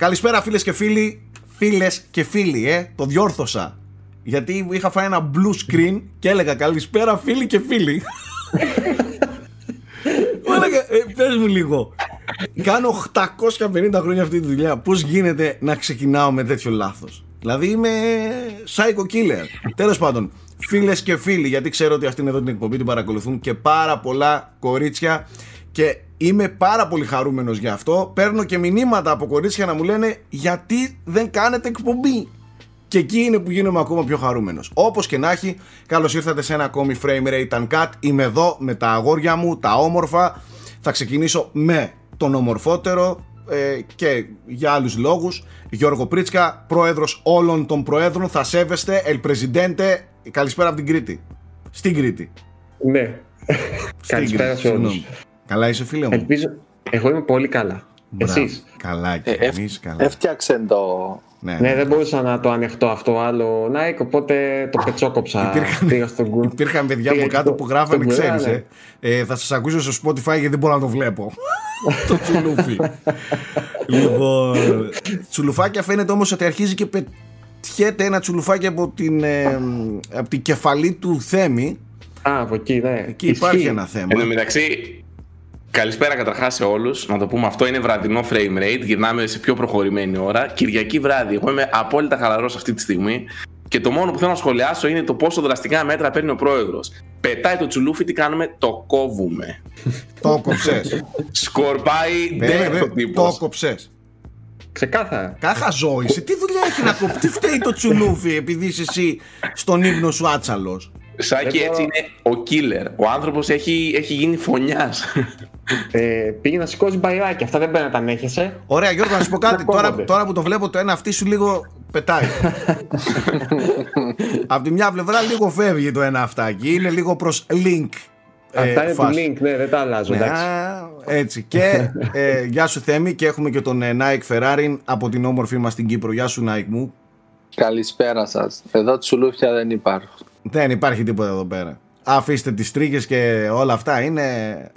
Καλησπέρα φίλες και φίλοι. Φίλες και φίλοι, ε. Το διόρθωσα. Γιατί είχα φάει ένα blue screen και έλεγα καλησπέρα φίλοι και φίλοι. Μου έλεγα, ε, πες μου λίγο. Κάνω 850 χρόνια αυτή τη δουλειά. Πώς γίνεται να ξεκινάω με τέτοιο λάθος; Δηλαδή είμαι psycho killer. Τέλος πάντων, φίλες και φίλοι, γιατί ξέρω ότι αυτήν εδώ την εκπομπή την παρακολουθούν και πάρα πολλά κορίτσια και είμαι πάρα πολύ χαρούμενος για αυτό. Παίρνω και μηνύματα από κορίτσια να μου λένε γιατί δεν κάνετε εκπομπή; Και εκεί είναι που γίνομαι ακόμα πιο χαρούμενος. Όπως και να έχει, καλώς ήρθατε σε ένα ακόμη Frame Rate Uncut. Είμαι εδώ με τα αγόρια μου, τα όμορφα. Θα ξεκινήσω με τον ομορφότερο ε, και για άλλους λόγους. Γιώργο Πρίτσκα, πρόεδρος όλων των προέδρων. Θα σέβεστε, El Presidente. Καλησπέρα από την Κρήτη. Στην Κρήτη. Ναι. Καλησπέρα σε όλους. Καλά είσαι φίλε μου. Ελπίζω, εγώ είμαι πολύ καλά. Μπράβο. Εσείς; Καλά και Ε, εμείς καλά. Έφτιαξε το. Ναι, Ναι, δεν μπορούσα να το ανεχτώ αυτό άλλο Nike, οπότε το πετσόκοψα. Υπήρχαν- Πήγα στον Google. Υπήρχαν παιδιά Πήγα από κάτω στο- που γράφανε, στον ξέρεις, Google, ε. ε. Θα σας ακούσω στο Spotify γιατί δεν μπορώ να το βλέπω. το τσουλούφι. λοιπόν, τσουλουφάκια φαίνεται όμως ότι αρχίζει και πετιέται ένα τσουλουφάκι από την, ε, από την κεφαλή του Θέμη. Α, από εκεί, ναι. Εκεί Ισχύει. υπάρχει ένα θέμα. Εν τω μεταξύ, καλησπέρα καταρχάς σε όλους. Να το πούμε, αυτό είναι βραδινό frame rate. Γυρνάμε σε πιο προχωρημένη ώρα. Κυριακή βράδυ. Εγώ είμαι απόλυτα χαλαρός αυτή τη στιγμή. Και το μόνο που θέλω να σχολιάσω είναι το πόσο δραστικά μέτρα παίρνει ο πρόεδρος. Πετάει το τσουλούφι, τι κάνουμε, το κόβουμε. Το κόψες. Σκορπάει Περίμενε, death ο περίμενε, τύπος. Το κόψες. Ξεκάθαρα. Κάχα ζώη, σε τι δουλειά έχει να κόψει, τι φταίει το τσουλούφι επειδή είσαι εσύ στον ύπνο σου άτσαλος; Σάκη Δεν έτσι μπορώ. είναι ο killer. Ο άνθρωπος έχει, έχει γίνει φωνιάς. Ε, πήγε να σηκώσει μπαϊράκι. Αυτά δεν πρέπει να τα ανέχεσαι. Ωραία, Γιώργο, να σου πω κάτι. Να τώρα, κόβονται. τώρα που το βλέπω, το ένα αυτή σου λίγο πετάει. Απ' τη μια πλευρά λίγο φεύγει το ένα αυτάκι. Είναι λίγο προς link. ε, Αυτά είναι του φάση. link, ναι, δεν τα αλλάζω. Ναι, εντάξει. α, έτσι. Και ε, γεια σου Θέμη και έχουμε και τον ε, Nike Ferrari από την όμορφη μας στην Κύπρο. Γεια σου Nike μου. Καλησπέρα σας. Εδώ τσουλούφια δεν υπάρχουν. Δεν υπάρχει τίποτα εδώ πέρα. Αφήστε τις τρίγες και όλα αυτά είναι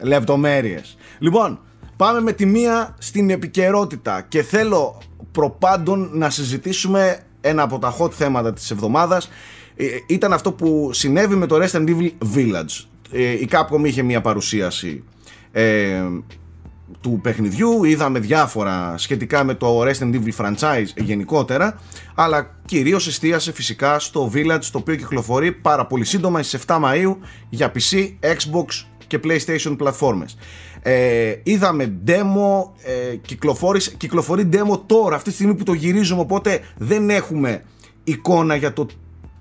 λεπτομέρειες. Λοιπόν, πάμε με τη μία στην επικαιρότητα και θέλω προπάντων να συζητήσουμε ένα από τα hot θέματα της εβδομάδας. Ε, Ήταν αυτό που συνέβη με το Resident Evil Village. Ε, Η Capcom είχε μια παρουσίαση ε, του παιχνιδιού, είδαμε διάφορα σχετικά με το Resident Evil franchise γενικότερα, αλλά κυρίως εστίασε φυσικά στο Village, το οποίο κυκλοφορεί πάρα πολύ σύντομα στις 7 Μαΐου για PC, Xbox και PlayStation πλατφόρμες. Ε, είδαμε demo, ε, κυκλοφόρησε, κυκλοφορεί demo τώρα, αυτή τη στιγμή που το γυρίζουμε, οπότε δεν έχουμε εικόνα για το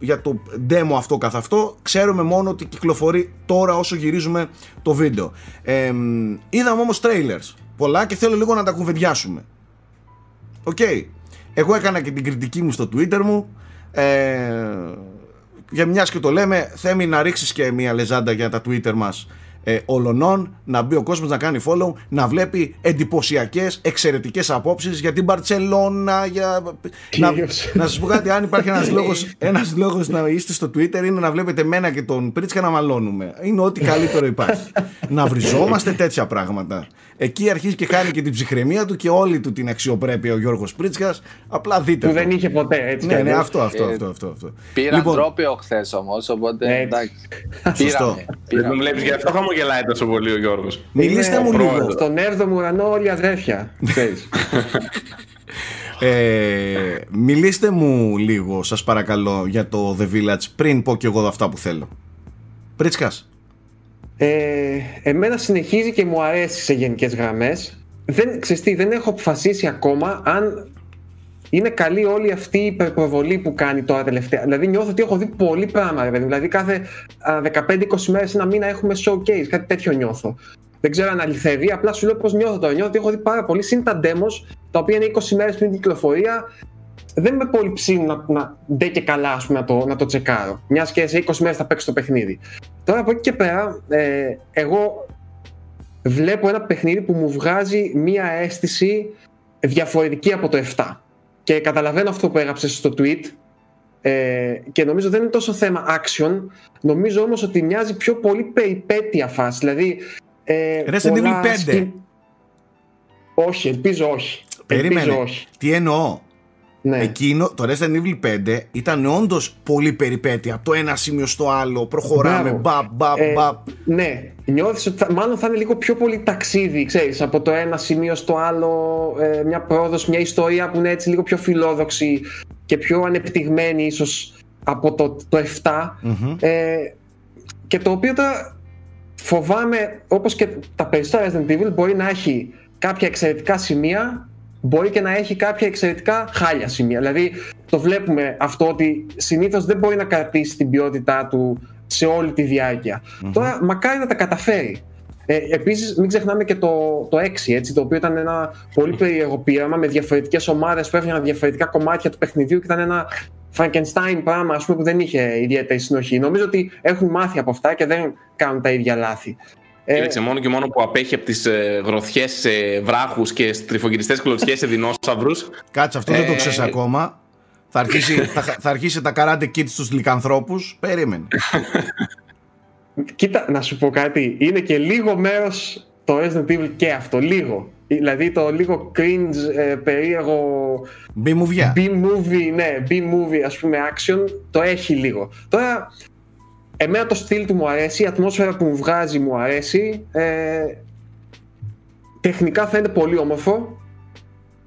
για το demo αυτό καθ' αυτό. Ξέρουμε μόνο ότι κυκλοφορεί τώρα όσο γυρίζουμε το βίντεο. Ε, μ, είδαμε όμως trailers πολλά και θέλω λίγο να τα κουβεντιάσουμε. Οκ. Εγώ έκανα και την κριτική μου στο twitter μου. Ε, για μιας και το λέμε Θέμη να ρίξεις και μια λεζάντα για τα twitter μας ε, ολονών, να μπει ο κόσμος να κάνει follow, να βλέπει εντυπωσιακές, εξαιρετικές απόψεις για την Μπαρτσελώνα, για... να, Κυρίως. να σας πω κάτι, αν υπάρχει ένας λόγος, ένας λόγος να είστε στο Twitter είναι να βλέπετε μένα και τον Πρίτσκα να μαλώνουμε. Είναι ό,τι καλύτερο υπάρχει. να βριζόμαστε τέτοια πράγματα. Εκεί αρχίζει και κάνει και την ψυχραιμία του και όλη του την αξιοπρέπεια ο Γιώργος Πρίτσκας. Απλά δείτε. Που το. δεν είχε ποτέ, έτσι. Ναι, κι ναι, αλλιώς. αυτό, αυτό, Ε, αυτό, αυτό, αυτό. Πήραν Λοιπόν, τρόπαιο χθες όμως, οπότε Έτσι. εντάξει. Σωστό. Πήραμε. Δεν πήραμε. τον βλέπεις γι' αυτό χαμογελάει τόσο πολύ ο Γιώργος. μιλήστε Είναι μου λίγο. πρόεδρος. Στον 7ο ουρανό όλοι αδέρφια. ξέρεις. Ε, μιλήστε μου λίγο, σας παρακαλώ, για το The Village πριν πω και εγώ αυτά που θέλω. Πρίτσκας. Ε, εμένα συνεχίζει και μου αρέσει σε γενικές γραμμές. Δεν, ξέρεις τι, δεν έχω αποφασίσει ακόμα αν είναι καλή όλη αυτή η υπερπροβολή που κάνει τώρα τελευταία. Δηλαδή νιώθω ότι έχω δει πολύ πράγμα. ρε παιδί μου. Δηλαδή κάθε α, 15-20 μέρες ένα μήνα έχουμε showcase, κάτι τέτοιο νιώθω. Δεν ξέρω αν αληθεύει, απλά σου λέω πώς νιώθω τώρα. Νιώθω ότι έχω δει πάρα πολύ. Συν τα demos, τα οποία είναι 20 μέρες πριν την κυκλοφορία. Δεν με πολύ ψήνουν να, να ντε και καλά ας πούμε, να, το, να το τσεκάρω. Μιας και σε 20 μέρες θα παίξω το παιχνίδι. Τώρα από εκεί και πέρα, ε, εγώ βλέπω ένα παιχνίδι που μου βγάζει μία αίσθηση διαφορετική από το 7. Και καταλαβαίνω αυτό που έγραψες στο tweet ε, και νομίζω δεν είναι τόσο θέμα action. Νομίζω όμως ότι μοιάζει πιο πολύ περιπέτεια φάση. Δηλαδή, ε, Resident πολλά Evil 5. skin- Όχι, ελπίζω όχι. Περίμενε. Ελπίζω όχι. Τι εννοώ; Ναι. Εκείνο, το Resident Evil 5 ήταν όντως πολύ περιπέτεια. Από το ένα σημείο στο άλλο, προχωράμε, Μπράβο. μπαπ, μπαπ, Ε, μπαπ. Ναι, νιώθεις ότι θα- μάλλον θα είναι λίγο πιο πολύ ταξίδι, ξέρεις, από το ένα σημείο στο άλλο, ε, μια πρόοδος, μια ιστορία που είναι έτσι λίγο πιο φιλόδοξη και πιο ανεπτυγμένη ίσως από το, το 7. Μμμ. Ε, και το οποίο τώρα φοβάμαι, όπως και τα περισσότερα Resident Evil, μπορεί να έχει κάποια εξαιρετικά σημεία, μπορεί και να έχει κάποια εξαιρετικά χάλια σημεία. Δηλαδή, το βλέπουμε αυτό ότι συνήθως δεν μπορεί να κρατήσει την ποιότητά του σε όλη τη διάρκεια. Τώρα, μακάρι να τα καταφέρει. Ε, Επίσης, μην ξεχνάμε και το, το 6, έτσι, το οποίο ήταν ένα πολύ περίεργο πείραμα με διαφορετικές ομάδες που έφτιαναν διαφορετικά κομμάτια του παιχνιδιού και ήταν ένα Frankenstein πράγμα ας πούμε, που δεν είχε ιδιαίτερη συνοχή. Νομίζω ότι έχουν μάθει από αυτά και δεν κάνουν τα ίδια λάθη. Ε, Κοίταξε, μόνο και μόνο που απέχει από τις ε, γροθιές σε βράχους και τριφογυριστές κλωτσιές σε δεινόσαυρους. Κάτσε, αυτό δεν το Ε, ξέρεις ακόμα. Θα αρχίσει, θα, θα αρχίσει τα karate kids στους λικανθρώπους. Περίμενε. Κοίτα, να σου πω κάτι. Είναι και λίγο μέρος το Resident Evil και αυτό. Λίγο. Δηλαδή το λίγο cringe, ε, περίεργο Μπει μου βιά. B-movie, ναι, B-movie ας πούμε action, το έχει λίγο. Τώρα, εμένα το στυλ του μου αρέσει, η ατμόσφαιρα που μου βγάζει μου αρέσει. Ε, τεχνικά φαίνεται πολύ όμορφο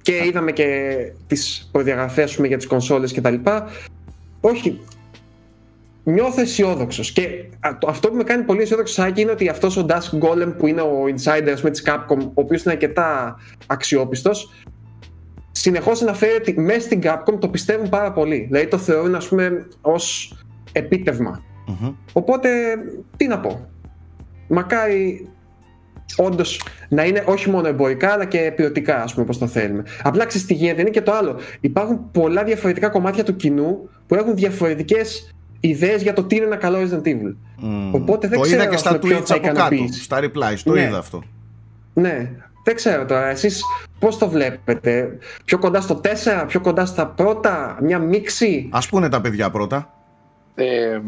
και είδαμε και τις προδιαγραφές ας πούμε, για τις κονσόλες και τα λοιπά. Όχι, νιώθω αισιόδοξος. Και α, το- αυτό που με κάνει πολύ αισιόδοξο Σάκη είναι ότι αυτός ο Dusk Golem που είναι ο insider ας πούμε, της Capcom, ο οποίος είναι αρκετά αξιόπιστος, συνεχώς αναφέρει ότι μέσα στην Capcom το πιστεύουν πάρα πολύ. Δηλαδή το θεωρούν ας πούμε ως επίτευγμα. Μμμ. Οπότε, τι να πω. Μακάρι όντως να είναι όχι μόνο εμπορικά αλλά και ποιοτικά, ας πούμε, όπω το θέλουμε. Απλά ξέρεις τι γίνεται, είναι και το άλλο. Υπάρχουν πολλά διαφορετικά κομμάτια του κοινού που έχουν διαφορετικές ιδέες για το τι είναι ένα καλό Resident Evil. Μμ. Οπότε δεν το ξέρω, είδα και ας στα πούμε, ποιον tweets θα από κάτω. ικανοποιήσει. Στα replies. Το Ναι. είδα αυτό. Ναι, δεν ξέρω τώρα. Εσείς πώς το βλέπετε, Πιο κοντά στο 4, πιο κοντά στα πρώτα, μια μίξη. Ας πούνε τα παιδιά πρώτα. Ε,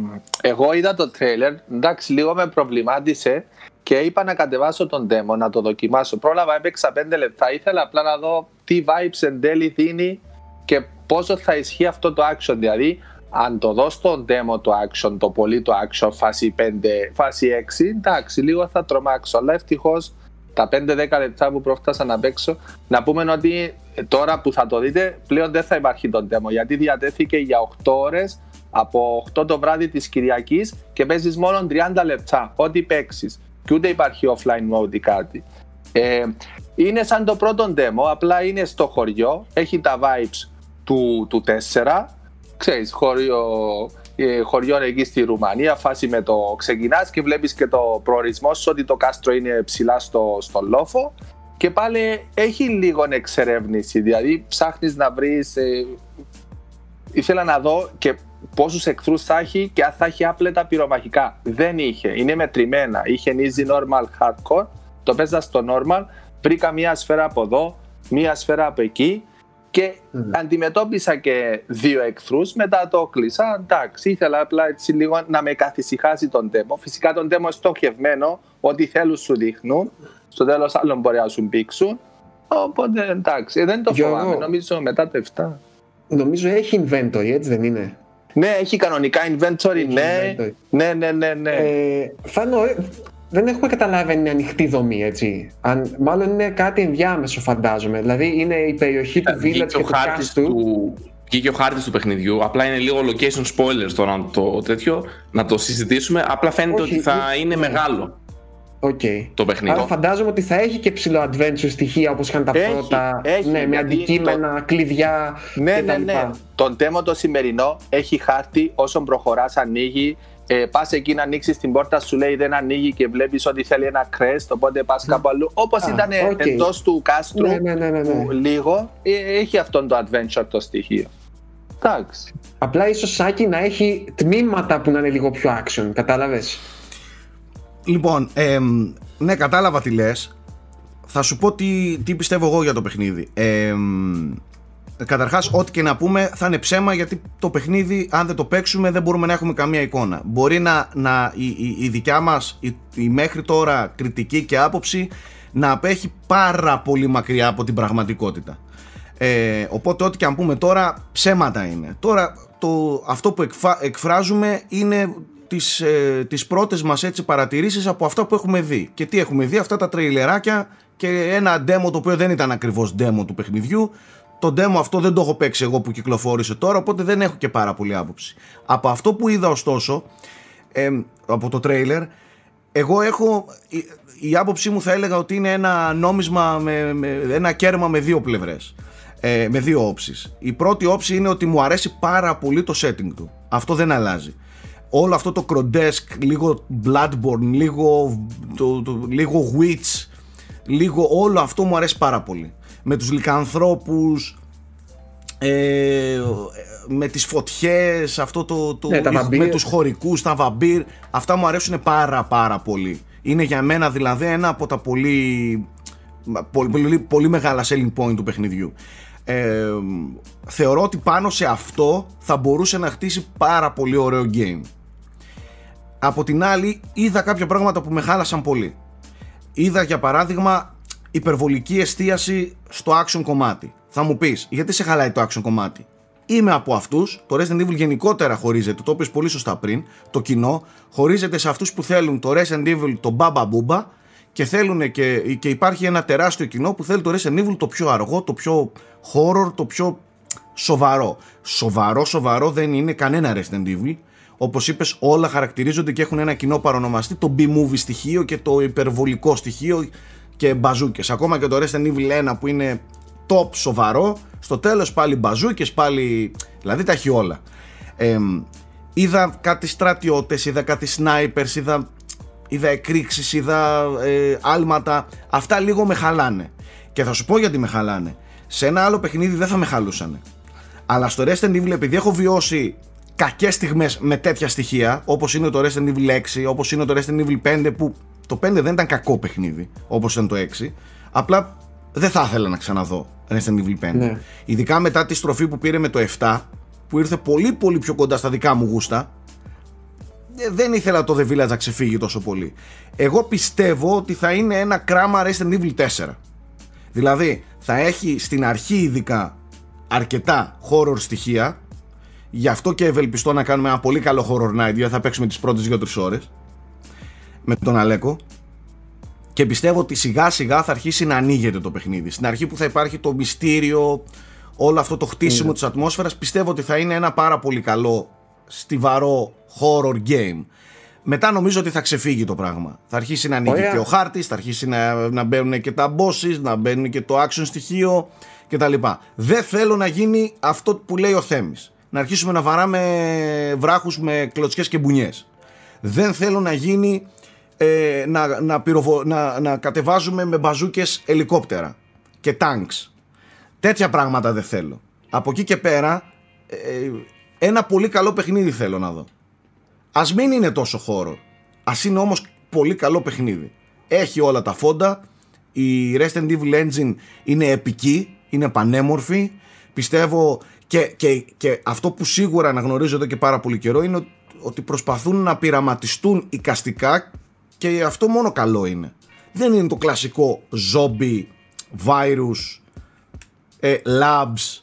εγώ είδα το τρέιλερ, εντάξει λίγο με προβλημάτισε και είπα να κατεβάσω τον demo, να το δοκιμάσω. Πρόλαβα, έπαιξα 5 λεπτά, ήθελα απλά να δω τι vibes εν τέλει δίνει και πόσο θα ισχύει αυτό το action. Δηλαδή, αν το δω στο demo το action, το πολύ το action, φάση 5, φάση 6, εντάξει, λίγο θα τρομάξω. Αλλά ευτυχώς τα 5-10 λεπτά που πρόφτασα να παίξω, να πούμε ότι τώρα που θα το δείτε, πλέον δεν θα υπάρχει το demo γιατί διατέθηκε για 8 ώρες από 8 το βράδυ της Κυριακής και παίζεις μόνο 30 λεπτά, ό,τι παίξεις. Και ούτε υπάρχει offline mode ή κάτι. Ε, είναι σαν το πρώτο demo, απλά είναι στο χωριό, έχει τα vibes του, του 4, ξέρεις, χωριό, ε, χωριό εκεί στη Ρουμανία, φάση με το ξεκινάς και βλέπεις και το προορισμό σου ότι το κάστρο είναι ψηλά στο, στο λόφο και πάλι έχει λίγο εξερεύνηση, δηλαδή ψάχνεις να βρεις ε, ήθελα να δω και πόσους εχθρούς θα έχει και αν θα έχει άπλετα πυρομαχικά. Δεν είχε, είναι μετρημένα. Είχε easy, normal, hardcore. Το παίζα στο normal, βρήκα μία σφαίρα από εδώ, μία σφαίρα από εκεί και αντιμετώπισα και δύο εχθρούς, μετά το κλείσα. Εντάξει, ήθελα απλά έτσι λίγο να με καθησυχάσει τον demo. Φυσικά τον demo στοχευμένο, ό,τι θέλουν σου δείχνουν. Στο τέλος άλλων μπορεί να σου μπήξουν. Οπότε εντάξει, δεν το Γιώργο. φοβάμαι. Νομίζω μετά το 7. Νομίζω έχει inventory, έτσι δεν είναι; Ναι, έχει κανονικά inventory, Έχει ναι. inventory. Ναι, ναι, ναι, ναι. Ε, θα είναι ωραίο. Δεν έχουμε καταλάβει αν είναι ανοιχτή δομή, έτσι. Αν, μάλλον είναι κάτι ενδιάμεσο, φαντάζομαι. Δηλαδή είναι η περιοχή του village Βγήκε και ο του χάρτης κάστρου. του, βγήκε ο χάρτης του παιχνιδιού. Απλά είναι λίγο location spoilers τώρα το τέτοιο. Να το συζητήσουμε. Απλά φαίνεται Όχι, ότι θα μη- είναι ναι. μεγάλο Οκ. το παιχνίδι. Άρα φαντάζομαι ότι θα έχει και ψιλο adventure στοιχεία όπως είχαν τα Έχει, πρώτα. έχει, ναι, με γιατί αντικείμενα, κλειδιά Ναι, και ναι, τα ναι. λοιπά. Το demo το σημερινό έχει χάρτη όσο προχωράς, ανοίγει. Ε, πας εκεί να ανοίξεις την πόρτα, σου λέει δεν ανοίγει και βλέπεις ότι θέλει ένα crest, οπότε πας κάπου αλλού. Όπως Α, ήταν οκ. εντός του κάστρου, Ναι, ναι, ναι, ναι, ναι. που λίγο, ε, έχει αυτό το adventure το στοιχείο. Εντάξει. Απλά ίσως Σάκη να έχει τμήματα που να είναι λίγο πιο action, κατάλαβες; Λοιπόν, εμ, ναι, κατάλαβα τι λες. Θα σου πω τι, τι πιστεύω εγώ για το παιχνίδι. Εμ, καταρχάς, ό,τι και να πούμε θα είναι ψέμα γιατί το παιχνίδι, αν δεν το παίξουμε, δεν μπορούμε να έχουμε καμία εικόνα. Μπορεί να, να η, η, η δικιά μας, η, η μέχρι τώρα κριτική και άποψη, να απέχει πάρα πολύ μακριά από την πραγματικότητα. Ε, οπότε ό,τι και αν πούμε τώρα ψέματα είναι. Τώρα το, αυτό που εκφα, εκφράζουμε είναι τις, ε, τις πρώτες μας έτσι παρατηρήσεις από αυτά που έχουμε δει. Και τι έχουμε δει, αυτά τα τρέιλεράκια και ένα demo το οποίο δεν ήταν ακριβώς demo του παιχνιδιού. Το demo αυτό δεν το έχω παίξει εγώ που κυκλοφόρησε τώρα, οπότε δεν έχω και πάρα πολύ άποψη. Από αυτό που είδα ωστόσο, ε, από το τρέιλερ, εγώ έχω, η, η άποψή μου θα έλεγα ότι είναι ένα νόμισμα, με, με, ένα κέρμα με δύο πλευρές. Ε, με δύο όψεις. Η πρώτη όψη είναι ότι μου αρέσει πάρα πολύ το setting του. Αυτό δεν αλλάζει όλο αυτό το κροντέσκ, λίγο Bloodborne, λίγο, το, το, λίγο Witch, λίγο όλο αυτό μου αρέσει πάρα πολύ. Με τους λικανθρώπους, ε, με τις φωτιές, αυτό το, το, Ναι, τα με βαμπύρ. τους χωρικούς, τα βαμπύρ, αυτά μου αρέσουν πάρα πάρα πολύ. Είναι για μένα δηλαδή ένα από τα πολύ, πολύ, πολύ, πολύ μεγάλα selling point του παιχνιδιού. Ε, θεωρώ ότι πάνω σε αυτό θα μπορούσε να χτίσει πάρα πολύ ωραίο game. Από την άλλη είδα κάποια πράγματα που με χάλασαν πολύ. Είδα για παράδειγμα υπερβολική εστίαση στο action κομμάτι. Θα μου πεις γιατί σε χαλάει το action κομμάτι; Είμαι από αυτούς, το Resident Evil γενικότερα χωρίζεται, το είπες πολύ σωστά πριν, το κοινό χωρίζεται σε αυτούς που θέλουν το Resident Evil το μπαμπα μπούμπα και θέλουν και, και υπάρχει ένα τεράστιο κοινό που θέλει το Resident Evil το πιο αργό, το πιο horror, το πιο σοβαρό. Σοβαρό, σοβαρό δεν είναι κανένα Resident Evil. Όπως είπες όλα χαρακτηρίζονται και έχουν ένα κοινό παρονομαστή το B-movie στοιχείο και το υπερβολικό στοιχείο και μπαζούκες. Ακόμα και το Resident Evil 1 που είναι top σοβαρό, στο τέλος πάλι μπαζούκες, πάλι... δηλαδή τα έχει όλα. Ε, είδα κάτι στρατιώτες, είδα κάτι snipers, είδα, είδα εκρήξεις, είδα ε, άλματα. Αυτά λίγο με χαλάνε. Και θα σου πω γιατί με χαλάνε. Σε ένα άλλο παιχνίδι δεν θα με χαλούσανε. Αλλά στο Resident Evil επειδή έχω βιώσει κακές στιγμές με τέτοια στοιχεία όπως είναι το Resident Evil 6, όπως είναι το Resident Evil 5 που το 5 δεν ήταν κακό παιχνίδι όπως ήταν το 6 απλά δεν θα ήθελα να ξαναδώ Resident Evil 5 Ναι. ειδικά μετά τη στροφή που πήρε με το 7 που ήρθε πολύ πολύ πιο κοντά στα δικά μου γούστα ε, δεν ήθελα το The Village να ξεφύγει τόσο πολύ. Εγώ πιστεύω ότι θα είναι ένα κράμα Resident Evil 4 Δηλαδή θα έχει στην αρχή ειδικά αρκετά horror στοιχεία Γι' αυτό και ευελπιστώ να κάνουμε ένα πολύ καλό horror night γιατί θα παίξουμε τις πρώτες 2-3 ώρες με τον Αλέκο και πιστεύω ότι σιγά σιγά θα αρχίσει να ανοίγεται το παιχνίδι. Στην αρχή που θα υπάρχει το μυστήριο, όλο αυτό το χτίσιμο της ατμόσφαιρας πιστεύω ότι θα είναι ένα πάρα πολύ καλό στιβαρό horror game. Μετά νομίζω ότι θα ξεφύγει το πράγμα. Θα αρχίσει να ανοίγει Ωραία. και ο χάρτης, θα αρχίσει να, να μπαίνουν και τα bosses, να μπαίνουν και το action στοιχείο κτλ. Δεν θέλω να γίνει αυτό που λέει ο Θέμης. Να αρχίσουμε να βαράμε βράχους με κλωτσιές και μπουνιές. Δεν θέλω να γίνει ε, να, να, πυροβο- να, να κατεβάζουμε με μπαζούκες ελικόπτερα και τάγκς. Τέτοια πράγματα δεν θέλω. Από εκεί και πέρα ε, ένα πολύ καλό παιχνίδι θέλω να δω. Ας μην είναι τόσο χώρο. Ας είναι όμως πολύ καλό παιχνίδι. Έχει όλα τα φόντα. Η Resident Evil Engine είναι επική, είναι πανέμορφη. Πιστεύω και, και, και αυτό που σίγουρα αναγνωρίζω εδώ και πάρα πολύ καιρό είναι ότι προσπαθούν να πειραματιστούν οικαστικά και αυτό μόνο καλό είναι. Δεν είναι το κλασικό zombie, virus, ε, labs,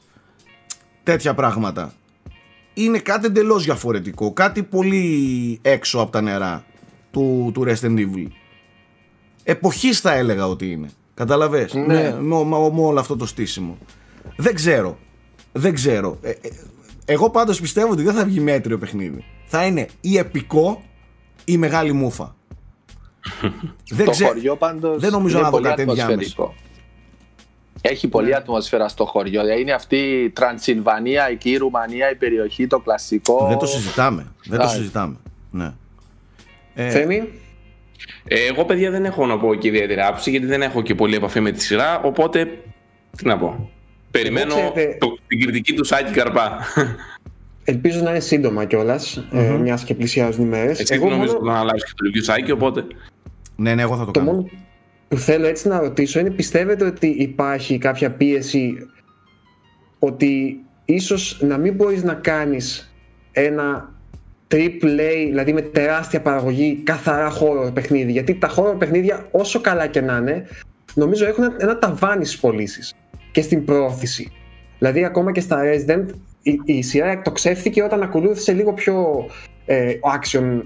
τέτοια πράγματα. Είναι κάτι εντελώς διαφορετικό, κάτι πολύ έξω από τα νερά του, του Resident Evil. Εποχής θα έλεγα ότι είναι. Καταλαβες, Ναι. με, με, με- με όλο αυτό το στήσιμο. Δεν ξέρω. Δεν ξέρω. Ε, ε, εγώ πάντως πιστεύω ότι δεν θα βγει μέτριο παιχνίδι. Θα είναι ή επικό ή μεγάλη μούφα. δεν το ξέ- χωριό πάντως δεν νομίζω είναι να δω πολύ κάτι ενδιάμεσο. ατμοσφαιρικό. Έχει πολλή ατμόσφαιρα στο χωριό. Δηλαδή είναι αυτή η Τρανσιλβανία, εκεί η Ρουμανία, η περιοχή, το κλασικό. Δεν το συζητάμε. Δεν το Right. συζητάμε. Ναι. Ε, Θέμη, Ε, εγώ, παιδιά, δεν έχω να πω και ιδιαίτερη άποψη γιατί δεν έχω και πολύ επαφή με τη σειρά. Οπότε, τι να πω. Περιμένω ξέρετε- το, την κριτική του Σάκη Καρπά. ελπίζω να είναι σύντομα κιόλας, ε, μιας και πλησιάζουν οι μέρες. Εσύ δεν νομίζω να αλλάξει και το review Σάκη, οπότε. ναι, ναι, εγώ θα το, Το κάνω. μόνο που θέλω έτσι να ρωτήσω είναι πιστεύετε ότι υπάρχει κάποια πίεση ότι ίσως να μην μπορείς να κάνεις ένα triple δηλαδή με τεράστια παραγωγή καθαρά χώρο παιχνίδι; Γιατί τα χώρο παιχνίδια όσο καλά και να είναι νομίζω έχουν ένα ταβάνι στις πωλήσεις και στην προώθηση Δηλαδή, ακόμα και στα Resident, η, η σειρά εκτοξεύθηκε όταν ακολούθησε λίγο πιο ε, action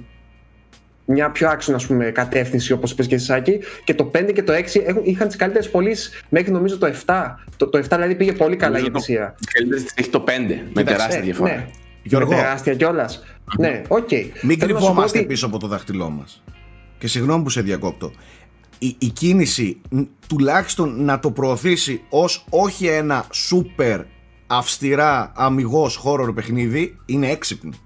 μια πιο άξονα ας πούμε, κατεύθυνση όπως είπες και εσύ Σάκη και το 5 και το 6 έχουν, είχαν τις καλύτερες πωλήσεις μέχρι νομίζω το 7 το, το 7 δηλαδή πήγε πολύ καλά για τη σειρά έχει το 5 με τεράστια διαφορά ναι. Γιώργο. Με τεράστια κιόλας. Ναι, οκ. Okay. Μην κρυβόμαστε ότι... πίσω από το δάχτυλό μας. Και συγγνώμη που σε διακόπτω. Η, η κίνηση τουλάχιστον να το προωθήσει ως όχι ένα σούπερ αυστηρά αμυγός χώρο παιχνίδι είναι έξυπνη.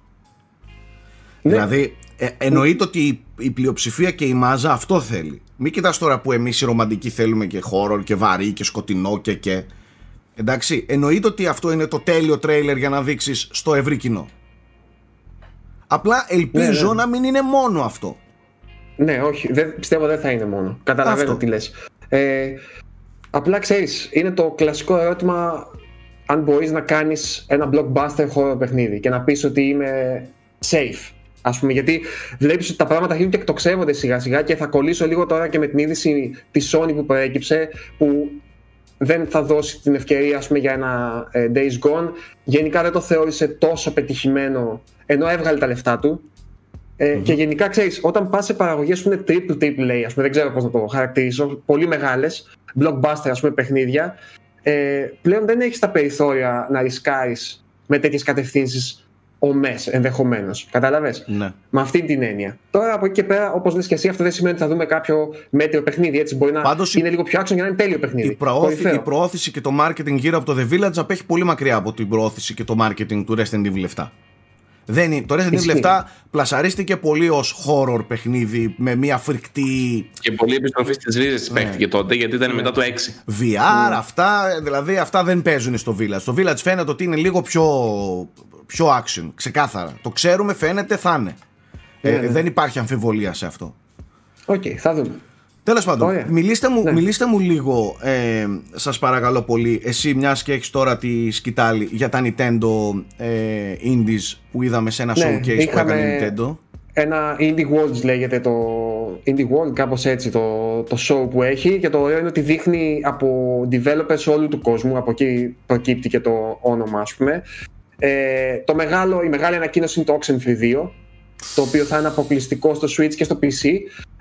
Ναι. Δηλαδή ε, εννοείται ότι η, πλειοψηφία και η μάζα αυτό θέλει. Μην κοιτάς τώρα που εμείς οι ρομαντικοί θέλουμε και χώρο και βαρύ και σκοτεινό και και. Εντάξει, εννοείται ότι αυτό είναι το τέλειο τρέιλερ για να δείξεις στο ευρύ κοινό. Απλά ελπίζω ναι, ναι. να μην είναι μόνο αυτό. Ναι, όχι, δεν, πιστεύω δεν θα είναι μόνο. Καταλαβαίνω τι λες. Ε, απλά ξέρεις, είναι το κλασικό ερώτημα αν μπορείς να κάνεις ένα blockbuster χώρο παιχνίδι και να πεις ότι είμαι safe. Ας πούμε, γιατί βλέπεις ότι τα πράγματα αρχίζουν και εκτοξεύονται σιγά σιγά και θα κολλήσω λίγο τώρα και με την είδηση της Sony που προέκυψε που δεν θα δώσει την ευκαιρία ας πούμε, για ένα ε, Days Gone. Γενικά δεν το θεώρησε τόσο πετυχημένο ενώ έβγαλε τα λεφτά του. Ε, Και γενικά ξέρεις, όταν πας σε παραγωγές που είναι triple triple A, ας πούμε, δεν ξέρω πώς να το χαρακτηρίσω, πολύ μεγάλες, blockbuster ας πούμε παιχνίδια, ε, πλέον δεν έχεις τα περιθώρια να ρισκάρεις με τέτοιες κατευθύνσεις ομές ενδεχομένως. Κατάλαβε. Ναι. Με αυτή την έννοια. Τώρα από εκεί και πέρα, όπως λες και εσύ, αυτό δεν σημαίνει ότι θα δούμε κάποιο μέτριο παιχνίδι. Έτσι μπορεί να Πάντως, είναι λίγο πιο άξιο για να είναι τέλειο παιχνίδι. Η, προώθη, η προώθηση και το marketing γύρω από το The Village απέχει πολύ μακριά από την προώθηση και το marketing του Resident Evil 7. Δεν είναι. Το Resident Evil 7 πλασαρίστηκε πολύ ως horror παιχνίδι με μια φρικτή. Και πολύ επιστροφή στις ρίζες ναι. παίχτηκε τότε γιατί ήταν ναι. μετά το 6. VR, ναι. αυτά, δηλαδή αυτά δεν παίζουν στο Village. Στο Village φαίνεται ότι είναι λίγο πιο πιο action, ξεκάθαρα. Το ξέρουμε, φαίνεται, θα είναι. Ε, ναι, ναι. Δεν υπάρχει αμφιβολία σε αυτό. Οκ, okay, θα δούμε. Τέλος πάντων, μιλήστε μου, ναι. μιλήστε μου λίγο, ε, σας παρακαλώ πολύ, εσύ μιας και έχεις τώρα τη σκυτάλη για τα Nintendo ε, Indies που είδαμε σε ένα ναι, showcase που έκανε Nintendo. Ένα Indie Worlds λέγεται το Indie World, κάπως έτσι το, το show που έχει και το ωραίο είναι ότι δείχνει από developers όλου του κόσμου, από εκεί προκύπτει και το όνομα ας πούμε ε, το μεγάλο, η μεγάλη ανακοίνωση είναι το Oxenfree 2, το οποίο θα είναι αποκλειστικό στο Switch και στο PC.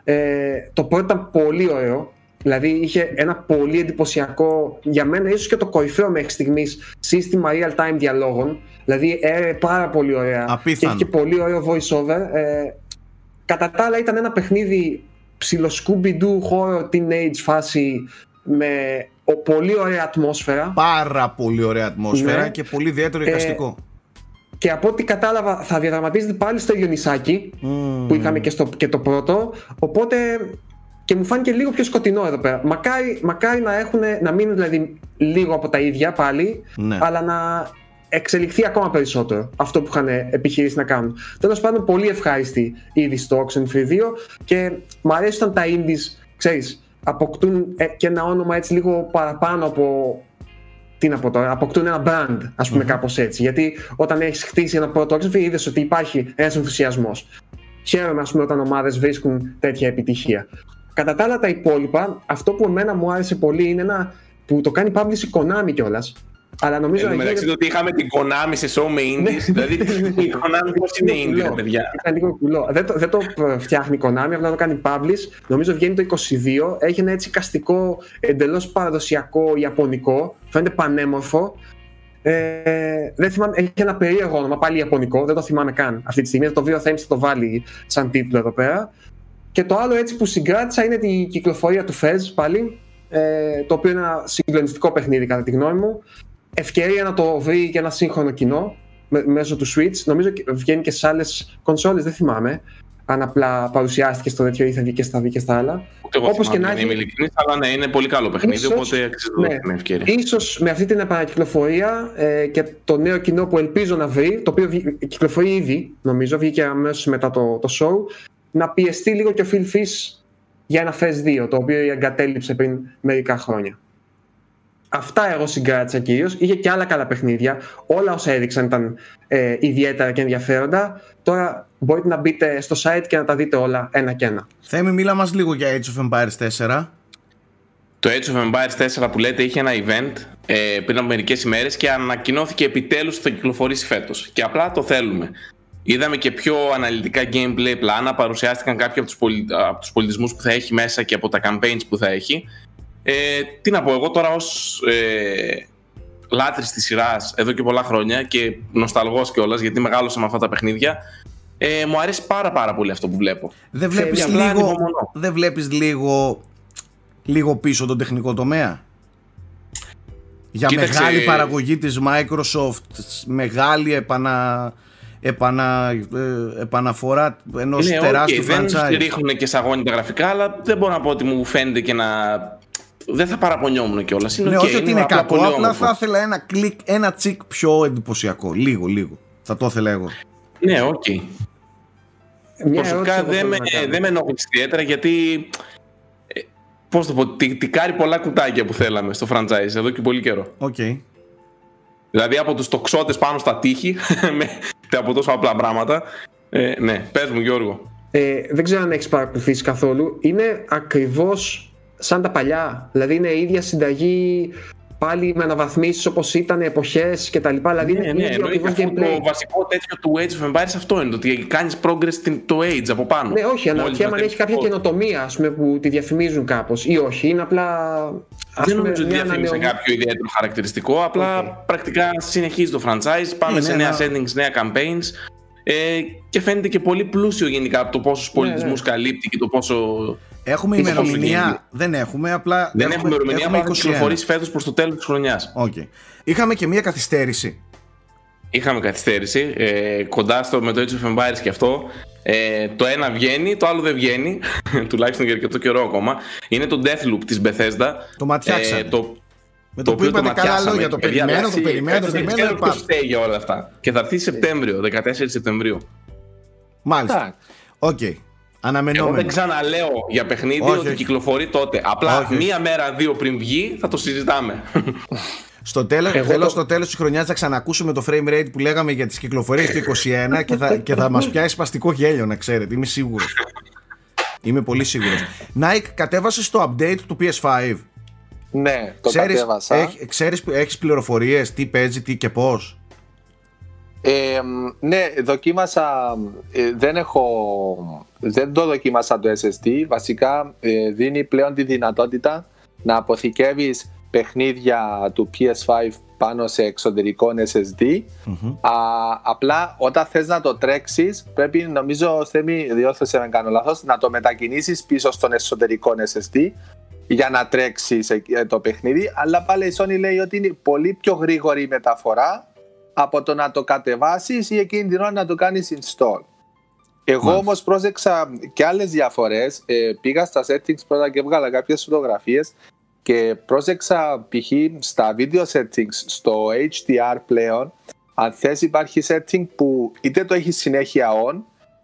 Ε, το πρώτο ήταν πολύ ωραίο, δηλαδή είχε ένα πολύ εντυπωσιακό, για μένα ίσως και το κορυφαίο μέχρι στιγμής σύστημα real-time διαλόγων, δηλαδή έρε πάρα πολύ ωραία Απίθανο. και είχε και πολύ ωραίο voice-over. Ε, κατά τα άλλα ήταν ένα παιχνίδι ψηλο Scooby-Doo horror teenage φάση με ο, πολύ ωραία ατμόσφαιρα. Πάρα πολύ ωραία ατμόσφαιρα ναι. και πολύ ιδιαίτερο εικαστικό. Ε, και από ό,τι κατάλαβα θα διαδραματίζεται πάλι στο ίδιο νησάκι που είχαμε και, στο, και το πρώτο. Οπότε και μου φάνηκε λίγο πιο σκοτεινό εδώ πέρα. Μακάρι, μακάρι να, έχουν, να μείνουν δηλαδή λίγο από τα ίδια πάλι, ναι. αλλά να εξελιχθεί ακόμα περισσότερο αυτό που είχαν επιχειρήσει να κάνουν. Τέλος πάντων, πολύ ευχάριστη ήδη στο Oxenfree 2 και μου αρέσουν τα indies, ξέρεις, αποκτούν ε, και ένα όνομα έτσι λίγο παραπάνω από τι να πω τώρα, αποκτούν ένα brand, ας πούμε, mm-hmm. κάπως έτσι. Γιατί όταν έχεις χτίσει ένα πρώτο Oxenfree, είδες ότι υπάρχει ένας ενθουσιασμός. Χαίρομαι, ας πούμε, όταν ομάδες βρίσκουν τέτοια επιτυχία. Κατά τα άλλα, τα υπόλοιπα, αυτό που εμένα μου άρεσε πολύ είναι ένα που το κάνει publish η Konami κιόλας. Αλλά νομίζω. Εν μεταξύ ότι είχαμε την Konami σε show με ναι. indies. δηλαδή η Konami πώς είναι indie, παιδιά. Ήταν λίγο κουλό. Δεν το, δεν το φτιάχνει η Konami, απλά το κάνει publish. Νομίζω βγαίνει το 22. Έχει ένα έτσι καστικό, εντελώς παραδοσιακό Ιαπωνικό. Φαίνεται πανέμορφο. Ε, δεν θυμάμαι, έχει ένα περίεργο όνομα, πάλι Ιαπωνικό, δεν το θυμάμαι καν αυτή τη στιγμή. Το βίο θα το βάλει σαν τίτλο εδώ πέρα. Και το άλλο έτσι που συγκράτησα είναι την κυκλοφορία του Fez πάλι, ε, το οποίο είναι ένα συγκλονιστικό παιχνίδι κατά τη γνώμη μου ευκαιρία να το βρει και ένα σύγχρονο κοινό μέσω του Switch. Νομίζω βγαίνει και σε άλλες κονσόλες, δεν θυμάμαι. Αν απλά παρουσιάστηκε στο τέτοιο ή θα βγει και στα, και στα άλλα. Όπως και να έχει. Είμαι ειλικρινής, αλλά ναι, είναι πολύ καλό παιχνίδι, ίσως, οπότε αξίζει ναι, την ευκαιρία. σω με αυτή την επανακυκλοφορία ε, και το νέο κοινό που ελπίζω να βρει, το οποίο κυκλοφορεί ήδη, νομίζω, βγήκε αμέσως μετά το, το show, να πιεστεί λίγο και ο Phil Fish για ένα FES 2, το οποίο εγκατέλειψε πριν μερικά χρόνια. Αυτά εγώ συγκράτησα κυρίως. Είχε και άλλα καλά παιχνίδια. Όλα όσα έδειξαν ήταν ε, ιδιαίτερα και ενδιαφέροντα. Τώρα μπορείτε να μπείτε στο site και να τα δείτε όλα ένα και ένα. Θέμη, μίλα μας λίγο για Age of Empires 4. το Age of Empires 4 που λέτε είχε ένα event ε, πριν από μερικές ημέρες και ανακοινώθηκε επιτέλους ότι θα κυκλοφορήσει φέτος. Και απλά το θέλουμε. Είδαμε και πιο αναλυτικά gameplay πλάνα, παρουσιάστηκαν κάποιοι από τους, πολι... από τους πολιτισμούς που θα έχει μέσα και από τα campaigns που θα έχει. Ε, τι να πω, εγώ τώρα ως ε, λάτρης της σειράς εδώ και πολλά χρόνια και νοσταλγός κιόλας γιατί μεγάλωσα με αυτά τα παιχνίδια, ε, μου αρέσει πάρα πάρα πολύ αυτό που βλέπω. Δεν βλέπεις, λίγο, δεν βλέπεις λίγο, λίγο πίσω τον τεχνικό τομέα; Για μεγάλη παραγωγή της Microsoft, μεγάλη επανα επανα, ε, επαναφορά ενός ναι, τεράστιου okay, franchise. Δεν ρίχνουν και σαγόνι τα γραφικά, αλλά δεν μπορώ να πω ότι μου φαίνεται και να. Δεν θα παραπονιόμουν κιόλας. Ναι, όχι ότι είναι κακό, απλά θα ήθελα ένα κλικ, ένα τσικ πιο εντυπωσιακό. Λίγο, λίγο. Θα το ήθελα εγώ. Ναι, οκ. Okay. Προσωπικά δεν με, δεν με ενόχλησε ιδιαίτερα γιατί. Ε, Πώς το πω, τικάρει πολλά κουτάκια που θέλαμε στο franchise εδώ και πολύ καιρό. Okay. Δηλαδή από τους τοξότες πάνω στα τείχη, από τόσο απλά πράγματα. Ε, ναι, πες μου Γιώργο. Ε, δεν ξέρω αν έχεις παρακολουθήσει καθόλου. Είναι ακριβώς σαν τα παλιά. Δηλαδή είναι η ίδια συνταγή πάλι με αναβαθμίσεις όπως ήταν εποχές κτλ. Δηλαδή ναι, είναι ναι, το βασικό τέτοιο του Age of Empires αυτό είναι. Το ότι κάνεις progress το Age από πάνω. Ναι, όχι. Αναρωτιέμαι αν έχει κάποια καινοτομία ας πούμε, που τη διαφημίζουν κάπως ή όχι. Είναι απλά. Δεν νομίζω ότι διαφήμισε κάποιο ιδιαίτερο χαρακτηριστικό. Απλά okay. πρακτικά συνεχίζει το franchise. Πάμε είναι σε νέα settings, νέα campaigns. Ε, και φαίνεται και πολύ πλούσιο γενικά από το πόσου πολιτισμού ναι, ναι. καλύπτει και το πόσο Έχουμε ημερομηνία. Δεν έχουμε, απλά. Δεν έχουμε, έχουμε ημερομηνία, αλλά θα κυκλοφορήσει φέτος προς το τέλος της χρονιάς. Okay. Είχαμε και μία καθυστέρηση. Είχαμε καθυστέρηση. Ε, κοντά στο με το Age of Empires και αυτό. Ε, το ένα βγαίνει, το άλλο δεν βγαίνει. τουλάχιστον για αρκετό καιρό ακόμα. Είναι το Deathloop της Bethesda. Το ματιάξαμε. Ε, το, με το, το που είπατε καλά λόγια, το περιμένω, το περιμένω, το περιμένω. Δεν ξέρω για όλα αυτά. Και θα έρθει Σεπτέμβριο, 14 Σεπτεμβρίου. Μάλιστα. Οκ. Okay. Αναμενόμενο. Εγώ δεν ξαναλέω για παιχνίδι όχι, ότι όχι. κυκλοφορεί τότε. Απλά όχι, μία μέρα, δύο πριν βγει θα το συζητάμε. Στο τέλος θέλω το... στο τέλος της χρονιάς θα ξανακούσουμε το frame rate που λέγαμε για τις κυκλοφορίες του 21 και θα, και θα μας πιάσει σπαστικό γέλιο να ξέρετε, είμαι σίγουρος. Είμαι πολύ σίγουρος. Νάικ κατέβασες το update του PS5. Ναι, το ξέρεις, κατέβασα. Έχ, ξέρεις, έχεις πληροφορίες, τι παίζει, τι και πώς; Ε, ναι, δοκίμασα, ε, δεν έχω, δεν το δοκίμασα το SSD, βασικά ε, δίνει πλέον τη δυνατότητα να αποθηκεύεις παιχνίδια του PS5 πάνω σε εξωτερικό SSD. Α, απλά όταν θες να το τρέξεις πρέπει νομίζω, Θέμη, διόρθωσε με κάνω λάθος, να το μετακινήσεις πίσω στον εσωτερικό SSD για να τρέξεις το παιχνίδι, αλλά πάλι η Sony λέει ότι είναι πολύ πιο γρήγορη η μεταφορά από το να το κατεβάσεις ή εκείνη την ώρα να το κάνεις install. Εγώ όμω όμως πρόσεξα και άλλες διαφορές, ε, πήγα στα settings πρώτα και έβγαλα κάποιες φωτογραφίες και πρόσεξα π.χ. στα video settings στο HDR πλέον αν θες υπάρχει setting που είτε το έχεις συνέχεια on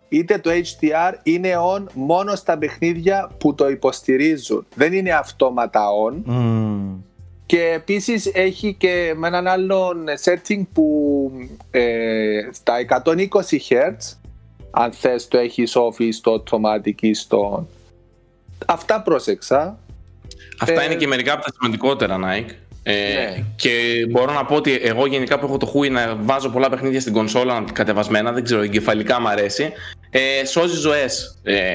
είτε το HDR είναι on μόνο στα παιχνίδια που το υποστηρίζουν. Δεν είναι αυτόματα on. Και επίσης έχει και με έναν άλλο setting που ε, στα 120 Hz αν θες το έχεις off στο automatic ή στο... Αυτά πρόσεξα. Αυτά ε, είναι και μερικά από τα σημαντικότερα Nike. Ε, ναι. Και μπορώ να πω ότι εγώ γενικά που έχω το χούι να βάζω πολλά παιχνίδια στην κονσόλα κατεβασμένα, δεν ξέρω, εγκεφαλικά μου αρέσει. Ε, σώζει ζωές ε,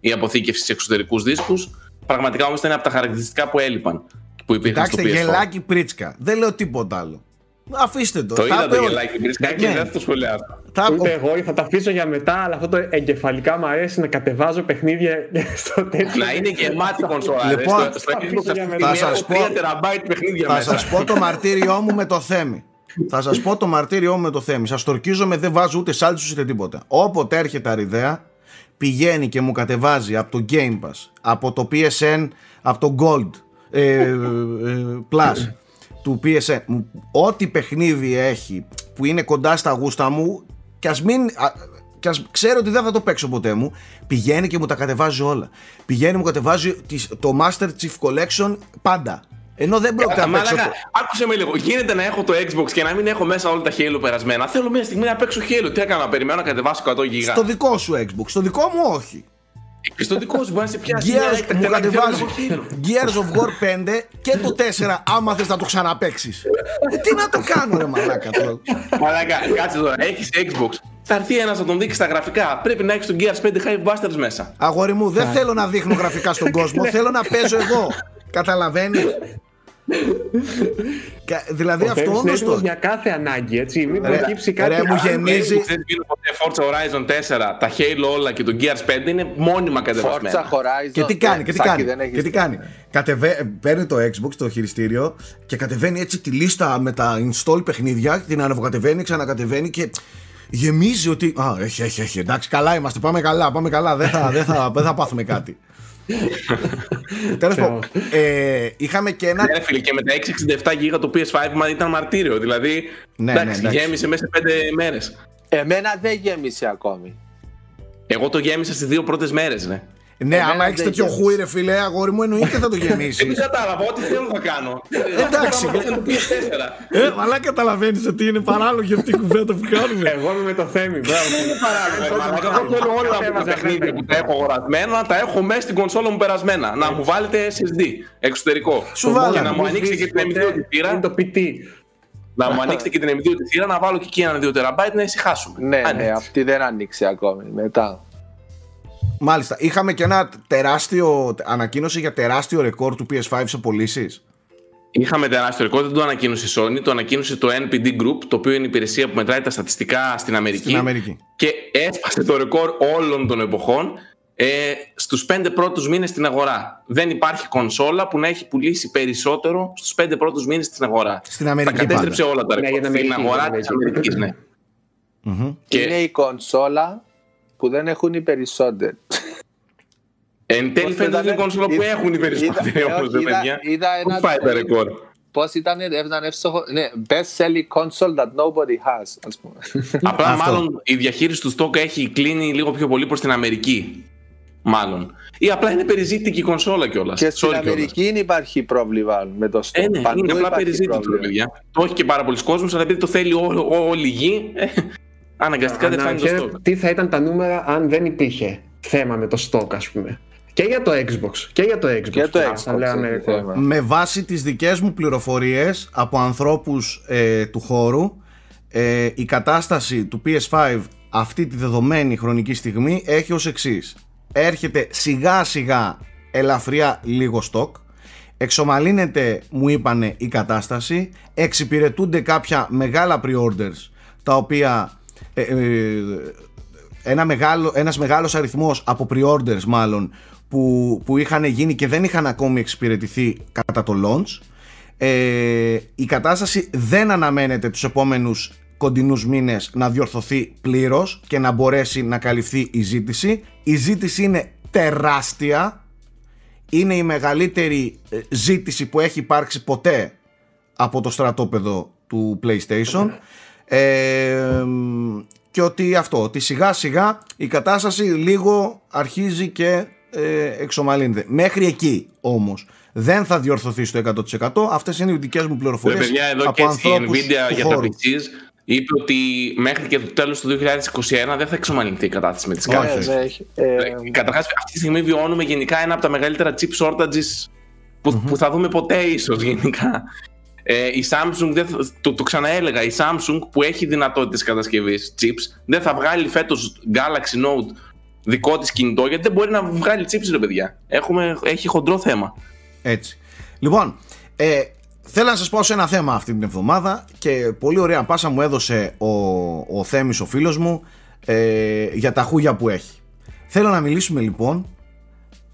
η αποθήκευση σε εξωτερικούς δίσκους. Πραγματικά όμως ήταν από τα χαρακτηριστικά που έλειπαν που υπήρχαν στο PS4. γελάκι πρίτσκα. Δεν λέω τίποτα άλλο. Αφήστε το. Το είδα το γελάκι πρίτσκα και ναι. δεν θα το σχολιάσω. Ούτε εγώ θα τα αφήσω για μετά, αλλά αυτό το εγκεφαλικά μου αρέσει να κατεβάζω παιχνίδια στο τέτοιο. Να είναι γεμάτη κονσόλα. Λοιπόν, θα σας πω, θα σας πω το μαρτύριό μου με το θέμη. Θα σας πω το μαρτύριό μου με το θέμη. Σας τορκίζομαι, δεν βάζω ούτε σάλτσου ούτε τίποτα. Όποτε έρχεται αριδέα, πηγαίνει και μου κατεβάζει από το Game Pass, από το PSN, από το Gold, ε, ε, Plus του PSN ό,τι παιχνίδι έχει που είναι κοντά στα γούστα μου και ας μην και ας ξέρω ότι δεν θα το παίξω ποτέ μου πηγαίνει και μου τα κατεβάζει όλα πηγαίνει μου κατεβάζει το Master Chief Collection πάντα ενώ δεν πρόκειται να παίξω. Άκουσε με λίγο. Γίνεται να έχω το Xbox και να μην έχω μέσα όλα τα Halo περασμένα. Θέλω μια στιγμή να παίξω Halo. Τι έκανα, περιμένω να κατεβάσω 100 γίγα. Στο δικό σου Xbox. Στο δικό μου όχι. Πιστοτικό μπορεί να σε πιάσει. Gears, μου κατεβάζει Gears of War 5 και το 4 άμα θες να το ξαναπέξεις ε, Τι να το κάνω ρε μαλάκα τώρα Μαλάκα, κάτσε τώρα, έχεις Xbox θα έρθει ένας να τον δείξει τα γραφικά. Πρέπει να έχεις τον Gears 5 Hive Busters μέσα. Αγόρι μου, δεν θέλω να δείχνω γραφικά στον κόσμο. θέλω να παίζω εγώ. Καταλαβαίνεις; Δηλαδή Ο αυτό Θέμης είναι όντως έτοιμος το. για κάθε ανάγκη, έτσι. Μην Ρε, προκύψει κάτι ρε, μου άλλο. γεμίζει. Δεν βγήκε ποτέ Forza Horizon 4, τα Halo όλα και το Gears 5 είναι μόνιμα Forza κατεβασμένα. Horizon. Και τι κάνει, ναι, και τι Σάκη, κάνει. δεν έχεις- Και τι κάνει. Κατεβε... Παίρνει το Xbox, το χειριστήριο και κατεβαίνει έτσι τη λίστα με τα install παιχνίδια. Την ανεβοκατεβαίνει, ξανακατεβαίνει και γεμίζει ότι. Α, έχει, έχει, έχει. Εντάξει, καλά είμαστε. Πάμε καλά, πάμε καλά. Δεν θα, δεν θα, δεν θα πάθουμε κάτι. Τέλος πάντων, ε, είχαμε και ένα. Ναι, ρε φίλε, και με τα 667 GB το PS5 μα ήταν μαρτύριο. Δηλαδή, Ναι, ναι, εντάξει, εντάξει. γέμισε μέσα σε 5 μέρες. Εμένα δεν γέμισε ακόμη. Εγώ το γέμισα στις δύο πρώτες μέρες, ναι. Ναι, Εμένα άμα έχεις δεν τέτοιο γέμισε. χούι, ρε φίλε, αγόρι μου, εννοείται θα το γεμίσεις. Δεν κατάλαβα, ό,τι θέλω θα κάνω. Εντάξει. Αυτό το PS4. ε, αλλά καταλαβαίνεις ότι είναι παράλογη αυτή η κουβέντα που κάνουμε. Εγώ είμαι με το Θέμη, μπράβο. Μαλάκα, Εγώ θέλω όλα μου τα παιχνίδια που τα έχω αγορασμένα να τα έχω μέσα στην κονσόλα μου περασμένα. Να μου βάλετε SSD εξωτερικό. Σου βάλανε. Και να μου ανοίξετε και την M2 τη Είναι θύρα. το PT. Να μου ανοίξετε και την M2 τη θύρα να βάλω και εκεί ένα 2 τεραμπάιτ να ησυχάσουμε. Ναι, Αν ναι, έτσι. αυτή δεν άνοιξε ακόμη. Μετά. Μάλιστα. Είχαμε και ένα τεράστιο ανακοίνωση για τεράστιο ρεκόρ του PS5 σε πωλήσεις. Είχαμε τεράστιο ρεκόρ, δεν το ανακοίνωσε η Sony, το ανακοίνωσε το NPD Group, το οποίο είναι η υπηρεσία που μετράει τα στατιστικά στην Αμερική. Στην Αμερική. Και έσπασε το ρεκόρ όλων των εποχών ε, στους πέντε πρώτους μήνες στην αγορά. Δεν υπάρχει κονσόλα που να έχει πουλήσει περισσότερο στους πέντε πρώτους μήνες στην αγορά. Στην Αμερική Τα κατέστρεψε όλα τα Ναι, ρεκόρ για την στην Αμερική, αγορά για της την Αμερικής. Αμερικής, ναι. Και Είναι η κονσόλα που δεν έχουν οι περισσότεροι. εν τέλει Πώς φαίνεται ότι είναι η ήταν, κονσόλα που είδα- έχουν οι περισσότεροι είδα- όμως, όχι, ρε είδα- παιδιά. είδα Πού ένα πάει τα tweet. ρεκόρ; Πώς ήταν, ήταν εύστοχο. Ναι, best selling console that nobody has, ας πούμε. Απλά Αυτό. μάλλον η διαχείριση του στόκ έχει κλείνει λίγο πιο πολύ προς την Αμερική. Μάλλον. Ή απλά είναι περιζήτητη η κονσόλα κιόλας. Και στην Αμερική υπάρχει πρόβλημα με το stock. Ε, ναι, Παντού είναι απλά υπάρχει περιζήτητο, ρε πρόβλημα. παιδιά. Το έχει και πάρα πολλοί κόσμος, αλλά επειδή το θέλει ό- ό- όλη η γη, ε, αναγκαστικά δεν φτάνει το Αναρωτιέμαι stock. τι θα ήταν τα νούμερα αν δεν υπήρχε θέμα με το stock, ας πούμε. Και για το Xbox. Και για το Xbox. Και το που Xbox θα λέγαμε έχει ρεκόρ. θέμα. Με βάση τις δικές μου πληροφορίες από ανθρώπους ε, του χώρου ε, η κατάσταση του PS5 αυτή τη δεδομένη χρονική στιγμή έχει ως εξής. Έρχεται σιγά σιγά ελαφριά λίγο στόκ εξομαλύνεται μου είπανε η κατάσταση εξυπηρετούνται κάποια μεγάλα pre-orders τα οποία ε, ε, ένα μεγάλο, ένας μεγάλος αριθμός από pre-orders μάλλον που, που είχαν γίνει και δεν είχαν ακόμη εξυπηρετηθεί κατά το launch ε, η κατάσταση δεν αναμένεται τους επόμενους κοντινούς μήνες να διορθωθεί πλήρως και να μπορέσει να καλυφθεί η ζήτηση. Η ζήτηση είναι τεράστια. Είναι η μεγαλύτερη ε, ζήτηση που έχει υπάρξει ποτέ από το στρατόπεδο του PlayStation ε, και ότι αυτό, ότι σιγά σιγά η κατάσταση λίγο αρχίζει και ε, εξομαλύνεται. Μέχρι εκεί όμως δεν θα διορθωθεί στο 100%. Αυτές είναι οι δικές μου Ρε πληροφορίες παιδιά, εδώ από και η ανθρώπους Nvidia του για τα χώρου. PCs είπε ότι μέχρι και το τέλος του 2021 δεν θα εξομαλυνθεί η κατάσταση με τις Όχι. κάρτες. Ναι, ναι, έχει. Ε, Καταρχάς αυτή τη στιγμή βιώνουμε γενικά ένα από τα μεγαλύτερα chip shortages που, που θα δούμε ποτέ ίσως γενικά. Ε, η Samsung, δεν θα- το, το ξαναέλεγα, η Samsung που έχει δυνατότητες κατασκευής chips δεν θα βγάλει φέτος Galaxy Note δικό της κινητό γιατί δεν μπορεί να βγάλει chips ρε παιδιά. Έχουμε, έχει χοντρό θέμα. Έτσι. Λοιπόν, ε, θέλω να σας πω σε ένα θέμα αυτή την εβδομάδα και πολύ ωραία πάσα μου έδωσε ο, ο Θέμης ο φίλος μου ε, για τα χούγια που έχει. Θέλω να μιλήσουμε λοιπόν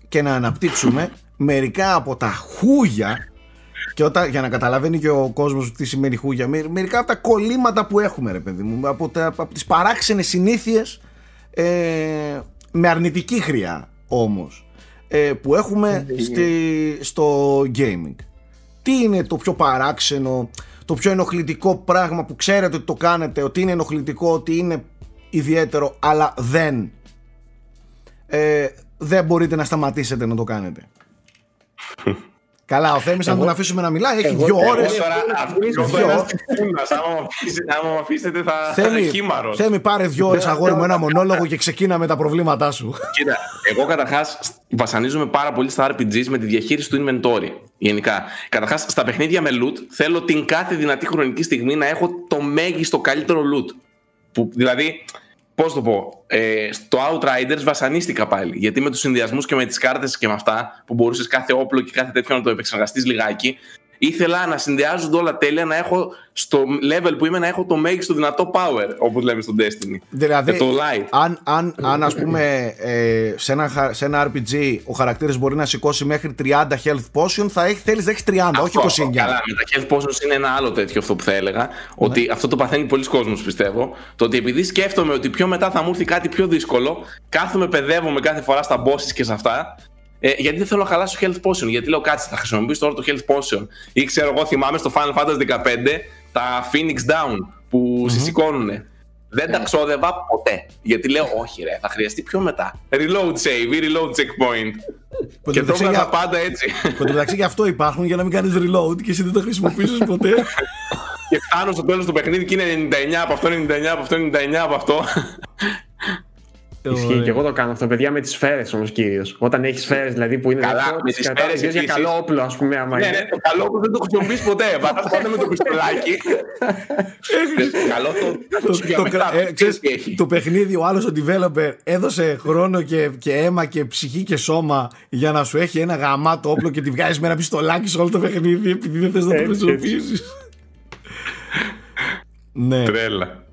και να αναπτύξουμε μερικά από τα χούγια και όταν, για να καταλαβαίνει και ο κόσμος τι σημαίνει χούγια με- μερικά από τα κολλήματα που έχουμε ρε παιδί μου από, τα, από τις παράξενες συνήθειες ε, με αρνητική χρειά όμως ε, που έχουμε στη, στο gaming. Τι είναι το πιο παράξενο το πιο ενοχλητικό πράγμα που ξέρετε ότι το κάνετε ότι είναι ενοχλητικό ότι είναι ιδιαίτερο αλλά δεν ε, δεν μπορείτε να σταματήσετε να το κάνετε; Καλά, ο Θέμης αν τον αφήσουμε να μιλάει έχει εγώ- δύο εγώ ώρες. Τώρα εγώ- αυτό εγώ- είναι ένας τυφούνας. Άμα μου αφήσετε- Άμα μου αφήσετε θα θα είναι Θέμη, χήμαρος. Θέμη, πάρε δύο ώρες Ναι, αγόρι μου ναι, ένα ναι. μονόλογο και ξεκίνα με τα προβλήματά σου. Κοίτα, εγώ καταρχάς βασανίζομαι πάρα πολύ στα RPGs με τη διαχείριση του inventory. Γενικά. Καταρχάς, στα παιχνίδια με loot θέλω την κάθε δυνατή χρονική στιγμή να έχω το μέγιστο καλύτερο loot. Που, δηλαδή, πώς το πω, ε, στο Outriders βασανίστηκα πάλι. Γιατί με τους συνδυασμούς και με τις κάρτες και με αυτά που μπορούσες κάθε όπλο και κάθε τέτοιο να το επεξεργαστείς λιγάκι, ήθελα να συνδυάζονται όλα τέλεια, να έχω στο level που είμαι να έχω το μέγιστο δυνατό power, όπως λέμε στο Destiny. Δηλαδή, Και το light. αν, αν, αν ας πούμε ε, σε, ένα, χα- σε ένα RPG ο χαρακτήρας μπορεί να σηκώσει μέχρι 30 health potion, θα έχει, θέλεις να έχει 30, όχι Αυτό, 29. Καλά, με τα health potions είναι ένα άλλο τέτοιο αυτό που θα έλεγα. Ότι αυτό το παθαίνει πολλοί κόσμος πιστεύω. Το ότι επειδή σκέφτομαι ότι πιο μετά θα μου έρθει κάτι πιο δύσκολο, κάθομαι, παιδεύομαι κάθε φορά στα bosses και σε αυτά. Ε, γιατί δεν θέλω να χαλάσω health potion. Γιατί λέω κάτσε, θα χρησιμοποιήσω τώρα το health potion. Ή ξέρω εγώ, θυμάμαι στο Final Fantasy 15 τα Phoenix Down που mm σηκώνουν. Δεν τα ξόδευα ποτέ. Γιατί λέω, όχι ρε, θα χρειαστεί πιο μετά. Reload save ή reload checkpoint. Που και εν τω το μεταξύ έβγαζα για- πάντα έτσι. Που εν τω μεταξύ γι' αυτό υπάρχουν για να μην κάνεις reload και εσύ δεν το χρησιμοποιήσεις ποτέ. Και φτάνω στο τέλος του παιχνίδι και είναι 99 από αυτό, 99 από αυτό, 99 από αυτό. Ισχύει και εγώ το κάνω αυτό, παιδιά, με τις σφαίρες όμως κυρίως. Όταν έχεις σφαίρες δηλαδή που είναι. Καλά, δεύτερο, με τις τις κρατάω σφαίρες ιδίως για επίσης. καλό όπλο, ας πούμε, άμα ναι, είναι. ναι, το καλό που δεν το χρησιμοποιείς ποτέ. Πατά πάντα με το πιστολάκι. καλό το. το, σου για το, μετά, κρα- ε, τι ξέρεις, έχει. το παιχνίδι, ο άλλος ο developer έδωσε χρόνο και, και αίμα και ψυχή και σώμα για να σου έχει ένα γαμάτο όπλο και τη βγάζεις με ένα πιστολάκι σε όλο το παιχνίδι επειδή δεν θες να το Έτσι, έτσι. χρησιμοποιήσεις. ναι. Τρέλα.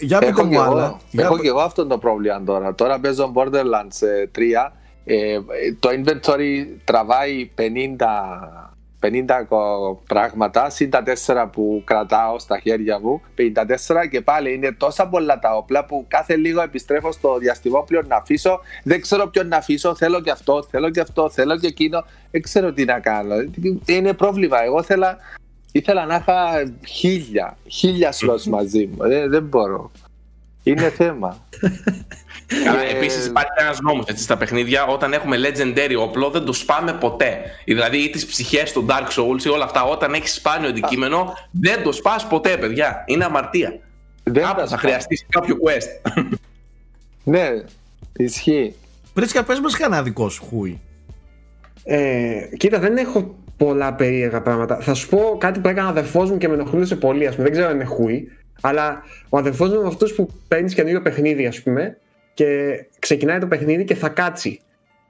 Για πείτε Έχω, και μου άλλα. εγώ, Για έχω π- και εγώ αυτό το πρόβλημα τώρα. Τώρα παίζω Borderlands ε, 3. Ε, το inventory τραβάει 50, 50 κο- πράγματα, συν τα 4 που κρατάω στα χέρια μου, 54 και πάλι είναι τόσα πολλά τα όπλα που κάθε λίγο επιστρέφω στο διαστημόπλαιο να αφήσω. Δεν ξέρω ποιον να αφήσω, θέλω και αυτό, θέλω και αυτό, θέλω και εκείνο. Δεν ξέρω τι να κάνω. Είναι πρόβλημα. Εγώ θέλα, ήθελα να είχα χίλια, χίλια slots μαζί μου. Δεν, δεν μπορώ. Είναι θέμα. Καλά, Ε, επίσης υπάρχει ένας νόμος στα παιχνίδια. Όταν έχουμε legendary όπλο, δεν το σπάμε ποτέ. Δηλαδή, ή τις ψυχές του Dark Souls ή όλα αυτά, όταν έχεις σπάνιο αντικείμενο, δεν το σπάς ποτέ, παιδιά. Είναι αμαρτία. Δεν Κάπου τα θα σπάω. χρειαστείς κάποιο quest. Ναι, ισχύει. Πρίτσκα, πες μας κανένα δικό σου χούι. Ε, κοίτα, δεν έχω πολλά περίεργα πράγματα. Θα σου πω κάτι που έκανε ο αδερφός μου και με ενοχλούσε πολύ. Ας πούμε. Δεν ξέρω αν είναι χούι. Αλλά ο αδερφός μου είναι αυτού που παίρνεις καινούριο παιχνίδι, ας πούμε, και ξεκινάει το παιχνίδι και θα κάτσει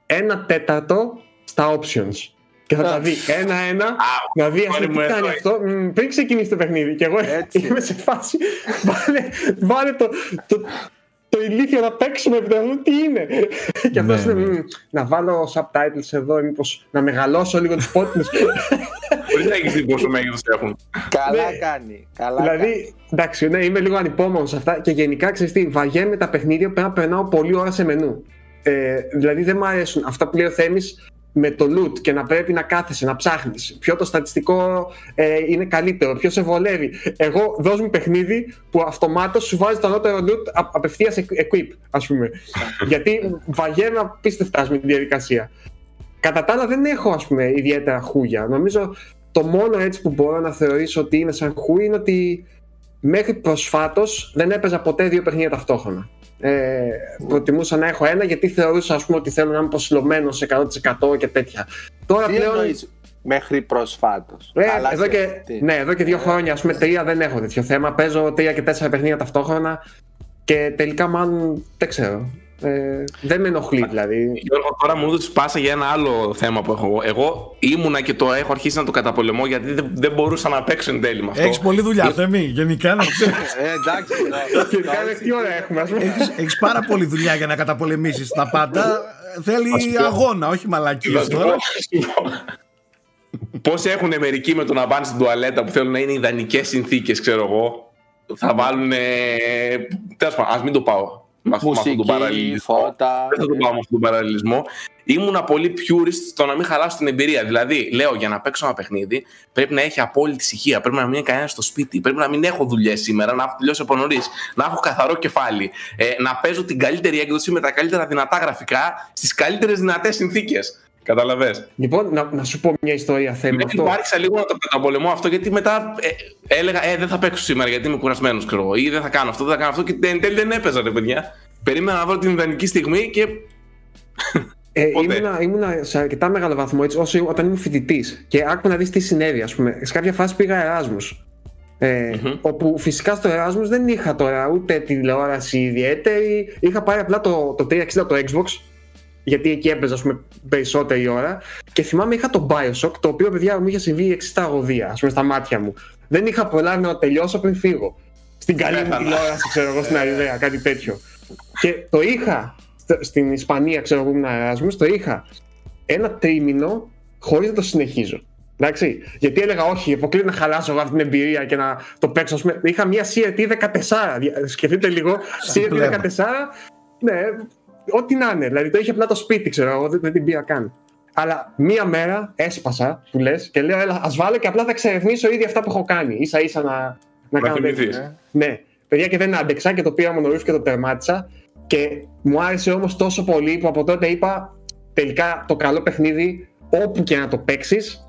ένα τέταρτο στα options. Και θα τα δει ένα-ένα, να δει ας μόνη πούμε, μου τι κάνει εδώ αυτό μ, πριν ξεκινήσει το παιχνίδι. Και εγώ Έτσι. είμαι σε φάση. Βάλε, βάλε το, το, το ηλίθιο να παίξουμε επιτέλου τι είναι; και αυτός Ναι, είναι. ναι. «Μμ, να βάλω subtitles εδώ, μήπως να μεγαλώσω λίγο τους πότινου. Μπορεί να έχεις δει πόσο μέγεθος έχουν. Καλά Ναι. κάνει. Καλά κάνει. δηλαδή, εντάξει, ναι, είμαι λίγο ανυπόμονος σε αυτά και γενικά ξέρεις τι, βαριέμαι τα παιχνίδια που πρέπει να περνάω πολλή ώρα σε μενού. Ε, δηλαδή δεν μου αρέσουν αυτά που λέει ο Θέμης με το loot και να πρέπει να κάθεσαι, να ψάχνεις ποιο το στατιστικό ε, είναι καλύτερο, ποιος σε βολεύει. Εγώ δώσ' μου παιχνίδι που αυτομάτως σου βάζει το ανώτερο loot α, απευθείας equ- equip, ας πούμε. Γιατί βαγέμαι απίστευτα με τη διαδικασία. Κατά τα άλλα δεν έχω ας πούμε ιδιαίτερα χούγια. Νομίζω το μόνο έτσι που μπορώ να θεωρήσω ότι είναι σαν χούι είναι ότι μέχρι προσφάτως δεν έπαιζα ποτέ δύο παιχνίδια ταυτόχρονα. Ε, προτιμούσα να έχω ένα γιατί θεωρούσα ας πούμε ότι θέλω να είμαι προσιλωμένος 100% και τέτοια. Τώρα Τι πλέον... εννοείς μέχρι προσφάτως; Ε, Καλά εδώ, και, σκεφτεί. ναι, εδώ και δύο χρόνια, ας πούμε, τρία δεν έχω τέτοιο θέμα. Παίζω τρία και τέσσερα παιχνίδια ταυτόχρονα και τελικά μάλλον δεν ξέρω. Ε, δεν με ενοχλεί δηλαδή. Γιώργο, τώρα μου έδωσε πάσα για ένα άλλο θέμα που έχω. εγώ. Εγώ ήμουνα και το έχω αρχίσει να το καταπολεμώ γιατί δεν, δεν μπορούσα να παίξω εν τέλει με αυτό. Έχεις πολλή δουλειά, Θέμη, γενικά να ξέρεις. Ε, εντάξει. το- Και το- κάνε τι ώρα έχουμε, ας πούμε. έχεις, έχεις πάρα πολλή δουλειά για να καταπολεμήσεις τα πάντα. Θέλει πω. αγώνα, όχι μαλακίες Θα σου πω, τώρα. θα σου πω. Πώς έχουν μερικοί με το να πάνε στην τουαλέτα που θέλουν να είναι ιδανικές συνθήκες, ξέρω εγώ. Θα βάλουν. Τέλος πάντων, ας μην το πάω. Με αυτό- με αυτόν τον Μουσική, παραλληλισμό. φώτα. Δεν θα το πάω με αυτόν τον παραλληλισμό. Ήμουνα πολύ purist στο να μην χαλάσω την εμπειρία. Δηλαδή, λέω για να παίξω ένα παιχνίδι πρέπει να έχει απόλυτη ησυχία. Πρέπει να μην είναι κανένας στο σπίτι. Πρέπει να μην έχω δουλειές σήμερα, να έχω τελειώσει από νωρίς. Να έχω καθαρό κεφάλι. Ε, να παίζω την καλύτερη έκδοση με τα καλύτερα δυνατά γραφικά στις καλύτερες δυνατές συνθήκες. Καταλαβες. Λοιπόν, να, να σου πω μια ιστορία θέμα Ναι, αυτό. άρχισα λίγο να το καταπολεμώ αυτό γιατί μετά ε, έλεγα Ε, δεν θα παίξω σήμερα γιατί είμαι κουρασμένος, ξέρω εγώ. Ή δεν θα κάνω αυτό, δεν θα κάνω αυτό. Και εν τέλει δεν έπαιζα, ρε παιδιά. Περίμενα να βρω την ιδανική στιγμή και. Ε, Ποτέ. ήμουνα, ήμουνα σε αρκετά μεγάλο βαθμό έτσι, όσο όταν ήμουν φοιτητής. Και άκουγα να δεις τι συνέβη, ας πούμε. Σε κάποια φάση πήγα Εράσμους. Ε, Μμμ. Όπου φυσικά στο Erasmus δεν είχα τώρα ούτε τηλεόραση ιδιαίτερη. Είχα πάρει απλά το, το 360 το Xbox. Γιατί εκεί έπαιζα, ας πούμε, περισσότερη ώρα. Και θυμάμαι είχα το Bioshock, το οποίο παιδιά μου είχε συμβεί εξή τραγωδία, ας πούμε, στα μάτια μου. Δεν είχα προλάβει να το τελειώσω πριν φύγω. Στην καλή μου Πέθανα. τηλεόραση, ξέρω εγώ, στην Αριδέα, κάτι τέτοιο. Και το είχα st- στην Ισπανία, ξέρω εγώ, ήμουν Erasmus, το είχα ένα τρίμηνο χωρίς να το συνεχίζω. Εντάξει, γιατί έλεγα όχι, αποκλείεται να χαλάσω εγώ αυτή την εμπειρία και να το παίξω. Ας πούμε, είχα μια CRT 14. δια- Σκεφτείτε λίγο, CRT πλέμα. 14. Ναι, ό,τι να είναι. Δηλαδή το είχε απλά το σπίτι, ξέρω εγώ, δεν, δεν την πήγα καν. Αλλά μία μέρα έσπασα, που λες, και λέω, έλα, ας βάλω και απλά θα εξερευνήσω ήδη αυτά που έχω κάνει. σα ίσα να, να Να κάνω τέτοιο. θυμηθείς. Ε, Ναι, παιδιά και δεν άντεξα και το πήρα μονορούφι και το τερμάτισα. Και μου άρεσε όμως τόσο πολύ που από τότε είπα τελικά το καλό παιχνίδι, όπου και να το παίξεις,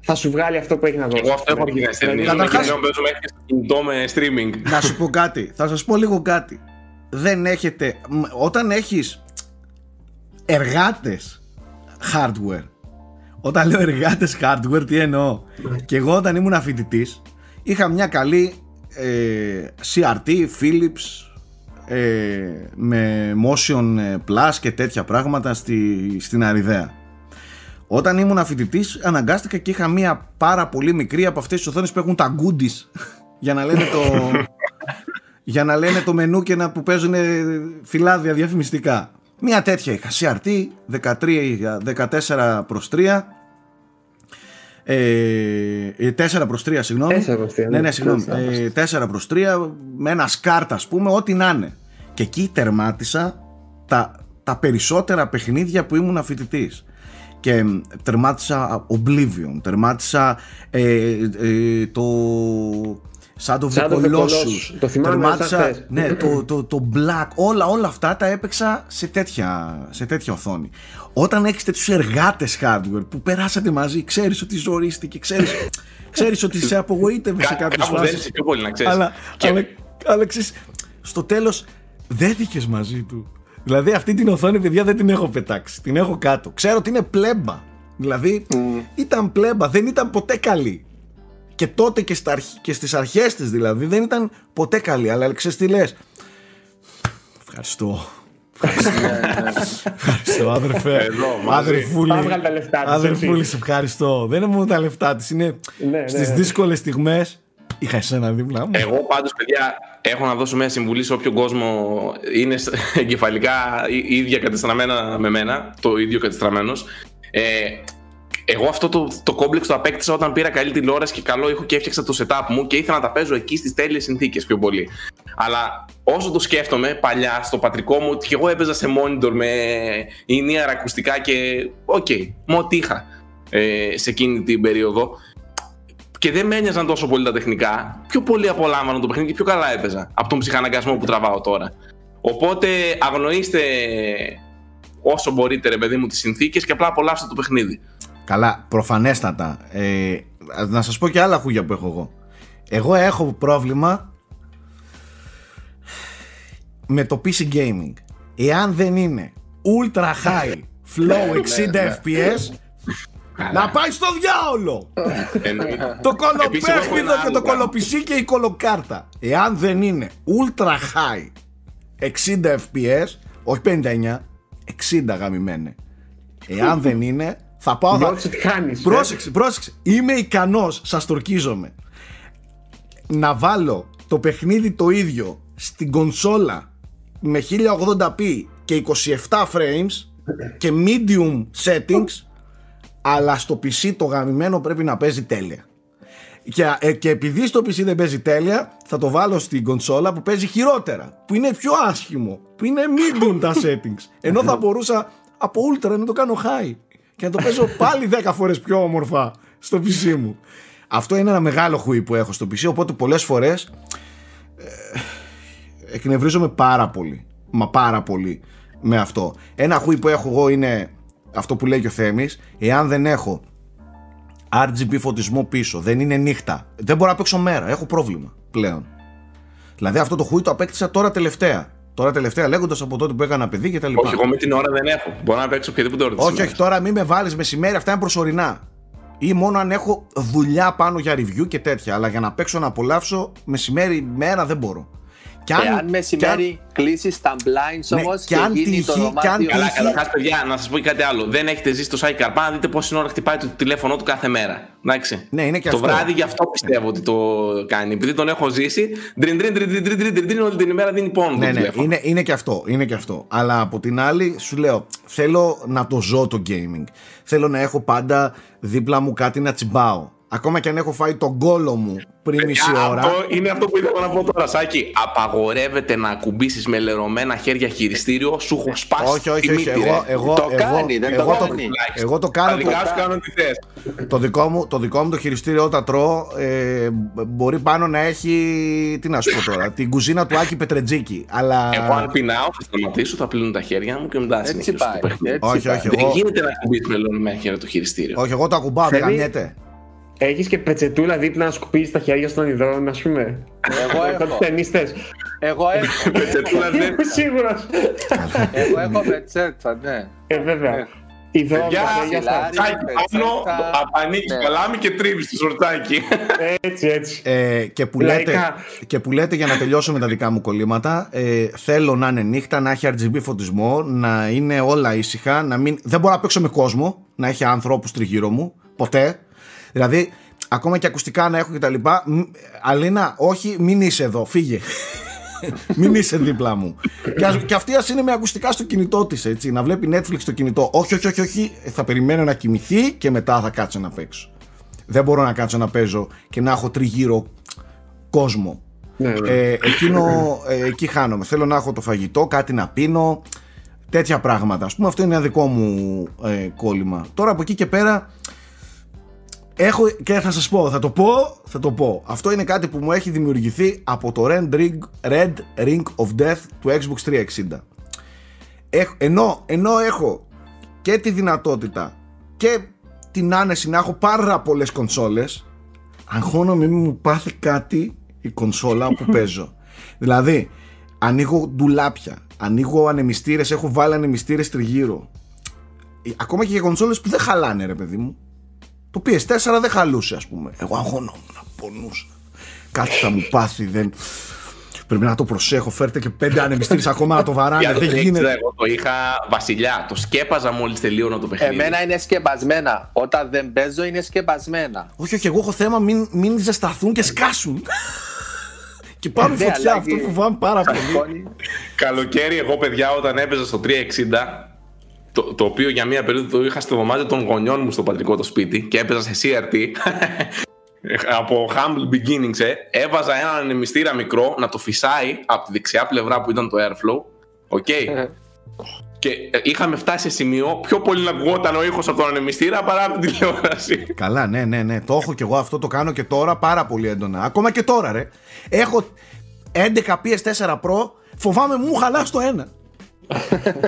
θα σου βγάλει αυτό που έχει να δώσει. Εγώ αυτό έχω αρχίσει να Δηλαδή, στερνίζω. Και Καταρχάς- πλέον παίζω μέχρι και στο κινητό με streaming. να σου πω κάτι. Θα σας πω λίγο κάτι. Δεν έχετε. μ, Όταν έχεις εργάτες hardware. Όταν λέω εργάτες hardware, τι εννοώ; Και εγώ όταν ήμουν φοιτητή, είχα μια καλή ε, CRT, Philips, ε, με motion ε, plus και τέτοια πράγματα στη, στην Αριδαία. Όταν ήμουν φοιτητή, αναγκάστηκα και είχα μια πάρα πολύ μικρή από αυτές τις οθόνες που έχουν τα goodies για να λένε το, για να λένε το μενού και να που παίζουν φυλάδια διαφημιστικά. Μια τέτοια είχα. CRT 13, 14 προς 3. Ε, 4 προς 3 συγγνώμη. Τέσσερα προς τρία, Ναι, ναι. ναι, συγγνώμη. Τέσσερα προς Ε, 4 προς 3 με ένα σκάρτ ας πούμε, ό,τι να είναι. Και εκεί τερμάτισα τα, τα περισσότερα παιχνίδια που ήμουν φοιτητή. Και μ, τερμάτισα Oblivion, τερμάτισα ε, ε, το Shadow of the Shadow of the Colossus, Colossus. Το θυμάμαι τερμάτισα σαν χθες. ναι, το, το, το Black, όλα, όλα αυτά τα έπαιξα σε τέτοια, σε τέτοια οθόνη. Όταν έχεις τέτοιους εργάτες hardware που περάσατε μαζί, ξέρεις ότι ζορίστηκε, ξέρεις, ξέρεις ότι σε απογοήτευε σε Κά- κάποιες Κάπου φάσεις. δένεσαι πιο πολύ, να ξέρεις. Αλλά, Και- αλλά, αλλά ξέρεις, στο τέλος δέθηκες μαζί του. Δηλαδή αυτή την οθόνη, παιδιά, δεν την έχω πετάξει. Την έχω κάτω. Ξέρω ότι είναι πλέμπα. Δηλαδή ήταν πλέμπα, δεν ήταν ποτέ καλή. Και τότε και, στα, αρχ- και στις αρχές της δηλαδή δεν ήταν ποτέ καλή. Αλλά ξέρεις τι λες. Ευχαριστώ. Ευχαριστώ αδερφέ. Εδώ, μαζί. Αδερφούλη. Πάμε βγάλει τα λεφτά της, Αδερφούλη, έτσι. σε ευχαριστώ. Δεν είναι μόνο τα λεφτά της, είναι Ναι, ναι, στις ναι. δύσκολες στιγμές. Είχα εσένα δίπλα μου. Εγώ πάντως παιδιά έχω να δώσω μια συμβουλή σε όποιον κόσμο είναι σ- εγκεφαλικά ή- ίδια κατεστραμμένα με μένα, το ίδιο κατεστραμμένος. Ε, εγώ αυτό το, το κόμπλεξ το απέκτησα όταν πήρα καλή τηλεόραση και καλό ήχο και έφτιαξα το setup μου και ήθελα να τα παίζω εκεί στις τέλειες συνθήκες πιο πολύ. Αλλά όσο το σκέφτομαι παλιά στο πατρικό μου, και εγώ έπαιζα σε monitor με in-ear ακουστικά και οκ, με ό,τι είχα ε, σε εκείνη την περίοδο και δεν με ένοιαζαν τόσο πολύ τα τεχνικά, πιο πολύ απολάμβανα το παιχνίδι και πιο καλά έπαιζα από τον ψυχαναγκασμό που τραβάω τώρα. Οπότε αγνοήστε όσο μπορείτε, ρε παιδί μου, τις συνθήκες και απλά απολαύστε το παιχνίδι. Καλά, προφανέστατα. Ε, να σας πω και άλλα χούγια που έχω εγώ. Εγώ έχω πρόβλημα με το PC Gaming. Εάν δεν είναι ultra high flow 60 FPS, να πάει στο διάολο! Εννοείται. το Επίσης, έχω ένα κολοπέχνιδο και άλλο το πράγμα. κολοπισί και η κολοκάρτα. Εάν δεν είναι ultra high 60 FPS, όχι 59, 60 γαμημένε. Εάν δεν είναι, θα πάω. Θα... Νιώθεις ότι χάνεις. Πρόσεξε, πρόσεξε. Είμαι ικανός, σας τορκίζομαι, να βάλω το παιχνίδι το ίδιο στην κονσόλα με 1080p και 27 frames και medium settings αλλά στο PC το γαμημένο πρέπει να παίζει τέλεια. Και, ε, και επειδή στο PC δεν παίζει τέλεια, θα το βάλω στην κονσόλα που παίζει χειρότερα. Που είναι πιο άσχημο. Που είναι medium τα settings. Ενώ θα μπορούσα από ultra να το κάνω high. Και να το παίζω πάλι 10 φορές πιο όμορφα στο PC μου. Αυτό είναι ένα μεγάλο χουί που έχω στο PC. Οπότε πολλές φορές ε, εκνευρίζομαι πάρα πολύ. Μα πάρα πολύ με αυτό. Ένα χουί που έχω εγώ είναι αυτό που λέει και ο Θέμης, εάν δεν έχω RGB φωτισμό πίσω, δεν είναι νύχτα, δεν μπορώ να παίξω μέρα, έχω πρόβλημα πλέον. Δηλαδή αυτό το χούι το απέκτησα τώρα τελευταία. Τώρα τελευταία λέγοντας από τότε που έκανα παιδί και τα λοιπά. Όχι, εγώ με την ώρα δεν έχω. Μπορώ να παίξω οποιαδήποτε ώρα. της Όχι, ημέρας. όχι, τώρα μην με βάλεις μεσημέρι, αυτά είναι προσωρινά. Ή μόνο αν έχω δουλειά πάνω για review και τέτοια. Αλλά για να παίξω να απολαύσω μεσημέρι μέρα δεν μπορώ. Και Εάν μεσημέρι κλείσει τα blinds Ναι, όμως και και, αν γίνει το τύχει- και αν δωμάτιο. Καλά, τύχει- καταρχά, παιδιά, να σας πω και κάτι άλλο. Δεν έχετε ζήσει το Cycle Park, να δείτε πόση ώρα χτυπάει το τηλέφωνο του κάθε μέρα. Εντάξει. Ναι, είναι και το αυτό. βράδυ γι' αυτό πιστεύω ότι το κάνει. Επειδή τον έχω ζήσει, ντριν ντριν ντριν ντριν ντριν ντριν όλη την ημέρα δίνει πόνο το Ναι, ναι, τηλέφωνο. είναι, είναι και αυτό, είναι και αυτό. Αλλά από την άλλη σου λέω, θέλω να το ζω το gaming. Θέλω να έχω πάντα δίπλα μου κάτι να τσιμπάω. Ακόμα και αν έχω φάει τον κόλο μου πριν μισή Παιδιά, ώρα. Αυτό είναι αυτό που ήθελα να πω τώρα, Σάκη. Απαγορεύεται να ακουμπήσεις με λερωμένα χέρια χειριστήριο, σου έχω σπάσει Όχι, όχι, τη όχι. μύτη, Εγώ, ρε. εγώ, Το εγώ, κάνει, δεν το εγώ, κάνει. εγώ το Τα κάνω. δικά Το, σου κάνουν τι θες. το, δικό μου, το δικό μου το χειριστήριο όταν τρώω ε, μπορεί πάνω να έχει, τι να σου πω τώρα, την κουζίνα του Άκη Πετρετζίκη. Αλλά... Εγώ αν πεινάω, θα σταματήσω, θα πλύνω τα χέρια μου και μετά Έτσι συνεχίζω το πάει. παιχνίδι. Έτσι Όχι, πάει. όχι. Δεν Εγώ- γίνεται να ακουμπήσεις με λερωμένα χέρια το χειριστήριο. Όχι, εγώ το ακουμπάω, δεν Θέλει- γαμιέται. Έχεις και πετσετούλα δίπλα να σκουπίζεις τα χέρια στον υδρών, ας πούμε. Εγώ Κάτι έχω. ταινίστε. Εγώ έχω. Πετσετούλα δεν- Είμαι σίγουρος. Εγώ έχω πετσέτσα, ναι. Ε, βέβαια. Ε. Υδρών Παιδιά, τα χέρια στα. Σιλάρι. Τσάκι πάνω, πετσέτα. ανοίγει Ναι. παλάμι και τρίβει το σορτσάκι. Έτσι, έτσι. Ε, και, που λέτε, Λαϊκά. και που λέτε για να τελειώσω με τα δικά μου κολλήματα ε, θέλω να είναι νύχτα, να έχει RGB φωτισμό να είναι όλα ήσυχα να μην, δεν μπορώ να παίξω με κόσμο να έχει ανθρώπους τριγύρω μου ποτέ δηλαδή ακόμα και ακουστικά να έχω και τα λοιπά μ, Αλίνα όχι μην είσαι εδώ φύγε μην είσαι δίπλα μου και, ας- και αυτή ας είναι με ακουστικά στο κινητό της έτσι να βλέπει Netflix στο κινητό όχι όχι όχι, όχι θα περιμένω να κοιμηθεί και μετά θα κάτσω να παίξω δεν μπορώ να κάτσω να παίζω και να έχω τριγύρω κόσμο. Ναι, ναι. Ε, εκείνο, ε, εκεί χάνομαι. Θέλω να έχω το φαγητό, κάτι να πίνω, τέτοια πράγματα. Ας πούμε αυτό είναι ένα δικό μου ε, κόλλημα. Τώρα από εκεί και πέρα έχω και θα σας πω, θα το πω, θα το πω. Αυτό είναι κάτι που μου έχει δημιουργηθεί από το Red Ring, Red Ring of Death του Xbox 360. Έχ- ενώ, ενώ έχω και τη δυνατότητα και την άνεση να έχω πάρα πολλές κονσόλες αγχώνομαι μην μου πάθει κάτι η κονσόλα που παίζω δηλαδή ανοίγω ντουλάπια ανοίγω ανεμιστήρες έχω βάλει ανεμιστήρες τριγύρω Ε, ακόμα και για κονσόλες που δεν χαλάνε ρε παιδί μου το PS4 δεν χαλούσε ας πούμε εγώ αγχώνομαι πονούσα κάτι θα μου πάθει δεν... πρέπει να το προσέχω φέρτε και πέντε ανεμιστήρες ακόμα να το βαράνε Για το δεν 360 γίνεται εγώ το είχα βασιλιά. Το σκέπαζα μόλις τελείωνα το παιχνίδι. Εμένα είναι σκεπασμένα. Όταν δεν παίζω είναι σκεπασμένα. Όχι, όχι, εγώ έχω θέμα μην, μην ζεσταθούν και σκάσουν. και πάμε Ναι, φωτιά, αλλά αυτό και- φοβάμαι πάρα πολύ. Τσακώνει. Καλοκαίρι, εγώ παιδιά, όταν έπαιζα στο 360, το, το οποίο για μία περίοδο το είχα στο δωμάτιο των γονιών μου στο πατρικό το σπίτι και έπαιζα σε CRT. από humble beginnings, ε, έβαζα έναν ανεμιστήρα μικρό να το φυσάει από τη δεξιά πλευρά που ήταν το airflow. Οκ. Ε. και ε, είχαμε φτάσει σε σημείο πιο πολύ να ακουγόταν ο ήχος από τον ανεμιστήρα παρά από την τηλεόραση. Καλά, ναι, ναι, ναι. Το έχω και εγώ αυτό, το κάνω και τώρα πάρα πολύ έντονα. Ακόμα και τώρα, ρε. Έχω 11 PS4 Pro, φοβάμαι μου χαλάς στο ένα.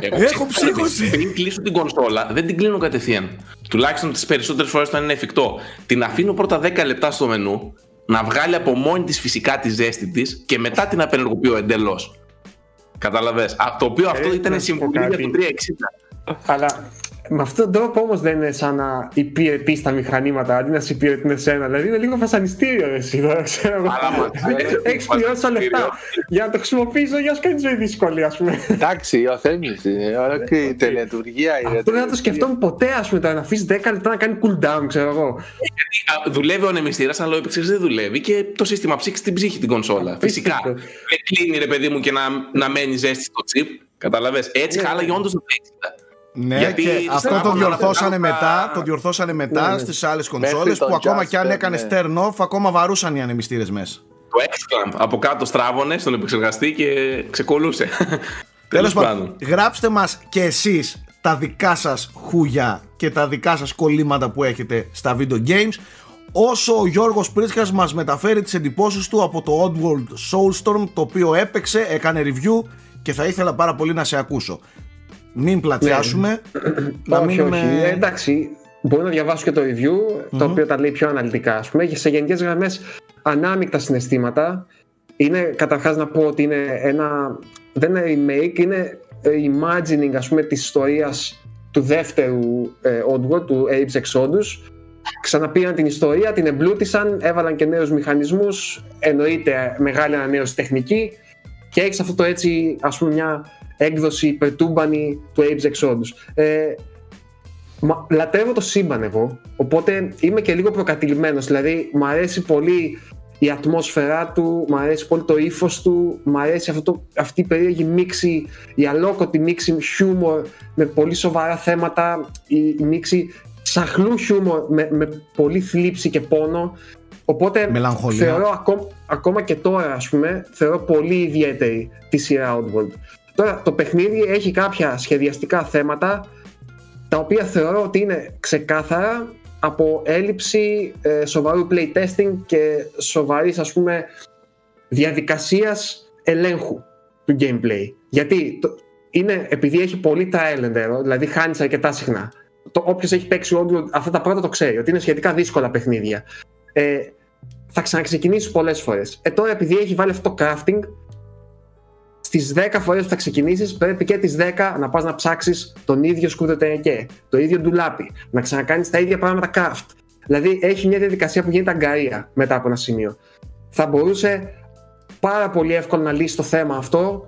Εγώ Έχω ψύχωση. Πριν κλείσω την κονσόλα, δεν την κλείνω κατευθείαν. Τουλάχιστον τις περισσότερες φορές όταν είναι εφικτό. Την αφήνω πρώτα 10 λεπτά στο μενού, να βγάλει από μόνη της φυσικά τη ζέστη της και μετά την απενεργοποιώ εντελώς. Κατάλαβες; Το οποίο αυτό Ε, να ήταν σου πω συμβουλή για κάτι. το 360. Αλλά με αυτόν τον τρόπο όμως δεν είναι σαν να υπηρετεί τα μηχανήματα αντί να σε υπηρετούν εσένα. Δηλαδή είναι λίγο βασανιστήριο ρε, εσύ τώρα, ξέρω εγώ. Αλλά, μα, ξέρετε, Έχεις πληρώσει τα βασανιστήριο. λεφτά για να το χρησιμοποιήσω για να σου κάνει τη ζωή δύσκολη, ας πούμε. Εντάξει, ο Θέμης είναι ολόκληρη τελετουργία. είναι Αυτό δεν θα το τελετουργία. σκεφτόμουν ποτέ, ας πούμε, τώρα να αφήσεις 10 λεπτά να κάνει cooldown, ξέρω εγώ. Γιατί α, δουλεύει ο ανεμιστήρας, αλλά ο επεξεργαστή δεν δουλεύει και το σύστημα ψήξει την ψύχη την κονσόλα. Φυσικά. Απίστευτο. Δεν κλείνει ρε παιδί μου και να, να μένει ζέστη στο chip. Καταλαβες. Έτσι Ναι. χάλαγε όντως το 360. Ναι, Γιατί και στην αυτό το Apple διορθώσανε αναπερνάω τα- μετά, το διορθώσανε μετά Ναι, ναι. στις άλλες Μέχρι κονσόλες τον που ακόμα Jasper, και αν έκανε ναι. turn off, ακόμα βαρούσαν οι ανεμιστήρες μέσα. Το X-Clamp από κάτω στράβωνε στον επεξεργαστή και ξεκολούσε. Τέλος πάντων, γράψτε μας και εσείς τα δικά σας χούγια και τα δικά σας κολλήματα που έχετε στα video games όσο ο Γιώργος Πρίτσκας μας μεταφέρει τις εντυπώσεις του από το Oddworld Soulstorm το οποίο έπαιξε, έκανε review και θα ήθελα πάρα πολύ να σε ακούσω. Μην πλατιάσουμε. να όχι, μείνουμε... όχι. Ε, εντάξει, μπορώ να διαβάσω και το review, το οποίο τα λέει πιο αναλυτικά, ας πούμε. Σε γενικές γραμμές, ανάμεικτα συναισθήματα. Είναι καταρχάς να πω ότι είναι ένα. Δεν είναι remake, είναι imagining ας πούμε της ιστορίας του δεύτερου ε, Oddworld, του Apes Exodus ξαναπήραν την ιστορία, την εμπλούτησαν, έβαλαν και νέους μηχανισμούς, εννοείται μεγάλη ανανέωση τεχνική και έχεις αυτό το έτσι ας πούμε μια έκδοση υπερτούμπανη του Apes Exodus. Ε, μα, λατρεύω το σύμπαν εγώ, οπότε είμαι και λίγο προκατηλημένος, δηλαδή μου αρέσει πολύ η ατμόσφαιρά του, μου αρέσει πολύ το ύφος του, μου αρέσει αυτό το, αυτή η περίεργη μίξη, η αλόκοτη μίξη χιούμορ με πολύ σοβαρά θέματα, η, η μίξη σαχλού χιούμορ με, με πολύ θλίψη και πόνο. Οπότε Μελαγχολία. θεωρώ ακόμα, και τώρα ας πούμε, θεωρώ πολύ ιδιαίτερη τη σειρά Outworld. Τώρα το παιχνίδι έχει κάποια σχεδιαστικά θέματα τα οποία θεωρώ ότι είναι ξεκάθαρα από έλλειψη ε, σοβαρού playtesting και σοβαρής ας πούμε διαδικασίας ελέγχου του gameplay. Γιατί το, είναι, επειδή έχει πολύ trial and δηλαδή χάνεις αρκετά συχνά. Όποιος έχει παίξει όντω αυτά τα πρώτα το ξέρει, ότι είναι σχετικά δύσκολα παιχνίδια. Ε, θα ξαναξεκινήσεις πολλές φορές. Ε, τώρα επειδή έχει βάλει αυτό το crafting, στις 10 φορές που θα ξεκινήσεις, πρέπει και τις 10 να πας να ψάξεις τον ίδιο σκούδο το ίδιο ντουλάπι, να ξανακάνεις τα ίδια πράγματα craft. Δηλαδή έχει μια διαδικασία που γίνεται αγκαρία μετά από ένα σημείο. Θα μπορούσε πάρα πολύ εύκολα να λύσει το θέμα αυτό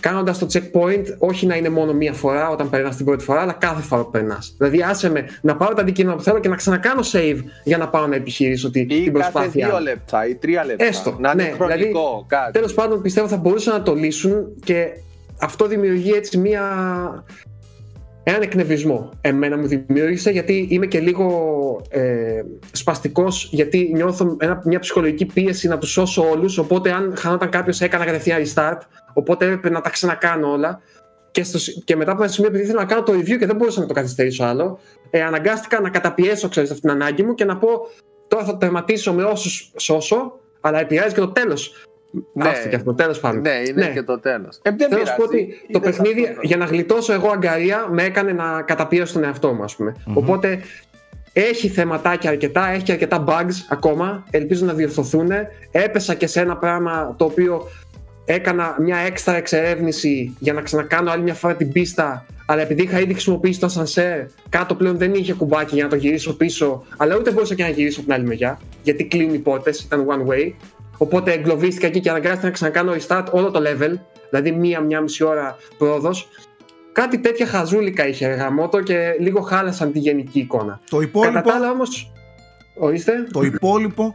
κάνοντας το checkpoint όχι να είναι μόνο μία φορά όταν περνάς την πρώτη φορά, αλλά κάθε φορά που περνάς. Δηλαδή, άσε με να πάρω τα αντικείμενα που θέλω και να ξανακάνω save για να πάω να επιχειρήσω ή την προσπάθεια. Ή δύο λεπτά ή τρία λεπτά. Έστω. Να είναι ναι, χρονικό δηλαδή, κάτι. Τέλος πάντων, πιστεύω θα μπορούσαν να το λύσουν και αυτό δημιουργεί έτσι μία έναν εκνευρισμό εμένα μου δημιούργησε γιατί είμαι και λίγο ε, σπαστικός γιατί νιώθω ένα, μια ψυχολογική πίεση να τους σώσω όλους. Οπότε αν χανόταν κάποιος έκανα κατευθείαν restart. Οπότε έπρεπε να τα ξανακάνω όλα. Και, στο, και μετά από ένα σημείο επειδή ήθελα να κάνω το review και δεν μπορούσα να το καθυστερήσω άλλο ε, αναγκάστηκα να καταπιέσω ξέρεις, αυτήν την ανάγκη μου και να πω τώρα θα το τερματίσω με όσους σώσω αλλά επηρεάζει και το τέλος ναι, και αυτό, τέλος πάντων. Ναι, είναι ναι. και το τέλος. Ε, δεν Θέλω να πω ότι το παιχνίδι, για να γλιτώσω εγώ αγκαρία, με έκανε να καταπιέσω τον εαυτό μου, ας πούμε. Mm-hmm. Οπότε έχει θεματάκια αρκετά, έχει και αρκετά bugs ακόμα. Ελπίζω να διορθωθούν. Έπεσα και σε ένα πράγμα το οποίο έκανα μια έξτρα εξερεύνηση για να ξανακάνω άλλη μια φορά την πίστα. Αλλά επειδή είχα ήδη χρησιμοποιήσει το ασανσέρ, κάτω πλέον δεν είχε κουμπάκι για να το γυρίσω πίσω. Αλλά ούτε μπορούσα και να γυρίσω από την άλλη μεριά. Γιατί κλείνουν οι πόρτε, ήταν one way. Οπότε εγκλωβίστηκα εκεί και αναγκάστηκα να ξανακάνω restart όλο το level, δηλαδή μία-μία μισή ώρα πρόοδος. Κάτι τέτοια χαζούλικα είχε γαμότο και λίγο χάλασαν τη γενική εικόνα. Το υπόλοιπο. Κατά τα άλλα όμως. Ορίστε. Το υπόλοιπο.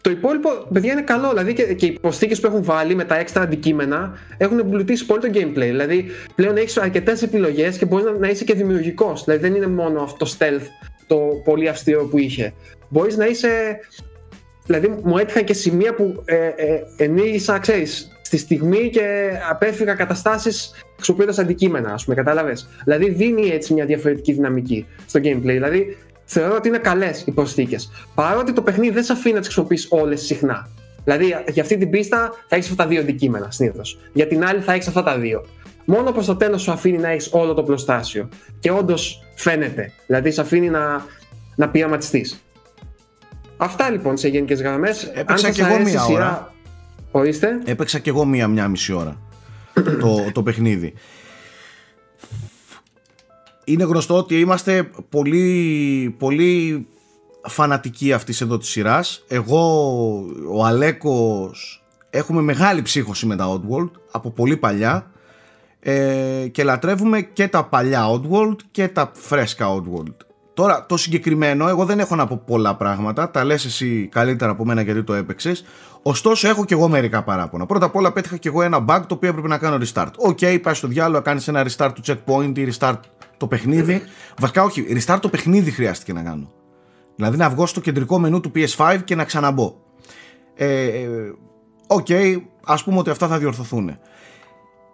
Το υπόλοιπο, παιδιά, είναι καλό. Δηλαδή και, και οι προσθήκες που έχουν βάλει με τα έξτρα αντικείμενα έχουν εμπλουτίσει πολύ το gameplay. Δηλαδή πλέον έχεις αρκετές επιλογές και μπορείς να, να είσαι και δημιουργικός. Δηλαδή δεν είναι μόνο αυτό το stealth το πολύ αυστηρό που είχε. Μπορείς να είσαι Δηλαδή μου έτυχαν και σημεία που ε, ε, ενήγησα, ξέρεις, στη στιγμή και απέφυγα καταστάσεις χρησιμοποιώντας αντικείμενα, ας πούμε, κατάλαβες. Δηλαδή δίνει έτσι μια διαφορετική δυναμική στο gameplay. Δηλαδή θεωρώ ότι είναι καλές οι προσθήκες. Παρότι το παιχνίδι δεν σε αφήνει να τις χρησιμοποιείς όλες συχνά. Δηλαδή για αυτή την πίστα θα έχεις αυτά τα δύο αντικείμενα συνήθως. Για την άλλη θα έχεις αυτά τα δύο. Μόνο προς το τέλος σου αφήνει να έχεις όλο το πλωστάσιο. Και όντως φαίνεται. Δηλαδή σε αφήνει να, να πειραματιστείς. Αυτά λοιπόν σε γενικές γραμμές. Έπαιξα και εγώ μία ώρα. Ορίστε. Έπαιξα και εγώ μία, μία μισή ώρα το, το παιχνίδι. Είναι γνωστό ότι είμαστε πολύ, πολύ φανατικοί αυτής εδώ της σειράς. Εγώ, ο Αλέκος, έχουμε μεγάλη ψύχωση με τα Oddworld από πολύ παλιά ε, και λατρεύουμε και τα παλιά Oddworld και τα φρέσκα Oddworld. Τώρα, το συγκεκριμένο, εγώ δεν έχω να πω πολλά πράγματα. Τα λες εσύ καλύτερα από μένα γιατί το έπαιξες. Ωστόσο, έχω και εγώ μερικά παράπονα. Πρώτα απ' όλα, πέτυχα και εγώ ένα bug το οποίο έπρεπε να κάνω restart. Οκ, okay, πάει στο διάολο, κάνεις ένα restart του checkpoint ή restart το παιχνίδι. Βασικά, όχι, restart το παιχνίδι χρειάστηκε να κάνω. Δηλαδή, να βγω στο κεντρικό μενού του PS5 και να ξαναμπώ. Ε, ε, οκ, ε, okay, ας πούμε ότι αυτά θα διορθωθούν.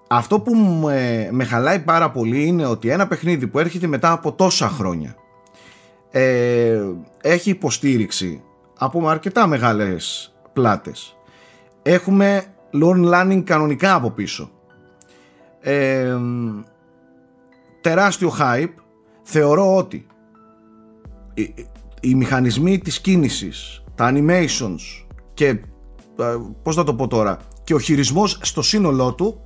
Αυτό που με, με χαλάει πάρα πολύ είναι ότι ένα παιχνίδι που έρχεται μετά από τόσα χρόνια ε, έχει υποστήριξη από αρκετά μεγάλες πλάτες. Έχουμε Lorne Lanning κανονικά από πίσω. Ε, τεράστιο hype. Θεωρώ ότι οι, οι μηχανισμοί της κίνησης, τα animations και ε, πώς θα το πω τώρα και ο χειρισμός στο σύνολό του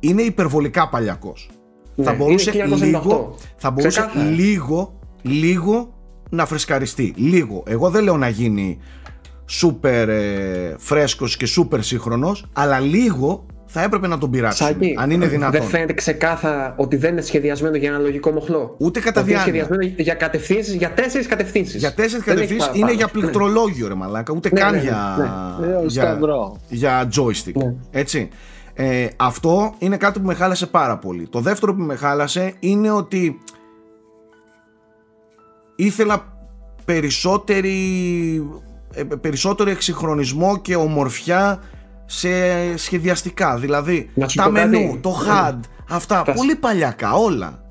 είναι υπερβολικά παλιακός. Ναι, θα μπορούσε είναι 1998. λίγο, θα μπορούσε Ξεκάθαρα. λίγο, λίγο να φρεσκαριστεί. Λίγο. Εγώ δεν λέω να γίνει σούπερ ε, φρέσκος και σούπερ σύγχρονος, αλλά λίγο θα έπρεπε να τον πειράξουν. Σάκη, αν είναι δυνατόν. δεν φαίνεται ξεκάθαρα ότι δεν είναι σχεδιασμένο για ένα λογικό μοχλό. Ούτε κατά Ότι είναι διάνοια. σχεδιασμένο για κατευθύνσεις, για τέσσερις κατευθύνσεις. Για τέσσερις κατευθύνσεις είναι για πληκτρολόγιο, ρε Μαλάκα. Ούτε Ναι, καν ναι, για, ναι. Ε, ο για, Σταυρό. για joystick. Ναι. Έτσι. Ε, αυτό είναι κάτι που με χάλασε πάρα πολύ. Το δεύτερο που με χάλασε είναι ότι ήθελα περισσότερη, ε, περισσότερο εξυγχρονισμό και ομορφιά σε σχεδιαστικά. Δηλαδή Να σου τα πω κάτι. μενού, το HUD, αυτά. Θα- Πολύ παλιακά όλα.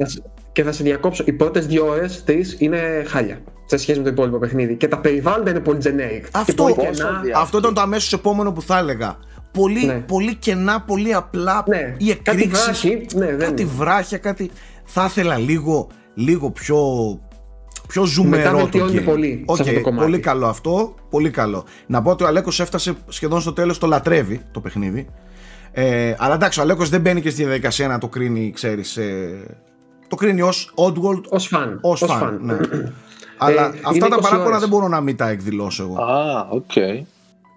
Και θα σε διακόψω. Οι πρώτες δύο ώρες, τρει είναι χάλια σε σχέση με το υπόλοιπο παιχνίδι. Και τα περιβάλλοντα είναι πολύ generic. Και Αυτό, πολύ πόσο κενά. δια- αυτό ήταν το αμέσως επόμενο που θα έλεγα. Πολύ, Ναι. πολύ κενά, πολύ απλά Ναι, οι κάτι εκρήξεις, βράχη, ναι, δεν κάτι είναι. βράχια, κάτι... Θα ήθελα λίγο, λίγο πιο, πιο ζουμερό το βελτιώνεται game. πολύ σε Οκ, αυτό το κομμάτι. Πολύ καλό αυτό, πολύ καλό. Να πω ότι ο Αλέκος έφτασε σχεδόν στο τέλος, το λατρεύει το παιχνίδι. Ε, αλλά εντάξει, ο Αλέκος δεν μπαίνει και στη διαδικασία να το κρίνει, ξέρεις, ε, το κρίνει ως Oddworld, Ω φαν. ως ως fan. Ναι. αλλά Ε, αυτά είναι τα 20 παράπονα ώρες. δεν μπορώ να μην τα εκδηλώσω εγώ. Α, οκ.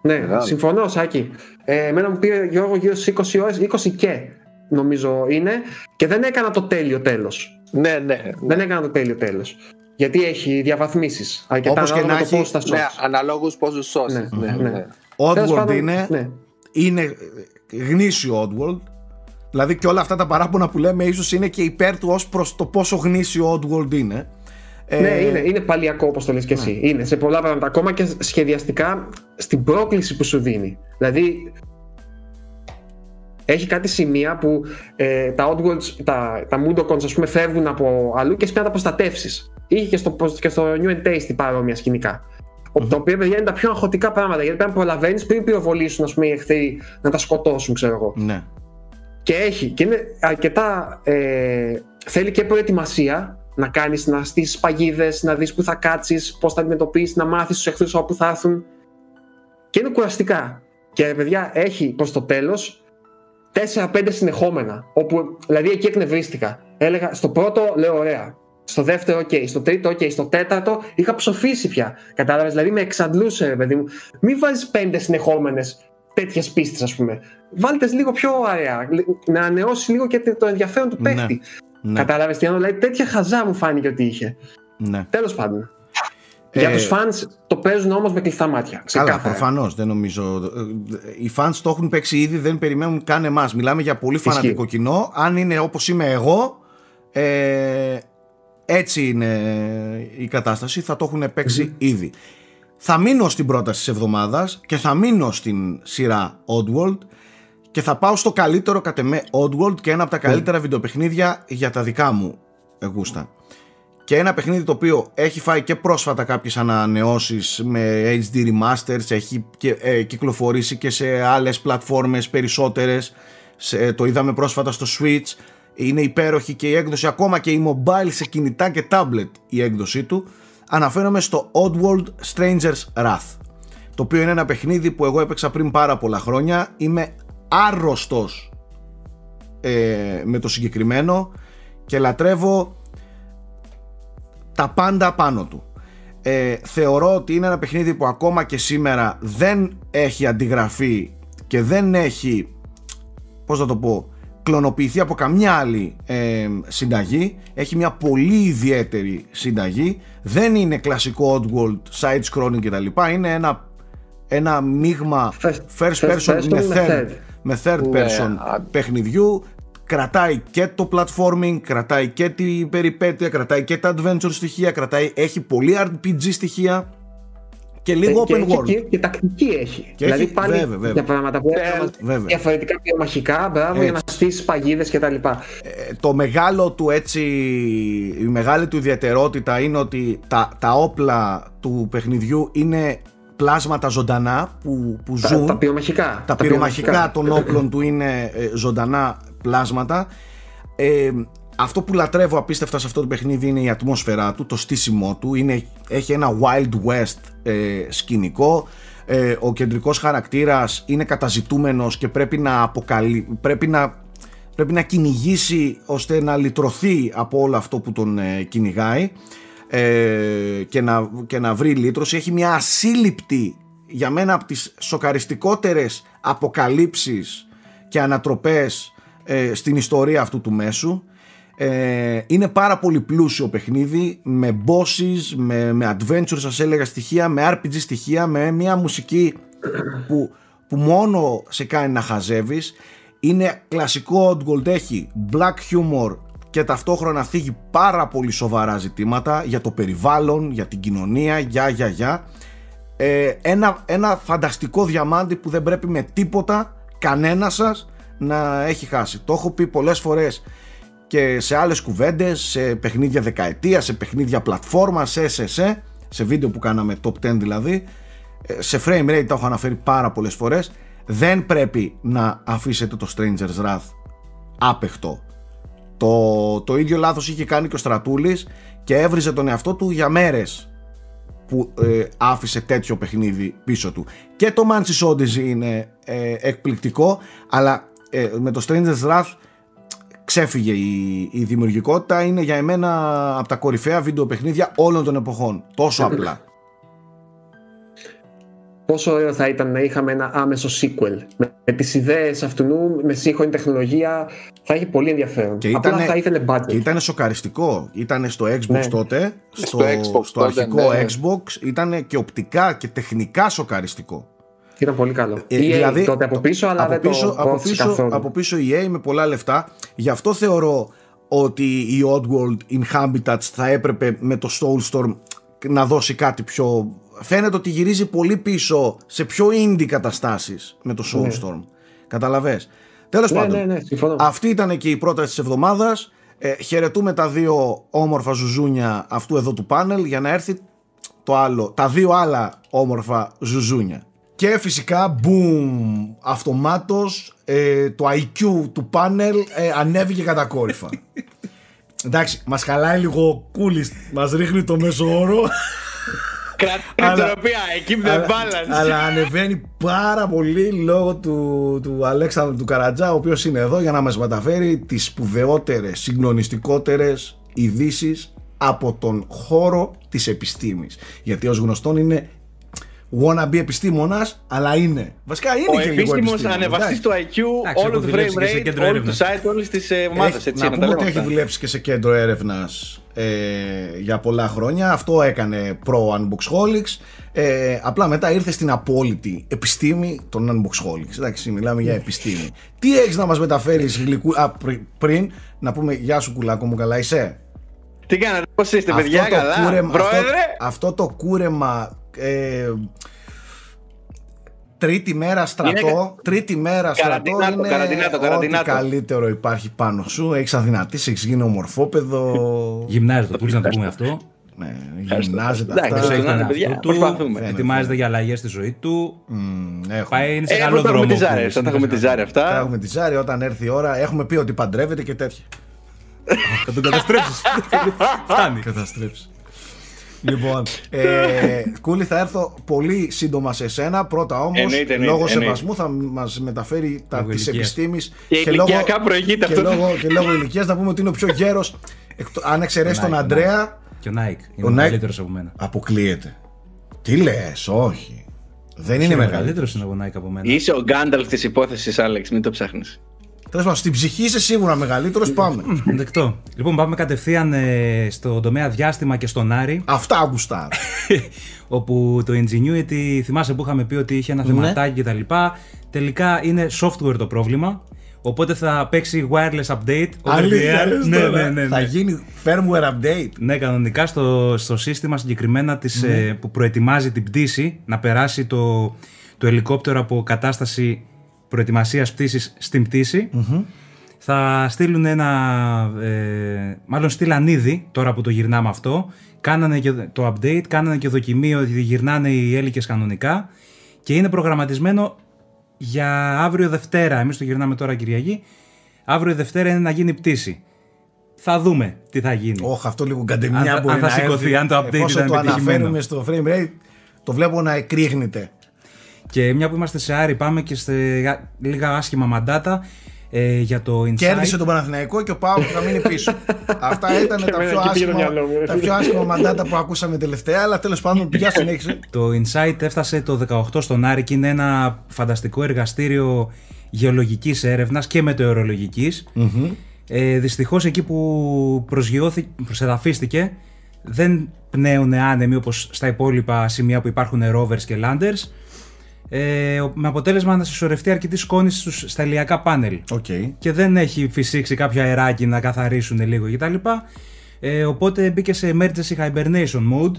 Ναι, Μεγάλο. συμφωνώ, Σάκη. Ε, εμένα μου πήρε Γιώργο γύρω στις 20 ώρες, 20 και νομίζω είναι, και δεν έκανα το τέλειο τέλος. Ναι, ναι. Δεν έκανα το τέλειο τέλος. Γιατί έχει διαβαθμίσεις. Αρκετά Όπως και ανάλογα να με το έχει- πώς τα Ναι, shorts. αναλόγους πόσους σώσεις. Ναι, Ναι, ναι. ναι. Τέλος Oddworld πάντων, είναι, Ναι. είναι γνήσιο Oddworld. Δηλαδή και όλα αυτά τα παράπονα που λέμε ίσως είναι και υπέρ του ως προς το πόσο γνήσιο Oddworld είναι. Ε, Ναι, είναι, είναι παλιακό όπως το λες και εσύ. Είναι σε πολλά πράγματα. Ακόμα και σχεδιαστικά στην πρόκληση που σου δίνει. Δηλαδή, έχει κάτι σημεία που ε, τα Oddworlds, τα, τα Mundocons, ας πούμε, φεύγουν από αλλού και πρέπει να τα προστατεύσεις. Είχε και στο, και στο New and Tasty παρόμοια σκηνικά. Mm-hmm. Τα οποία παιδιά είναι τα πιο αγχωτικά πράγματα γιατί πρέπει να προλαβαίνεις πριν πυροβολήσουν ας πούμε, οι εχθροί να τα σκοτώσουν, ξέρω εγώ. Ναι. Και έχει. Και είναι αρκετά. Ε, θέλει και προετοιμασία να κάνεις, να στήσεις παγίδες, να δεις που θα κάτσεις, πώς θα αντιμετωπίσεις, να μάθεις τους εχθρούς όπου θα έρθουν. Και είναι κουραστικά. Και παιδιά, έχει προς το τέλος 4-5 συνεχόμενα. Όπου, δηλαδή εκεί εκνευρίστηκα. Έλεγα στο πρώτο, λέω ωραία. Στο δεύτερο, οκ. Στο τρίτο, οκ. Στο τέταρτο, είχα ψοφήσει πια. Κατάλαβες, δηλαδή με εξαντλούσε, ρε παιδί μου. Μην βάζεις πέντε συνεχόμενες τέτοιες πίστες, ας πούμε. Βάλτε λίγο πιο ωραία. Να ανανεώσει λίγο και το ενδιαφέρον του Ναι. παίχτη. Ναι. Κατάλαβες τι εννοώ. Δηλαδή τέτοια χαζά μου φάνηκε ότι είχε. ναι. Τέλος πάντων. Ε, Για τους fans το παίζουν όμως με κλειστά μάτια. Καλά, Ξεκάθαρα. προφανώς δεν νομίζω. Ε, Οι fans το έχουν παίξει ήδη, δεν περιμένουν καν εμάς. Μιλάμε για πολύ Ισχύει. φανατικό κοινό. Αν είναι όπως είμαι εγώ, ε, έτσι είναι η κατάσταση. Θα το έχουν παίξει ήδη. Θα μείνω στην πρόταση της εβδομάδας και θα μείνω στην σειρά Oddworld και θα πάω στο καλύτερο κατ' εμέ Oddworld και ένα από τα καλύτερα βιντεοπαιχνίδια για τα δικά μου γούστα. Και ένα παιχνίδι το οποίο έχει φάει και πρόσφατα κάποιες ανανεώσεις με HD remasters, έχει και, ε, κυκλοφορήσει και σε άλλες πλατφόρμες περισσότερες, σε, το είδαμε πρόσφατα στο Switch, είναι υπέροχη και η έκδοση ακόμα και η mobile σε κινητά και tablet η έκδοσή του. Αναφέρομαι στο Oddworld Stranger's Wrath, το οποίο είναι ένα παιχνίδι που εγώ έπαιξα πριν πάρα πολλά χρόνια, είμαι άρρωστος ε, με το συγκεκριμένο και λατρεύω τα πάντα πάνω του. Ε, θεωρώ ότι είναι ένα παιχνίδι που ακόμα και σήμερα δεν έχει αντιγραφεί και δεν έχει πώς θα το πω κλωνοποιηθεί από καμιά άλλη ε, συνταγή έχει μια πολύ ιδιαίτερη συνταγή δεν είναι κλασικό Oddworld, side scrolling κτλ είναι ένα, ένα μείγμα First- first first person, person με με third, third. με third Ναι, person α- παιχνιδιού κρατάει και το platforming, κρατάει και την περιπέτεια, κρατάει και τα adventure στοιχεία, κρατάει, έχει πολύ RPG στοιχεία και λίγο και, open έχει world. Και, και τακτική έχει. Και δηλαδή έχει- πάλι βέβαια, βέβαια. για πράγματα που έκαναν Βέβαια. διαφορετικά πυρομαχικά, μπράβο, για να Έτσι. στήσει παγίδες κτλ. Ε, το μεγάλο του έτσι, η μεγάλη του ιδιαιτερότητα είναι ότι τα, τα όπλα του παιχνιδιού είναι πλάσματα ζωντανά που, που Τα, ζουν. τα πυρομαχικά. τα πυρομαχικά των όπλων του είναι ε, ζωντανά πλάσματα. Ε, αυτό που λατρεύω απίστευτα σε αυτό το παιχνίδι είναι η ατμόσφαιρά του, το στήσιμό του. Είναι, έχει ένα Wild West ε, σκηνικό. Ε, ο κεντρικός χαρακτήρας είναι καταζητούμενος και πρέπει να, αποκαλύ... πρέπει να, πρέπει να κυνηγήσει ώστε να λυτρωθεί από όλο αυτό που τον ε, κυνηγάει ε, και, να, και να βρει λύτρωση. Έχει μια ασύλληπτη για μένα από τις σοκαριστικότερες αποκαλύψεις και ανατροπές ε, στην ιστορία αυτού του μέσου. Ε, είναι πάρα πολύ πλούσιο παιχνίδι με bosses, με, με adventures σας έλεγα στοιχεία, με RPG στοιχεία, με μια μουσική που, που μόνο σε κάνει να χαζεύεις. Είναι κλασικό Oddgold, έχει black humor και ταυτόχρονα θίγει πάρα πολύ σοβαρά ζητήματα για το περιβάλλον, για την κοινωνία, για για για. Ε, ένα, ένα φανταστικό διαμάντι που δεν πρέπει με τίποτα κανένα σας να έχει χάσει. Το έχω πει πολλές φορές και σε άλλες κουβέντες, σε παιχνίδια δεκαετία, σε παιχνίδια πλατφόρμα, σε SSE, σε βίντεο που κάναμε top 10 δηλαδή, ε, σε frame rate τα έχω αναφέρει πάρα πολλές φορές, δεν πρέπει να αφήσετε το Stranger's Wrath άπεχτο. Το, το ίδιο λάθος είχε κάνει και ο Στρατούλης και έβριζε τον εαυτό του για μέρες που ε, άφησε τέτοιο παιχνίδι πίσω του. Και το Manchester Odyssey είναι ε, εκπληκτικό, αλλά ε, με το Stranger's Wrath ξέφυγε η, η δημιουργικότητα. Είναι για εμένα από τα κορυφαία βίντεο παιχνίδια όλων των εποχών. Τόσο απλά. Πόσο ωραίο θα ήταν να είχαμε ένα άμεσο sequel με, με τις ιδέες αυτού, με σύγχρονη τεχνολογία θα έχει πολύ ενδιαφέρον. Και Απλά ήτανε- θα ήθελε budget. Και ήταν σοκαριστικό. Ήταν στο Xbox Ναι. τότε, στο, Στο Xbox στο τότε, αρχικό ναι. Xbox, ήταν και οπτικά και τεχνικά σοκαριστικό. Ήταν πολύ καλό. Ε, EA δηλαδή, τότε από πίσω, αλλά από δεν πίσω, το από πρόθεσε πίσω, καθόλου. από πίσω η EA με πολλά λεφτά. Γι' αυτό θεωρώ ότι η Oddworld Inhabitants θα έπρεπε με το Soulstorm να δώσει κάτι πιο... Φαίνεται ότι γυρίζει πολύ πίσω σε πιο indie καταστάσεις με το Soulstorm. Καταλαβες. Τέλος Ναι, πάντων, ναι, ναι, συμφωνώ. αυτή ήταν και η πρόταση της εβδομάδας. Ε, χαιρετούμε τα δύο όμορφα ζουζούνια αυτού εδώ του πάνελ για να έρθει το άλλο, τα δύο άλλα όμορφα ζουζούνια. Και φυσικά, boom, αυτομάτως ε, το IQ του πάνελ ε, ανέβηκε κατακόρυφα. Εντάξει, μας χαλάει λίγο ο κούλης, μας ρίχνει το μέσο όρο, Αλλά- Κρατροπία, keep the αλλά, balance. αλλά ανεβαίνει πάρα πολύ λόγω του, του Αλέξανδρου του Καρατζά, ο οποίος είναι εδώ για να μας μεταφέρει τις σπουδαιότερες, συγκλονιστικότερες ειδήσεις από τον χώρο της επιστήμης. Γιατί ως γνωστόν είναι wannabe επιστήμονας, αλλά είναι. Βασικά είναι Ο και λίγο επίσημο επιστήμονας. ανεβαστή εντάξει. του IQ, Εντάξει, όλου έχω του δουλέψει frame και σε rate, κέντρο όλου του έρευνας. site, όλη τη ομάδα. Έχει- Έτσι, να να τα πούμε λέμε ότι έχει αυτά. δουλέψει και σε κέντρο έρευνας ε, για πολλά χρόνια. Αυτό έκανε προ Unboxholics. Ε, απλά μετά ήρθε στην απόλυτη επιστήμη των Unboxholics. Εντάξει, μιλάμε για επιστήμη. Τι έχεις να μας μεταφέρεις γλυκού. Α, πρι- πριν να πούμε Γεια σου, κουλάκο μου, καλά είσαι. Τι κάνατε, πώς είστε, παιδιά, αυτό, το καλά. κούρεμα, αυτό, Πρόεδρε, αυτό το κούρεμα. Ε, Τρίτη μέρα στρατό, Είναι- τρίτη μέρα στρατό Καραντινάτο, είναι καραντινάτο, ό,τι καραντινάτο. καλύτερο υπάρχει πάνω σου. Έχεις αδυνατήσει, έχεις γίνει ομορφόπεδο. Γυμνάζεται, πούλη να το πούμε αυτό. ναι, γυμνάζεται Εντάξει, αυτά. το Προσέχει τον να, εαυτό παιδιά, του, προσπαθούμε. ετοιμάζεται για αλλαγές στη ζωή του. Μμμ, έχουμε. Πάει είναι σε Ε, καλό πρώτα δρόμο. έχουμε τη ο ζάρη, Κούλης, θα τα είναι έχουμε τη σε καλό ζάρη Θα αυτά. έχουμε τη ζάρι όταν έρθει η ώρα. Έχουμε πει ότι παντρεύεται και τέτοια. Θα τον καταστρέψεις. Φτάνει. Καταστρέψεις. Λοιπόν, ε, Κούλη θα έρθω πολύ σύντομα σε σένα. Πρώτα όμως, Εννοείται, εννοείται, λόγω εννοείται. σεβασμού θα μας μεταφέρει τα Λόγω της ηλικίας. επιστήμης Και ηλικιακά προηγείται και αυτό. λόγω, και λόγω ηλικίας να πούμε ότι είναι ο πιο γέρος εκτο- αν εξαιρέσει τον Νάικ, Αντρέα Και ο Νάικ. Ο Είναι ο Nike- μεγαλύτερος από μένα. αποκλείεται τι λες, όχι δεν είναι Είναι μεγάλο μεγαλύτερος είναι ο Νάικ από μένα. Είσαι ο Γκάνταλφ της υπόθεσης, Άλεξ, μην το ψάχνεις. Τέλος πάντων, στην ψυχή είσαι σίγουρα μεγαλύτερος πάμε Δεκτό. Λοιπόν, πάμε κατευθείαν ε, στο τομέα διάστημα και στον Άρη. αυτά γουστάρω όπου το Ingenuity, θυμάσαι που είχαμε πει ότι είχε Ναι. ένα θεματάκι κτλ. Τελικά είναι software το πρόβλημα. Οπότε θα παίξει wireless update. over the αλήθεια air. λες ναι, τώρα. ναι, ναι, θα ναι. γίνει firmware update Ναι, κανονικά στο, στο σύστημα συγκεκριμένα της, Ναι. ε, που προετοιμάζει την πτήση να περάσει το, το ελικόπτερο από κατάσταση προετοιμασίας πτήσης στην πτηση Θα στείλουν ένα, ε, μάλλον στείλαν ήδη τώρα που το γυρνάμε αυτό, κάνανε και το update, κάνανε και δοκιμή ότι γυρνάνε οι έλικες κανονικά και είναι προγραμματισμένο για αύριο Δευτέρα, εμείς το γυρνάμε τώρα Κυριακή, αύριο Δευτέρα είναι να γίνει πτήση. θα δούμε τι θα γίνει. Όχι, αυτό λίγο καντεμιά Αν- μπορεί αν θα να σηκωθεί, έρθει. αν το update Εφόσον ήταν το επιτυχημένο. αναφέρουμε στο frame rate, το βλέπω να εκρήγνεται. Και μια που είμαστε σε Άρη, πάμε και σε λίγα άσχημα μαντάτα ε, για το Insight. Κέρδισε τον Παναθηναϊκό και ο Πάοκ θα μείνει πίσω. Αυτά ήταν τα εμένα πιο, εκεί πήγε το άσχημα, μυαλό μου, ρε τα φίλε. πιο άσχημα μαντάτα που ακούσαμε τελευταία, αλλά τέλος πάντων πια συνέχισε. Το Insight έφτασε το 18 στον Άρη και είναι ένα φανταστικό εργαστήριο γεωλογικής έρευνας και μετεωρολογικής. Ε, δυστυχώς εκεί που προσγειώθη, προσεδαφίστηκε δεν πνέουν άνεμοι όπως στα υπόλοιπα σημεία που υπάρχουν rovers και landers ε, με αποτέλεσμα να συσσωρευτεί αρκετή σκόνη στους, στα ηλιακά πάνελ Οκ. και δεν έχει φυσήξει κάποιο αεράκι να καθαρίσουν λίγο κτλ. Ε, οπότε μπήκε σε emergency hibernation mode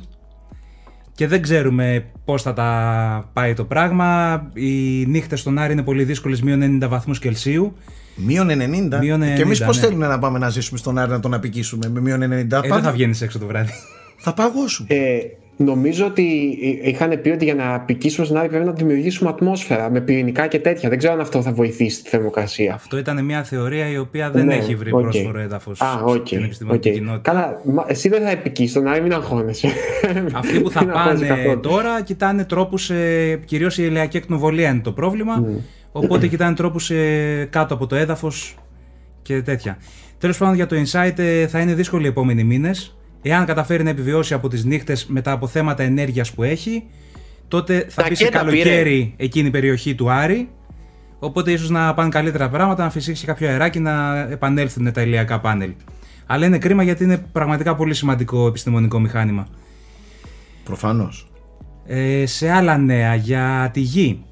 και δεν ξέρουμε πώς θα τα πάει το πράγμα. Οι νύχτες στον Άρη είναι πολύ δύσκολες, μείον 90 βαθμούς Κελσίου. Μείον 90. Μείον Και εμείς 90, πώς ναι. θέλουμε να πάμε να ζήσουμε στον Άρη να τον αποικήσουμε με μείον 90. Ε, δεν Πάμε- θα βγαίνεις έξω το βράδυ. θα παγώσουμε. Ε, νομίζω ότι είχαν πει ότι για να αποικήσουμε στον Άρη πρέπει να δημιουργήσουμε ατμόσφαιρα με πυρηνικά και τέτοια. Δεν ξέρω αν αυτό θα βοηθήσει τη θερμοκρασία. Αυτό ήταν μια θεωρία η οποία δεν Ναι, έχει βρει οκ. πρόσφορο έδαφος Α, οκ. στην επιστημονική οκ. κοινότητα. Καλά, μα- εσύ δεν θα εποικείς τον Άρη, μην αγχώνεσαι. Αυτοί που θα Μην αγχώνεσαι πάνε καθόλου. τώρα κοιτάνε τρόπους, ε, κυρίως η ηλιακή ακτινοβολία είναι το πρόβλημα, οπότε κοιτάνε τρόπους ε, κάτω από το έδαφος και τέτοια. Τέλος πάντων για το Insight ε, θα είναι δύσκολοι οι επόμενοι μήνες. Εάν καταφέρει να επιβιώσει από τις νύχτες με τα αποθέματα ενέργειας που έχει, τότε θα Τα πει σε κέτα καλοκαίρι εκείνη η περιοχή του Άρη, οπότε ίσως να πάνε καλύτερα πράγματα, να φυσήξει κάποιο αεράκι να επανέλθουν τα ηλιακά πάνελ. Αλλά είναι κρίμα γιατί είναι πραγματικά πολύ σημαντικό επιστημονικό μηχάνημα. Προφανώς. Ε, σε άλλα νέα για τη γη.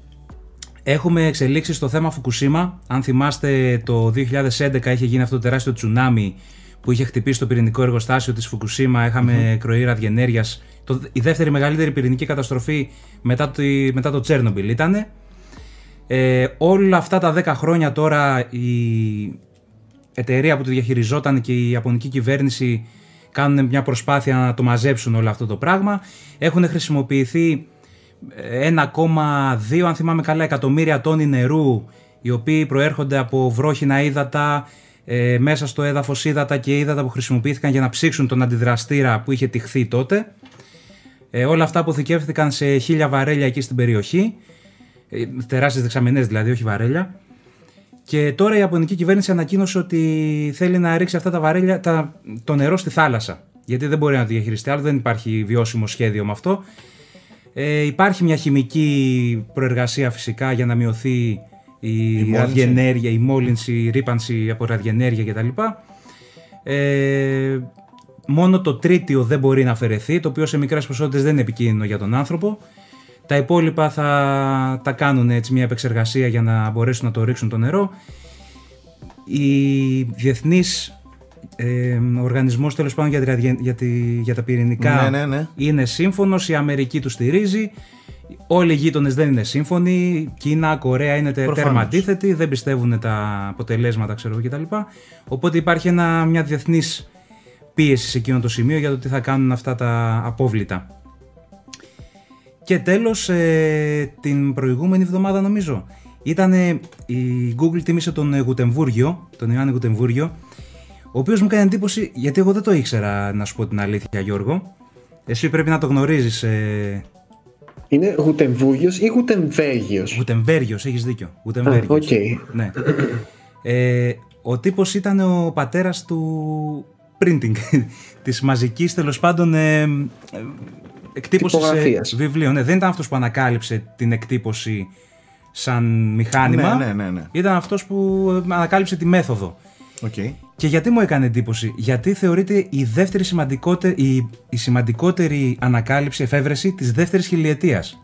Έχουμε εξελίξεις στο θέμα Φουκουσίμα. Αν θυμάστε το 2011 είχε γίνει αυτό το τεράστιο τσουνάμι που είχε χτυπήσει το πυρηνικό εργοστάσιο της Φουκουσίμα. Είχαμε κροή ραδιενέργειας. Το, η δεύτερη μεγαλύτερη πυρηνική καταστροφή μετά, το, μετά το Τσέρνομπιλ ήταν. Ε, όλα αυτά τα 10 χρόνια τώρα η εταιρεία που το διαχειριζόταν και η Ιαπωνική κυβέρνηση κάνουν μια προσπάθεια να το μαζέψουν όλο αυτό το πράγμα. Έχουν χρησιμοποιηθεί 1,2 αν θυμάμαι καλά εκατομμύρια τόνοι νερού οι οποίοι προέρχονται από βρόχινα ύδατα, ε, μέσα στο έδαφος ύδατα και ύδατα που χρησιμοποιήθηκαν για να ψήξουν τον αντιδραστήρα που είχε τυχθεί τότε. Ε, όλα αυτά αποθηκεύτηκαν σε χίλια βαρέλια εκεί στην περιοχή, ε, τεράστιες δεξαμενές δηλαδή, όχι βαρέλια. Και τώρα η Ιαπωνική κυβέρνηση ανακοίνωσε ότι θέλει να ρίξει αυτά τα βαρέλια, τα, το νερό στη θάλασσα. Γιατί δεν μπορεί να το διαχειριστεί άλλο, δεν υπάρχει βιώσιμο σχέδιο με αυτό. Ε, υπάρχει μια χημική προεργασία φυσικά για να μειωθεί η, μόλυνση. ραδιενέργεια, η μόλυνση, η ρήπανση από ραδιενέργεια κτλ. Ε, μόνο το τρίτιο δεν μπορεί να αφαιρεθεί, το οποίο σε μικρές ποσότητες δεν είναι επικίνδυνο για τον άνθρωπο. Τα υπόλοιπα θα τα κάνουν έτσι μια επεξεργασία για να μπορέσουν να το ρίξουν το νερό. Η Διεθνής ε, Οργανισμός τέλος πάντων για, τη ραδιε- για, τη- για τα πυρηνικά Ναι, ναι, ναι. είναι σύμφωνος, η Αμερική τους στηρίζει. Όλοι οι γείτονες δεν είναι σύμφωνοι. Κίνα, Κορέα είναι τε, Προφανώς. τέρμα αντίθετοι, δεν πιστεύουν τα αποτελέσματα ξέρω, εγώ, κτλ. Οπότε υπάρχει ένα, μια διεθνής πίεση σε εκείνο το σημείο για το τι θα κάνουν αυτά τα απόβλητα. Και τέλος, ε, την προηγούμενη εβδομάδα νομίζω, ήταν η Google τίμησε τον ε, Γουτεμβούργιο, τον Ιωάννη Γουτεμβούργιο, ο οποίος μου έκανε εντύπωση, γιατί εγώ δεν το ήξερα να σου πω την αλήθεια Γιώργο. Εσύ πρέπει να το γνωρίζεις, ε, Είναι Γουτεμβούργιος ή Γουτεμβέργιος. Γουτεμβέργιος, έχεις δίκιο. Γουτεμβέργιος. οκ. Ναι. Ε, ο τύπος ήταν ο πατέρας του printing, της μαζικής τέλος πάντων ε, ε, εκτύπωσης ε, Τυπογραφίας. βιβλίων. Ναι, δεν ήταν αυτός που ανακάλυψε την εκτύπωση σαν μηχάνημα. Ναι, ναι, ναι, ναι. Ήταν αυτός που ε, ανακάλυψε τη μέθοδο. Οκ. Και γιατί μου έκανε εντύπωση, γιατί θεωρείται η δεύτερη σημαντικότερη, η, η σημαντικότερη ανακάλυψη, εφεύρεση της δεύτερης χιλιετίας.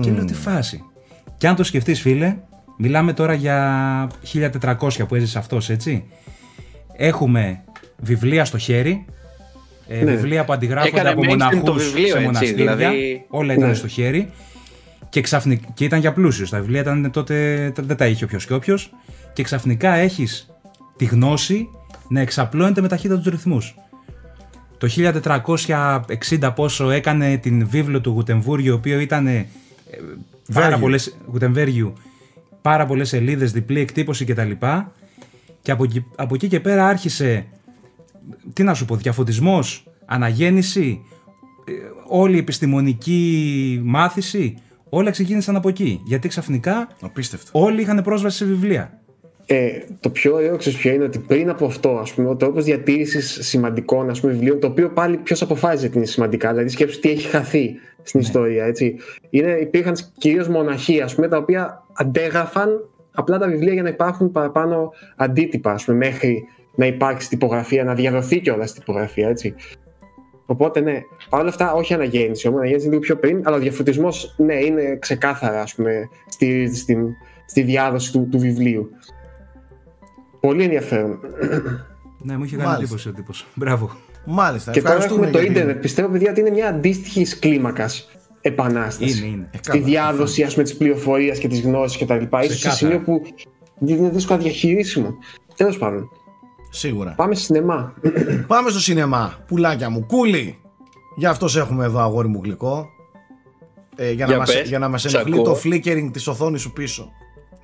Και λέω τι φάση. Και αν το σκεφτείς φίλε, μιλάμε τώρα για 1400 που έζησε αυτός, έτσι. Έχουμε βιβλία στο χέρι, ε, Ναι. βιβλία που αντιγράφονται Έκανε από mainstream μοναχούς το βιβλίο, σε έτσι, μοναστήρια, δηλαδή- όλα ήταν Ναι. στο χέρι. Και, ξαφνικά, και ήταν για πλούσιους, τα βιβλία ήταν τότε, δεν τα είχε όποιος και όποιος. Και ξαφνικά έχεις τη γνώση να εξαπλώνεται με ταχύτητα τους ρυθμούς. Το 1460 πόσο έκανε την βίβλο του Γουτεμβούργιο, ο οποίο ήταν ε, πάρα Βέργιου. πολλές, Γουτεμβέργιου, πάρα πολλές σελίδες, διπλή εκτύπωση κτλ. Και από εκεί, από εκεί και πέρα άρχισε τι να σου πω, διαφωτισμός, αναγέννηση, ε, όλη η επιστημονική μάθηση, όλα ξεκίνησαν από εκεί. Γιατί ξαφνικά Απίστευτο. όλοι είχαν πρόσβαση σε βιβλία. Ε, το πιο ωραίο ξέρεις ποιο είναι ότι πριν από αυτό, ας πούμε, ο τρόπος διατήρησης σημαντικών ας πούμε, βιβλίων, το οποίο πάλι ποιος αποφάσιζε ότι είναι σημαντικά, δηλαδή σκέψου τι έχει χαθεί στην ιστορία. Έτσι. Είναι, υπήρχαν κυρίως μοναχοί, ας πούμε, τα οποία αντέγραφαν απλά τα βιβλία για να υπάρχουν παραπάνω αντίτυπα, ας πούμε, μέχρι να υπάρξει τυπογραφία, να διαδοθεί κιόλας η τυπογραφία. Έτσι. Οπότε ναι, παρόλα αυτά όχι αναγέννηση, όμως αναγέννηση είναι λίγο πιο πριν, αλλά ο διαφωτισμός ναι, είναι ξεκάθαρα ας πούμε, στη, στη, στη διάδοση του, του βιβλίου. Πολύ ενδιαφέρον. Ναι, μου είχε κάνει Μάλιστα. εντύπωση ο τύπος. Μπράβο. Μάλιστα. Και τώρα ευχαριστούμε έχουμε το για την- ίντερνετ. Πιστεύω, παιδιά, ότι είναι μια αντίστοιχη κλίμακας επανάστασης. Είναι, είναι. Ε, Στη καλά. διάδοση ας πούμε, της πληροφορίας και της γνώσης και τα λοιπά. Ίσως σε Ξεκάθαρα. σημείο που είναι δύσκολο διαχειρίσιμο. Τέλος πάντων. Σίγουρα. Πάμε στη σινεμά. Πάμε στο σινεμά. Πουλάκια μου. Κούλι. Για αυτό σε έχουμε εδώ, αγόρι μου γλυκό. Ε, για, να Για μας, πες. για να μας Σ' ενοχλεί ακούω. το flickering της οθόνης σου πίσω.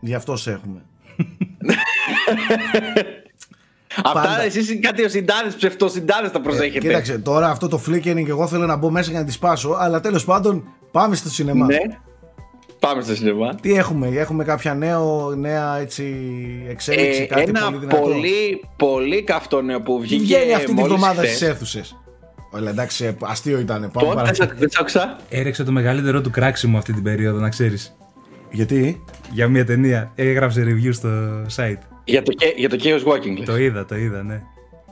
Γι' αυτό σε έχουμε. Αυτά Πάντα. εσείς κάτι ο συντάδε, ψευτοσυντάδε τα Ε, προσέχετε. κοίταξε, τώρα αυτό το flickering εγώ θέλω να μπω μέσα για να τη σπάσω, αλλά τέλος πάντων πάμε στο σινεμά. Ναι. Πάμε στο σινεμά. Τι έχουμε, έχουμε κάποια νέο, νέα έτσι, εξέλιξη, Ε, κάτι ένα πολύ δυνατό; πολύ, πολύ καυτό νέο που Τι βγήκε βγαίνει αυτή τη μόλις βδομάδα χθες. στις αίθουσες. Όλα εντάξει, ε, αστείο ήταν. Πάμε Πότε, δεν παρακάτω. σ' δεν σ' άκουσα. Έριξε το μεγαλύτερο του κράξιμο αυτή την περίοδο, να ξέρεις. Γιατί; Για μια ταινία. Έγραψε review στο site. Για το, Cha- για το Chaos Walking. λες. Το είδα, το είδα, ναι.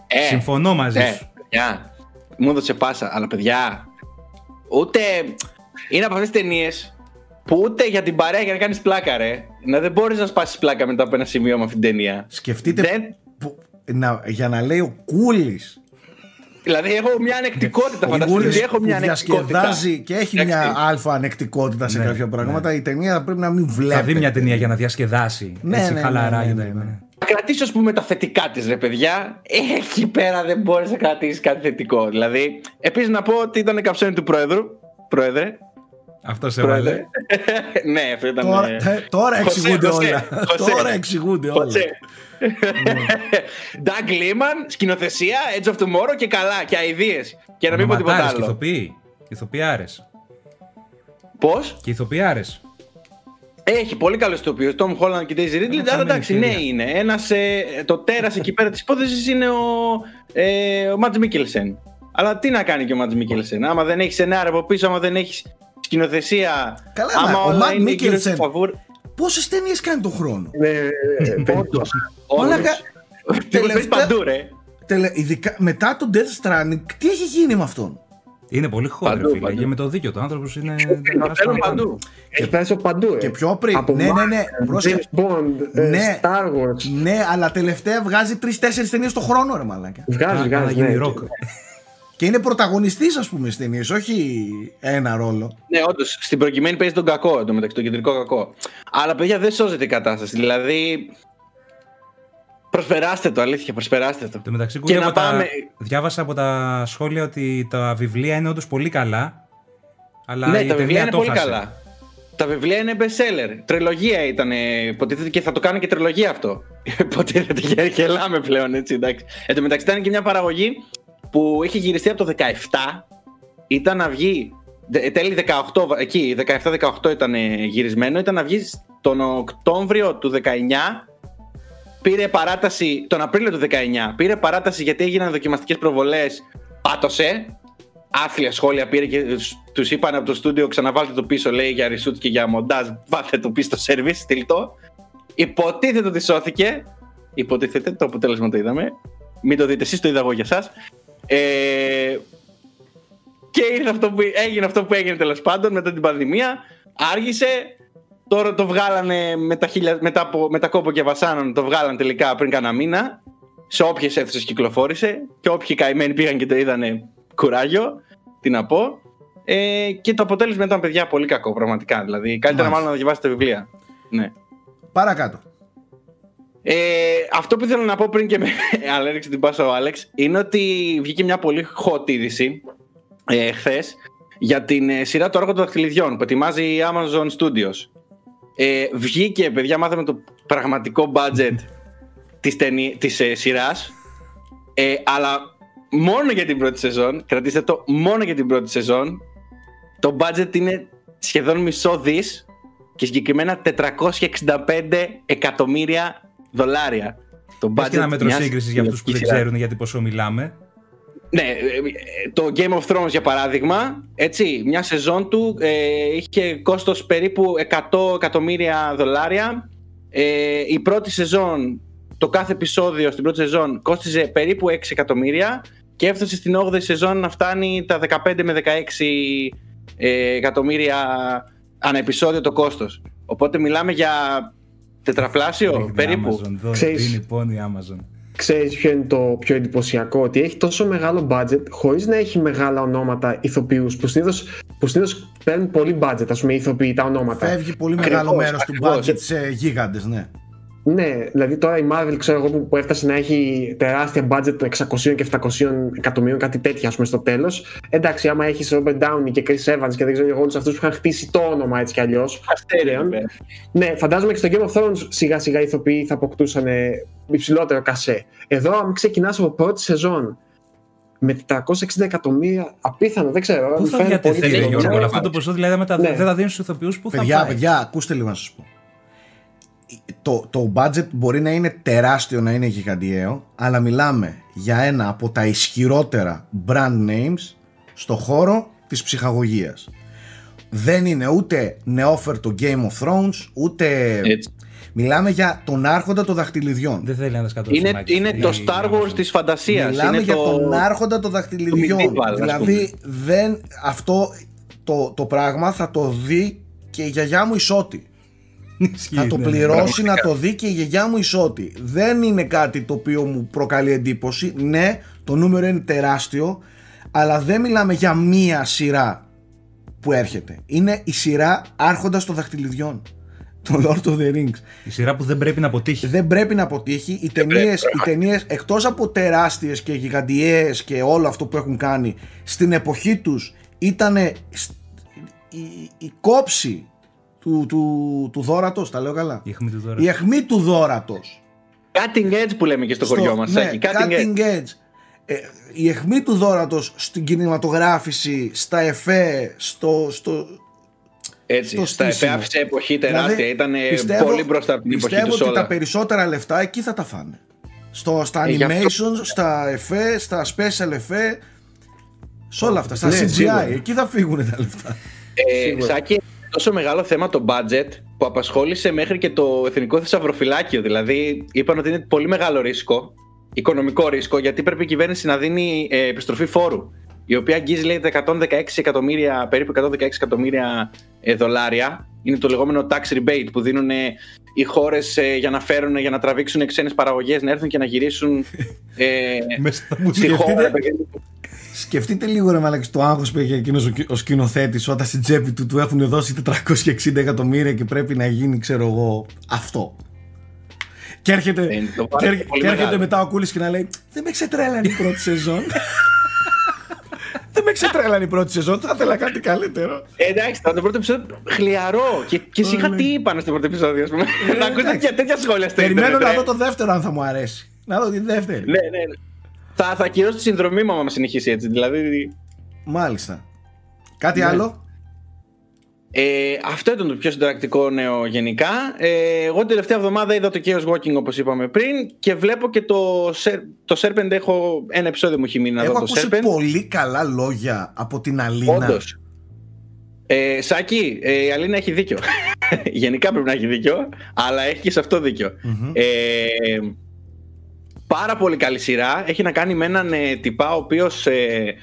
Ε, Συμφωνώ μαζί ναι, σου. παιδιά. Μου έδωσε πάσα, αλλά παιδιά. Ούτε. Είναι από αυτές τις ταινίες που ούτε για την παρέα για να κάνεις πλάκα, ρε. Να δεν μπορείς να σπάσεις πλάκα μετά από ένα σημείο με αυτήν την ταινία. Σκεφτείτε Δεν- που- να, για να λέει ο Κούλης Δηλαδή, έχω μια ανεκτικότητα. ο Φανταστείτε Κούλης ότι έχω που μια ανεκτικότητα. διασκεδάζει και έχει Εντάξει. μια αλφα ανεκτικότητα σε Ναι, κάποια πράγματα η ταινία πρέπει να μην βλέπει Θα δει μια ταινία για να διασκεδάσει. Ναι, έτσι ναι, χαλαρά ναι, για ναι, τα ναι, ναι. Θα κρατήσω, ας πούμε, τα θετικά της, ρε παιδιά. Εκεί πέρα δεν μπορείς να κρατήσεις κάτι θετικό. Δηλαδή, επίσης να πω ότι ήταν καψόνι του Πρόεδρου. Πρόεδρε. Αυτό σε Πρόεδρε. έβαλε. ναι, αυτό ήταν. Τώρα, ε, τε- τώρα Χωσέ, εξηγούνται Χωσέ, όλα. Χωσέ. Τώρα εξηγούνται όλα. Χωσέ. Doug Liman, σκηνοθεσία, Edge of Tomorrow και καλά, και αηδίες. Και να μην πω τίποτα Ονοματάρες και άλλο. ηθοποιοί. Ηθοποιάρες. Πώς; Και ηθοποιάρες. Έχει πολύ καλός ηθοποιός. Tom Holland και Daisy Ridley. Ένα Αλλά χαμένη εντάξει, ναι ευκαιρία. είναι. Ένας, ε, το τέρας εκεί πέρα της υπόθεσης είναι ο, ε, ο Μάτζ Μίκελσεν. Αλλά τι να κάνει και ο Μάτζ Μίκελσεν. Άμα δεν έχεις σενάριο από πίσω, άμα δεν έχεις σκηνοθεσία. Καλά, άμα μα, ο όλα Ματ είναι γύρω Μίκελσεν στο φαβούρ. πόσες ταινίες κάνει τον χρόνο; Ναι, ε, Όντως. Μαλάκα, Όντως. Τι μου παίζει τελευταία- παντού, ρε. Τελε, ειδικά, μετά τον Death Stranding, τι έχει γίνει με αυτόν; Είναι πολύ hot, Παντού, ρε φίλε. παντού. Και με το δίκιο του. Ο άνθρωπος είναι. Το θέλουν παντού. Έχει περάσει από παντού. ε. Και πιο πριν. Από ναι, ναι, ναι. Marvel, πρόσεχε. James Bond, ε, Ναι. Star Wars. Ναι, αλλά τελευταία βγάζει τρει-τέσσερι ταινίες το χρόνο, ρε μαλάκα. Βγάζει, Να βγάζει. γίνει ναι. ροκ. Και είναι πρωταγωνιστής, ας πούμε, στι ταινίε, όχι ένα ρόλο. Ναι, όντως. Στην προκειμένη παίζει τον κακό εντωμεταξύ, τον κεντρικό κακό. Αλλά παιδιά δεν σώζεται η κατάσταση. Δηλαδή. Προσπεράστε το, αλήθεια, προσπεράστε το. Το μεταξύ, Και Κούλη, να από τα- πάμε- διάβασα από τα σχόλια ότι τα βιβλία είναι όντως πολύ καλά. Αλλά ναι, η τα βιβλία ταινία είναι το πολύ χάσε. καλά. Τα βιβλία είναι best seller. Τριλογία ήταν, ε, υποτίθεται και θα το κάνω και τριλογία αυτό. Υποτίθεται και γελάμε πλέον, έτσι, εντάξει. Εν τω μεταξύ ήταν και μια παραγωγή που είχε γυριστεί από το 17. Ήταν να βγει. δε- Τέλη 18, εκεί, 17-18 ήταν ε, γυρισμένο. Ήταν να βγει τον Οκτώβριο του 19. Πήρε παράταση τον Απρίλιο του 19. Πήρε παράταση γιατί έγιναν δοκιμαστικές προβολές. Πάτωσε άθλια σχόλια πήρε και τους είπαν από το στούντιο ξαναβάλτε το πίσω λέει για reshoot και για μοντάζ βάλτε το πίσω στο service, στείλ το υποτίθεται ότι σώθηκε υποτίθεται, το αποτέλεσμα το είδαμε μην το δείτε εσείς, το είδα εγώ για εσάς ε, και ήρθε αυτό που, έγινε αυτό που έγινε τέλος πάντων μετά την πανδημία άργησε τώρα το βγάλανε με τα, χίλια, μετά, από, μετά κόπο και βασάνων το βγάλανε τελικά πριν κάνα μήνα σε όποιες αίθουσες κυκλοφόρησε και όποιοι καημένοι πήγαν και το είδανε κουράγιο, τι να πω. Ε, και το αποτέλεσμα ήταν παιδιά πολύ κακό, πραγματικά. Δηλαδή, καλύτερα Μάλιστα. μάλλον να διαβάσετε βιβλία. Ναι. Παρακάτω. Ε, αυτό που ήθελα να πω πριν και με αλλά έριξε την πάσα ο Άλεξ είναι ότι βγήκε μια πολύ hot είδηση ε, χθες για την ε, σειρά του Άργο των Δαχτυλιδιών που ετοιμάζει η Amazon Studios. Ε, βγήκε, παιδιά, μάθαμε το πραγματικό budget της, ταινί, της ε, σειράς ε, αλλά μόνο για την πρώτη σεζόν, κρατήστε το μόνο για την πρώτη σεζόν, το budget είναι σχεδόν μισό δις και συγκεκριμένα 465 εκατομμύρια δολάρια. Το Έχει και ένα μέτρο μιας σύγκρισης για αυτούς που δεν σειράς. ξέρουν γιατί πόσο μιλάμε. Ναι, ε, ε, το Game of Thrones για παράδειγμα, έτσι, μια σεζόν του ε, είχε κόστος περίπου 100 εκατομμύρια δολάρια. Ε, η πρώτη σεζόν, το κάθε επεισόδιο στην πρώτη σεζόν κόστιζε περίπου 6 εκατομμύρια και έφτασε στην 8η σεζόν να φτάνει τα 15 με 16 ε, εκατομμύρια ανά επεισόδιο το κόστος. Οπότε μιλάμε για τετραπλάσιο Δίνει περίπου. Amazon, δω- Ξέρεις- Δίνει πόνη Amazon. Ξέρεις ποιο είναι το πιο εντυπωσιακό, ότι έχει τόσο μεγάλο budget χωρίς να έχει μεγάλα ονόματα ηθοποιούς που συνήθως, που συνήθως παίρνουν πολύ budget, ας πούμε, οι ηθοποιοί, τα ονόματα. Φεύγει πολύ Ακριβώς, μεγάλο μέρος του ακριβώς. budget σε γίγαντες, ναι. Ναι, δηλαδή τώρα η Marvel ξέρω εγώ που, που έφτασε να έχει τεράστια budget των 600 και 700 εκατομμύριων, κάτι τέτοια ας πούμε στο τέλος. Εντάξει, άμα έχεις Robert Downey και Chris Evans και δεν ξέρω εγώ όλους αυτούς που είχαν χτίσει το όνομα έτσι κι αλλιώς. Αστέρι, πλέον. βέβαια. Ναι, φαντάζομαι και στο Game of Thrones σιγά σιγά οι ηθοποιοί θα αποκτούσαν ε, υψηλότερο κασέ. Εδώ, αν ξεκινάς από πρώτη σεζόν με 460 εκατομμύρια, απίθανο, δεν ξέρω. Πού μου θα φαίνεται πολύ διατεθεί, λίγο. Γιώργο, ξέρω. αλλά αυτό το ποσό δηλαδή μετά Ναι. δεν θα δίνεις στους ηθοποιούς που θα Παιδιά, πάει; παιδιά, ακούστε λίγο να σας πω. Το, το budget μπορεί να είναι τεράστιο, να είναι γιγαντιαίο, αλλά μιλάμε για ένα από τα ισχυρότερα brand names στο χώρο της ψυχαγωγίας. Δεν είναι ούτε νεόφερτο Game of Thrones, ούτε... Έτσι. Μιλάμε για τον άρχοντα των δαχτυλιδιών. Δεν θέλει να τα σκατώσει. Είναι, Μάκης, είναι η- το η Star Wars Amazon. της φαντασίας. Μιλάμε είναι για το... τον άρχοντα των δαχτυλιδιών. medieval, ας δηλαδή δεν, αυτό το, το πράγμα θα το δει και η γιαγιά μου ισότη. Ισχύει, Θα το ναι, ναι. πληρώσει να το δει και η γιαγιά μου ισότη. Δεν είναι κάτι το οποίο μου προκαλεί εντύπωση. Ναι, το νούμερο είναι τεράστιο, αλλά δεν μιλάμε για μία σειρά που έρχεται. Είναι η σειρά άρχοντας των δαχτυλιδιών. Το Lord of the Rings. Η σειρά που δεν πρέπει να αποτύχει. Δεν πρέπει να αποτύχει. Οι ταινίες, οι ταινίες εκτός από τεράστιες και γιγαντιές και όλο αυτό που έχουν κάνει στην εποχή τους ήταν η, η κόψη του, του, του δόρατος, τα λέω καλά; Η αιχμή του τώρα. Η αιχμή του δόρατος. Cutting edge που λέμε και στο, χωριό μας. ναι, Σάκη. Cutting, edge. cutting edge. Ε, η αιχμή του δόρατος στην κινηματογράφηση, στα εφέ, στο, στο, Έτσι, στο στα στήσιμο. εφέ άφησε εποχή τεράστια. Δηλαδή, Ήταν πιστεύω- πολύ μπροστά από την εποχή Πιστεύω τους ότι όλα. τα περισσότερα λεφτά εκεί θα τα φάνε. Στο, στα Ε, γι' αυτό- animations, στα εφέ, στα special εφέ, σε όλα αυτά, στα Ναι, CGI, σίγουρα. εκεί θα φύγουν τα λεφτά. Ε, Σίγουρα. Σάκη, τόσο μεγάλο θέμα το budget που απασχόλησε μέχρι και το Εθνικό Θησαυροφυλάκιο. Δηλαδή, είπαν ότι είναι πολύ μεγάλο ρίσκο, οικονομικό ρίσκο, γιατί πρέπει η κυβέρνηση να δίνει ε, επιστροφή φόρου. Η οποία αγγίζει, λέει, τα 116 εκατομμύρια, περίπου 116 εκατομμύρια ε, δολάρια. Είναι το λεγόμενο tax rebate που δίνουν ε, οι χώρες για να φέρουν, για να τραβήξουν ξένες παραγωγές, να έρθουν και να γυρίσουν ε, Μέσα θα μου στη χώρα. σκεφτείτε- παιδί. Σκεφτείτε λίγο ρε μαλάκι το άγχος που έχει εκείνος ο, κι- ο σκηνοθέτης όταν στην τσέπη του του έχουν δώσει 460 εκατομμύρια και πρέπει να γίνει ξέρω εγώ αυτό. Και έρχεται, Ε, το και, βάρος έρχε- είναι πολύ και έρχεται μεγάλο. μετά ο Κούλης και να λέει Δεν με ξετρέλανε η πρώτη σεζόν. Δεν με ξετρέλανε η πρώτη σεζόν, θα ήθελα κάτι καλύτερο. Ε, εντάξει, τώρα το πρώτο επεισόδιο χλιαρό. Και, και σίγα τι είπαν στο πρώτο επεισόδιο, ας πούμε. Να ακούς τέτοια, τέτοια σχόλια στο Περιμένω ίντερνετ, να ρε. δω το δεύτερο αν θα μου αρέσει. Να δω τη δεύτερη. Ναι, ναι. ναι. Θα, θα ακυρώσω τη συνδρομή μου άμα συνεχίσει έτσι. Δηλαδή. Μάλιστα. Κάτι Ναι. άλλο; Ε, αυτό ήταν το πιο συνταρακτικό νέο γενικά. Ε, εγώ την τελευταία εβδομάδα είδα το Chaos Walking όπως είπαμε πριν και βλέπω και το, Ser- το Serpent έχω ένα επεισόδιο μου έχει μείνει να Έχω δω το ακούσει Serpent. πολύ καλά λόγια από την Αλίνα. Όντως. Ε, Σάκη, ε, η Αλίνα έχει δίκιο. Γενικά πρέπει να έχει δίκιο, αλλά έχει και σε αυτό δίκιο. Μμμ. Ε, πάρα πολύ καλή σειρά. Έχει να κάνει με έναν ε, τυπά ο οποίος ε,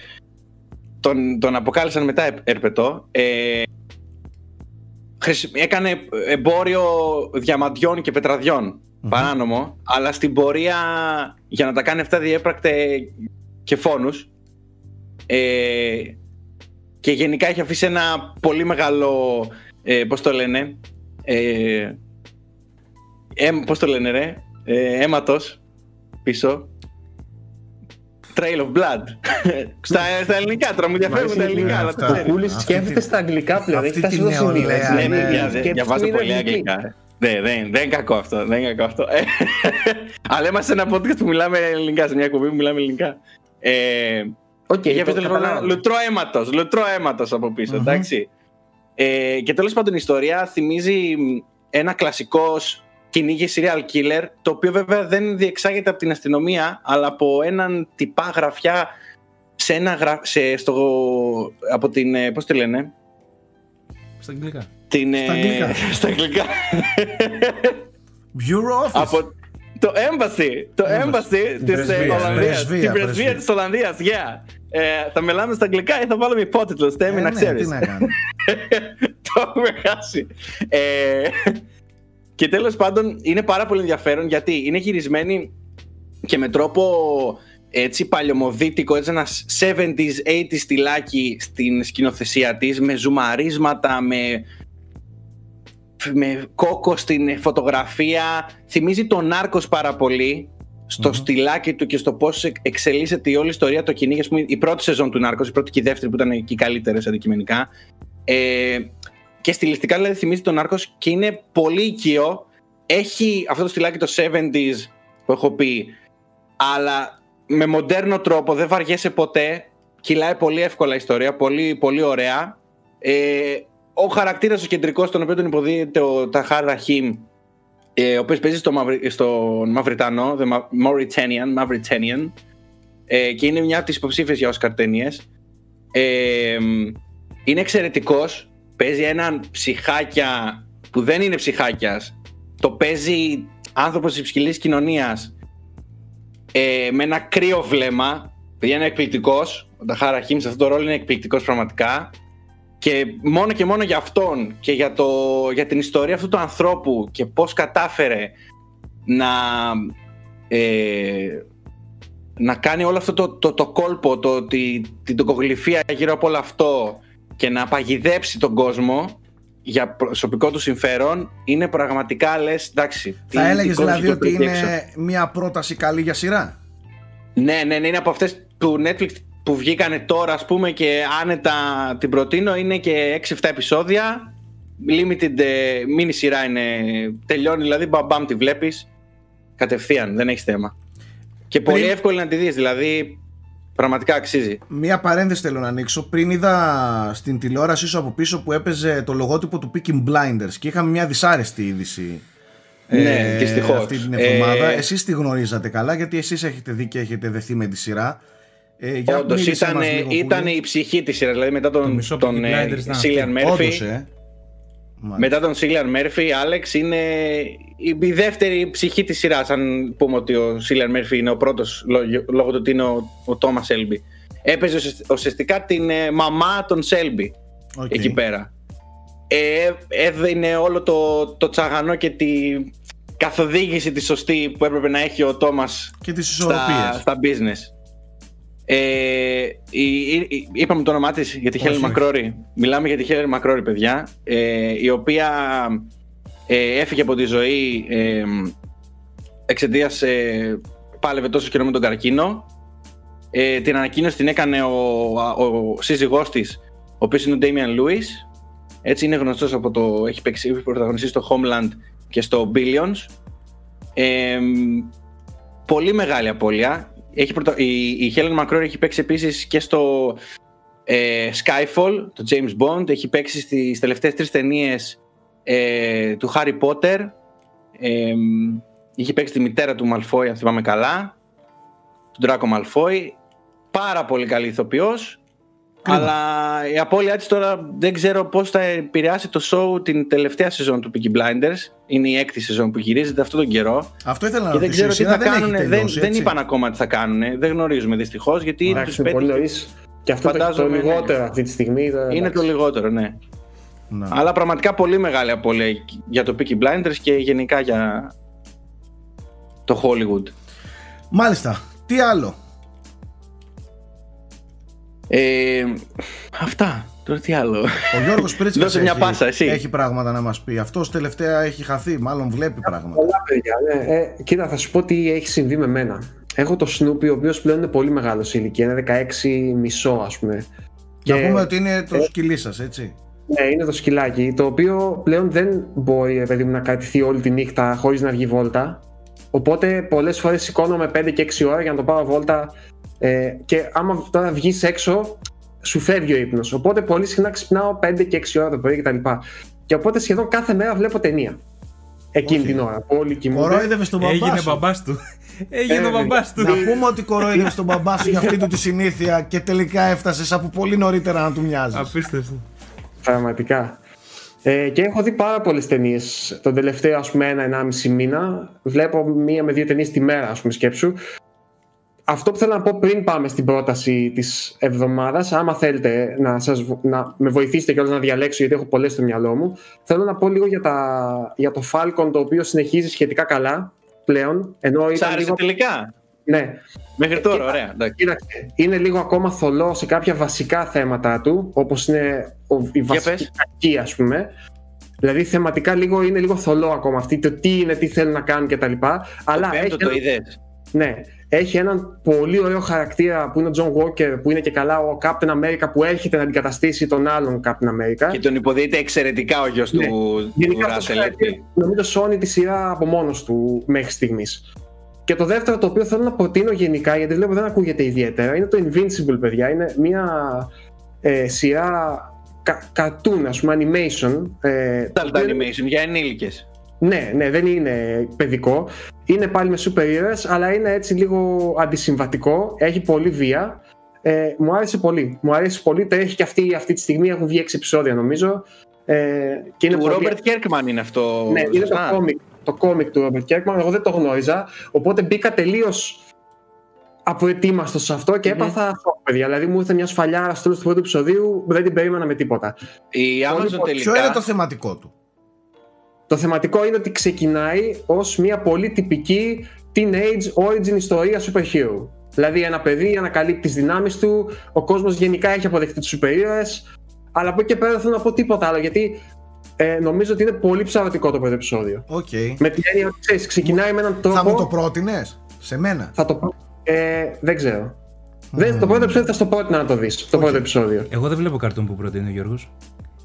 τον, τον αποκάλεσαν μετά ε- ερπετό. Ε, χρησι- έκανε εμπόριο διαμαντιών και πετραδιών παράνομο, αλλά στην πορεία για να τα κάνει αυτά διέπρακτε και φόνους. Ε, και γενικά έχει αφήσει ένα πολύ μεγάλο, ε, πώς το λένε, ε, ε, πώς το λένε ρε, ε, αίματος πίσω. Trail of Blood. στα, στα ελληνικά, τώρα μου διαφέρουν τα ελληνικά. αλλά το αυτά. Ο ξέρεις. Κούλη Αυτή σκέφτεται τη- στα αγγλικά πλέον. αυτή Έχεις φτάσει τη στο σημείο. νεολαία, έτσι. Ναι, ναι. ναι, ναι, Σκέψου διαβάζω που είναι πολύ αγγλική. αγγλικά. Ναι, δεν, δεν είναι κακό αυτό. Δεν είναι κακό αυτό. Ε, Αλλά είμαστε σε ένα podcast που μιλάμε ελληνικά, σε μια εκπομπή που μιλάμε ελληνικά. Ε, Οκ, για το πείτε λοιπόν καταλάβω. λουτρό αίματος, λουτρό αίματος από πίσω, εντάξει. Ε, και τέλος πάντων η ιστορία θυμίζει μ, ένα κλασικό σ- κυνήγι serial killer, το οποίο βέβαια δεν διεξάγεται από την αστυνομία, αλλά από έναν τυπά γραφιά σε ένα γρα... σε, στο, από την, ε, πώς τη λένε, Στα αγγλικά. την, Στα ε, αγγλικά. στα αγγλικά. Bureau Office. από το embassy, το embassy της ε, πρεσβεία, Ολλανδίας, πρεσβεία, την πρεσβεία. πρεσβεία της Ολλανδίας, yeah. Ε, θα μιλάμε στα αγγλικά ή θα βάλουμε υπότιτλους, τέμι Ε, να ναι, ξέρεις. Τι να κάνω. το έχουμε χάσει. Ε, και τέλος πάντων είναι πάρα πολύ ενδιαφέρον γιατί είναι γυρισμένη και με τρόπο έτσι παλιωμοδίτικο, έτσι ένας 70s, 80s στυλάκι στην σκηνοθεσία της, με ζουμαρίσματα, με, με κόκο στην φωτογραφία. Θυμίζει τον Νάρκος πάρα πολύ στο στυλάκι του και στο πώς εξ- εξελίσσεται η όλη ιστορία το κυνήγι. Ας πούμε, η πρώτη σεζόν του Νάρκος, η πρώτη και η δεύτερη που ήταν και οι καλύτερες αντικειμενικά. Ε, και στιλιστικά δηλαδή θυμίζει τον Νάρκος και είναι πολύ οικείο. Έχει αυτό το στυλάκι το 70s που έχω πει, αλλά με μοντέρνο τρόπο, δεν βαριέσαι ποτέ. Κυλάει πολύ εύκολα η ιστορία, πολύ, πολύ ωραία. Ε, ο χαρακτήρας ο κεντρικός, τον οποίο τον υποδίεται ο Ταχάρ Ραχίμ, ε, ο οποίος παίζει στο, Μαυρι, στο Μαυριτανό, the Ma- Mauritanian, Mauritanian ε, και είναι μια από τις υποψήφιες για Oscar ταινίες. Ε, είναι εξαιρετικός. Παίζει έναν ψυχάκια που δεν είναι ψυχάκιας. Το παίζει άνθρωπος της υψηλής κοινωνίας ε, με ένα κρύο βλέμμα. Παιδιά είναι εκπληκτικός. Ο Ταχάρα Χίμς σε αυτό το ρόλο είναι εκπληκτικός πραγματικά. Και μόνο και μόνο για αυτόν και για, το, για την ιστορία αυτού του ανθρώπου και πώς κατάφερε να, ε, να κάνει όλο αυτό το, το, το κόλπο, το, τη, την τοκογλυφία γύρω από όλο αυτό και να παγιδέψει τον κόσμο για προσωπικό του συμφέρον είναι πραγματικά λες εντάξει. τι- Θα τι έλεγες κόσμο δηλαδή ότι κυκλοφορεί έξω. είναι μια πρόταση καλή για σειρά; Ναι, ναι, ναι, είναι από αυτές του Netflix που βγήκανε τώρα ας πούμε και άνετα την προτείνω είναι και 6-7 επεισόδια limited ε, mini σειρά είναι τελειώνει δηλαδή μπαμ μπαμ τη βλέπεις κατευθείαν, δεν έχεις θέμα και πολύ Πριν- εύκολη να τη δεις δηλαδή πραγματικά αξίζει Μία παρένθεση θέλω να ανοίξω. Πριν είδα στην τηλεόρασή σου από πίσω που έπαιζε το λογότυπο του Peaking Blinders και είχαμε μια δυσάρεστη είδηση. Ναι, δυστυχώς. Αυτή την εβδομάδα. Ε, εσείς τη γνωρίζατε καλά γιατί εσείς έχετε δει και έχετε δεθεί με τη σειρά. Ε, για Όντως μίλησέ ήταν, μας λίγο που ήταν είναι. η ψυχή της σειράς δηλαδή μετά Το τον, μισό τον Peaky ε, Μετά τον Σίλιαν Μέρφυ, Άλεξ είναι η η δεύτερη ψυχή της σειράς αν πούμε ότι ο Σίλιαν Μέρφυ είναι ο πρώτος λόγω- λόγω του ότι είναι ο, ο Τόμας Σέλμπι. Έπαιζε ουσιασ- ουσιαστικά την ε, μαμά των Σέλμπι Οκ. εκεί πέρα. Ε, έδινε όλο το, το τσαγανό και τη καθοδήγηση τη σωστή που έπρεπε να έχει ο Τόμας Και τις στα, ισορροπίες. στα business. Ε, η, η- η- είπαμε το όνομά της για τη Όχι, Helen όχι. Μακρόρη. Μιλάμε για τη Helen Μακρόρη, παιδιά. Ε, η οποία ε, έφυγε από τη ζωή ε, εξαιτίας. Ε, πάλευε τόσο καιρό με τον καρκίνο. Ε, την ανακοίνωση την έκανε ο, ο, ο σύζυγός της, ο οποίος είναι ο Damian Lewis. Έτσι είναι γνωστός από το... Έχει παίξει, έχει πρωταγωνιστεί στο Homeland και στο Billions. Ε, πολύ μεγάλη απώλεια. Έχει πρωτα... η, η Helen McCrory έχει παίξει επίσης και στο ε, Skyfall, το James Bond. Έχει παίξει στις τελευταίες τρεις ταινίες ε, του Harry Potter. Ε, είχε παίξει τη μητέρα του Malfoy, αν θυμάμαι καλά. Τον Draco Malfoy. Πάρα πολύ καλή ηθοποιός. Κρίμα. Αλλά η απώλειά της τώρα δεν ξέρω πώς θα επηρεάσει το show την τελευταία σεζόν του Peaky Blinders. Είναι η έκτη σεζόν που γυρίζεται αυτόν τον καιρό. Αυτό ήθελα να Και δεν ρωτήσω. ξέρω Η τι σειρά θα δεν κάνουν. έχει Δεν, τελειώσει, δεν έτσι. είπαν ακόμα τι θα κάνουν. Δεν γνωρίζουμε δυστυχώς γιατί του Εντάξει, είναι πολύ πέτυχε. νωρίς. Και αυτό το, το Φαντάζομαι, ναι. λιγότερο αυτή τη στιγμή. Είναι εντάξει. το λιγότερο, ναι. Να. Αλλά πραγματικά πολύ μεγάλη απώλεια για το Peaky Blinders και γενικά για το Hollywood. Μάλιστα. Τι άλλο; Ε, αυτά. Τώρα τι άλλο. Ο Γιώργος Πρίτσκας Δώσε μια έχει, πάσα, εσύ. έχει πράγματα να μας πει. Αυτός τελευταία έχει χαθεί, μάλλον βλέπει πράγματα. Πολλά παιδιά, ναι. Ε, κοίτα, θα σου πω τι έχει συμβεί με μένα. Έχω το Snoopy, ο οποίος πλέον είναι πολύ μεγάλος σε ηλικία, είναι 16 μισό, ας πούμε. Να Και- πούμε ότι είναι το σκυλί σας, έτσι. Ναι, είναι το σκυλάκι, το οποίο πλέον δεν μπορεί ρε παιδί μου, να κρατηθεί όλη τη νύχτα χωρίς να βγει βόλτα. Οπότε πολλές φορές σηκώνομαι 5 και 6 ώρα για να το πάω βόλτα Ε, και άμα τώρα βγεις έξω, σου φεύγει ο ύπνος. Οπότε πολύ συχνά ξυπνάω 5 και 6 ώρα το πρωί κτλ. Και, και οπότε σχεδόν κάθε μέρα βλέπω ταινία. Εκείνη Όχι. την ώρα. που Όλοι κοιμούνται. Κορόιδευε τον μπαμπά Έγινε σου. μπαμπάς του. Έγινε ο Ε, μπαμπάς του. Να πούμε ότι κορόιδευε τον μπαμπά σου για αυτή του τη συνήθεια και τελικά έφτασες από πολύ νωρίτερα να του μοιάζεις. Απίστευτο. Πραγματικά. Ε, και έχω δει πάρα πολλές ταινίες τον τελευταίο ας πούμε ένα-ενάμιση μήνα. Βλέπω μία με δύο ταινίες τη μέρα, ας πούμε, σκέψου. Αυτό που θέλω να πω πριν πάμε στην πρόταση της εβδομάδας, άμα θέλετε να, σας, βο- να με βοηθήσετε κιόλας να διαλέξω, γιατί έχω πολλές στο μυαλό μου, θέλω να πω λίγο για, τα, για το Falcon το οποίο συνεχίζει σχετικά καλά πλέον. Ενώ Σ' ήταν άρεσε λίγο. τελικά; Ναι, Μέχρι τώρα, ωραία. εντάξει. Κοίταξε, είναι λίγο ακόμα θολό σε κάποια βασικά θέματα του, όπως είναι ο, η βασική πες. κακή, ας πούμε. Δηλαδή θεματικά λίγο, είναι λίγο θολό ακόμα αυτή, το τι είναι, τι θέλουν να κάνουν κτλ. Αλλά Το έχει, πέμπτο το ένα- είδες. ναι, έχει έναν πολύ ωραίο χαρακτήρα που είναι ο John Walker, που είναι και καλά ο Captain America που έρχεται να αντικαταστήσει τον άλλον Captain America. Και τον υποδείται εξαιρετικά ο γιος Ναι. του Γενικά του αυτός ο Russell, χαρακτήρας, έτσι. νομίζω σώνει τη σειρά από μόνος του μέχρι στιγμής. Και το δεύτερο το οποίο θέλω να προτείνω γενικά, γιατί βλέπω δεν ακούγεται ιδιαίτερα, είναι το Invincible, παιδιά. Είναι μια ε, σειρά κα, cartoon, ας πούμε, animation. Ε, το Adult οποίο είναι- animation για ενήλικες. ναι, ναι, δεν είναι παιδικό. Είναι πάλι με σούπερ ήρωες, αλλά είναι έτσι λίγο αντισυμβατικό. Έχει πολύ βία. Ε, μου άρεσε πολύ. Μου άρεσε πολύ. Το έχει και αυτή, αυτή τη στιγμή. Έχουν βγει 6 επεισόδια νομίζω. Ε, και είναι Του πολύ... Robert Kirkman είναι αυτό. Ναι, είναι το σωστά; κόμικ, το κόμικ του Robert Kirkman. Εγώ δεν το γνώριζα. Οπότε μπήκα τελείως απροετοίμαστο σε αυτό και έπαθα σοκ, παιδιά. Δηλαδή μου ήρθε μια σφαλιάρα στο τέλος του πρώτου επεισοδίου που δεν την περίμενα με τίποτα. Η Amazon Ποιο Ποιο είναι τελικά. το θεματικό του; Το θεματικό είναι ότι ξεκινάει ως μια πολύ τυπική teenage origin ιστορία superhero. Δηλαδή ένα παιδί ανακαλύπτει τις δυνάμεις του, ο κόσμος γενικά έχει αποδεχτεί τους σούπερ ήρωες, αλλά από εκεί και πέρα δεν θέλω να πω τίποτα άλλο, γιατί ε, νομίζω ότι είναι πολύ ψαρωτικό το πρώτο επεισόδιο. Οκ. Με την έννοια ότι ξέρεις, ξεκινάει με έναν τρόπο... Θα μου το πρότεινες; Σε μένα; Θα το πω. Ε, δεν ξέρω. Δεν, το πρώτο επεισόδιο θα στο πρότεινα να το δεις, το πρώτο επεισόδιο. Εγώ δεν βλέπω καρτούν που προτείνει ο Γιώργος.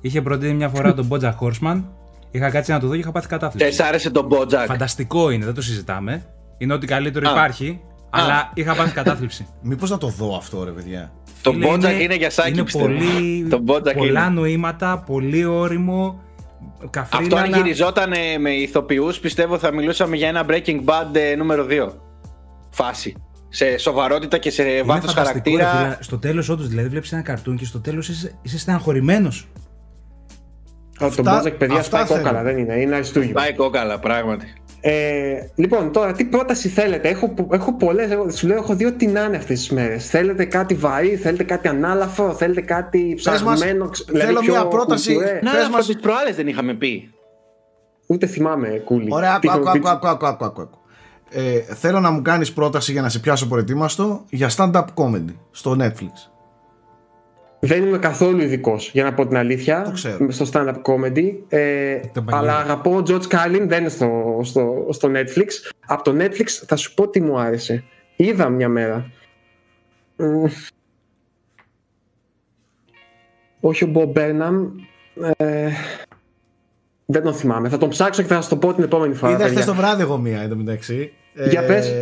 Είχε προτείνει μια φορά τον Bojack Horseman. Είχα κάτσει να το δω και είχα πάθει Δεν κατάθλιψη. σ' άρεσε τον Bojack. Φανταστικό είναι, δεν το συζητάμε. Είναι ό,τι καλύτερο Α. υπάρχει. Αλλά είχα πάθει κατάθλιψη. Μήπως να το δω αυτό ρε παιδιά. Το Φίλε, Bojack είναι για σάκι, Είναι πιστεύω. πολύ, Το Bojack πολλά είναι. νοήματα, πολύ όριμο. Καφρίλα, Αυτό αν αλλά- γυριζόταν ε, με ηθοποιούς πιστεύω θα μιλούσαμε για ένα Breaking Bad ε, νούμερο 2. Φάση. Σε σοβαρότητα και σε Είναι βάθος φανταστικό, ρε χαρακτήρα. φίλε. Στο τέλος, όντως, δηλαδή, βλέπεις ένα καρτούν και στο τέλος είσαι, είσαι στεναχωρημένος. Το Αυτά- Bojack, παιδιά, αυτά σπάει θέλω. κόκαλα, δεν είναι, είναι αριστούγιο. Πάει κόκαλα, πράγματι. Ε, λοιπόν, τώρα τι πρόταση θέλετε; Έχω, έχω πολλές. Σου λέω, έχω δει ό,τι να είναι αυτές τις μέρες. Θέλετε κάτι βαρύ, θέλετε κάτι ανάλαφρο, θέλετε κάτι μας, ψαγμένο. ξ- δηλαδή θέλω πιο μια πρόταση. κουλτουρέ. Να, Πες αυτό μας- τις προάλλες δεν είχαμε πει. Ούτε θυμάμαι, κούλι. Ωραία, άκου, Τι άκου, είχαμε πει. άκου, άκου, άκου, άκου, άκου. Ε, θέλω να μου κάνεις πρόταση για να σε πιάσω προετοίμαστο για stand-up comedy στο Netflix. Δεν είμαι καθόλου ειδικός, για να πω την αλήθεια. Το ξέρω. Στο stand-up comedy. Ε, Τα παλιά. αλλά αγαπώ ο George Carlin, δεν είναι στο, στο, στο Netflix. Από το Netflix θα σου πω τι μου άρεσε. Είδα μια μέρα. Μμ. Όχι ο Bob Burnham. Ε, δεν τον θυμάμαι. Θα τον ψάξω και θα σα το πω την επόμενη φορά. Είδα παιδιά. χθες το βράδυ εγώ μία εντωμεταξύ. Για πες.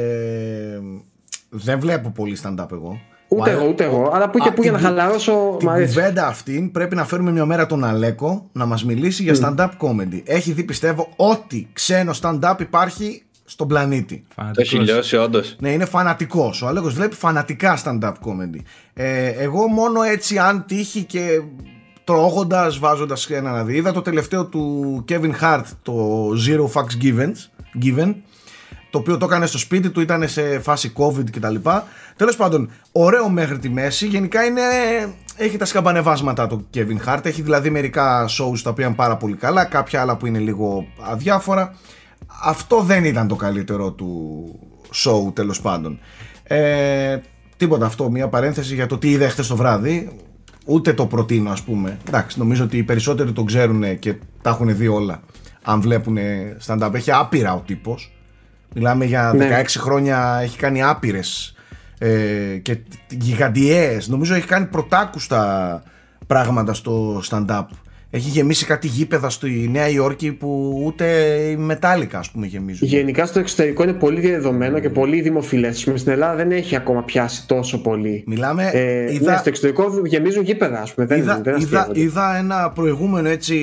Δεν βλέπω πολύ stand-up εγώ. Ούτε Μου εγώ, αρέ- ούτε εγώ. Αλλά που και Α, που για να την- χαλαρώσω. Την Μ' αρέσει. κουβέντα αυτήν πρέπει να φέρουμε μια μέρα τον Αλέκο να μας μιλήσει για stand-up comedy. Έχει δει πιστεύω ό,τι ξένο stand-up υπάρχει στον πλανήτη. Το έχει Φανατικός. λιώσει, όντως. Ναι, είναι φανατικός. Ο Αλέκος βλέπει φανατικά stand-up comedy. Ε, εγώ μόνο έτσι, αν τύχει και τρώγοντας, βάζοντας ένα να δει. Είδα το τελευταίο του Kevin Hart, το Zero Fucks Given, given το οποίο το έκανε στο σπίτι του, ήταν σε φάση COVID κτλ. Τέλος πάντων, ωραίο μέχρι τη μέση. Γενικά είναι, έχει τα σκαμπανεβάσματα το Kevin Hart. Έχει δηλαδή μερικά shows τα οποία είναι πάρα πολύ καλά, κάποια άλλα που είναι λίγο αδιάφορα. Αυτό δεν ήταν το καλύτερο του show τέλος πάντων. Ε, τίποτα αυτό, μια παρένθεση για το τι είδα χθες το βράδυ. Ούτε το προτείνω ας πούμε. Εντάξει, νομίζω ότι οι περισσότεροι το ξέρουν και τα έχουν δει όλα. Αν βλέπουν stand-up. Έχει άπειρα ο τύπος. Μιλάμε για 16 Ναι. χρόνια, έχει κάνει άπειρες ε, και γιγαντιές. Νομίζω έχει κάνει πρωτάκουστα πράγματα στο stand-up. Έχει γεμίσει κάτι γήπεδα στη Νέα Υόρκη που ούτε η μετάλλικα ας πούμε γεμίζουν. Γενικά στο εξωτερικό είναι πολύ διαδεδομένο και πολύ δημοφιλές. Στην Ελλάδα δεν έχει ακόμα πιάσει τόσο πολύ. Μιλάμε, Ε, είδα, ναι, στο εξωτερικό γεμίζουν γήπεδα, ας πούμε. Δεν, είδα, δεν είδα, αστείευονται. είδα ένα προηγούμενο έτσι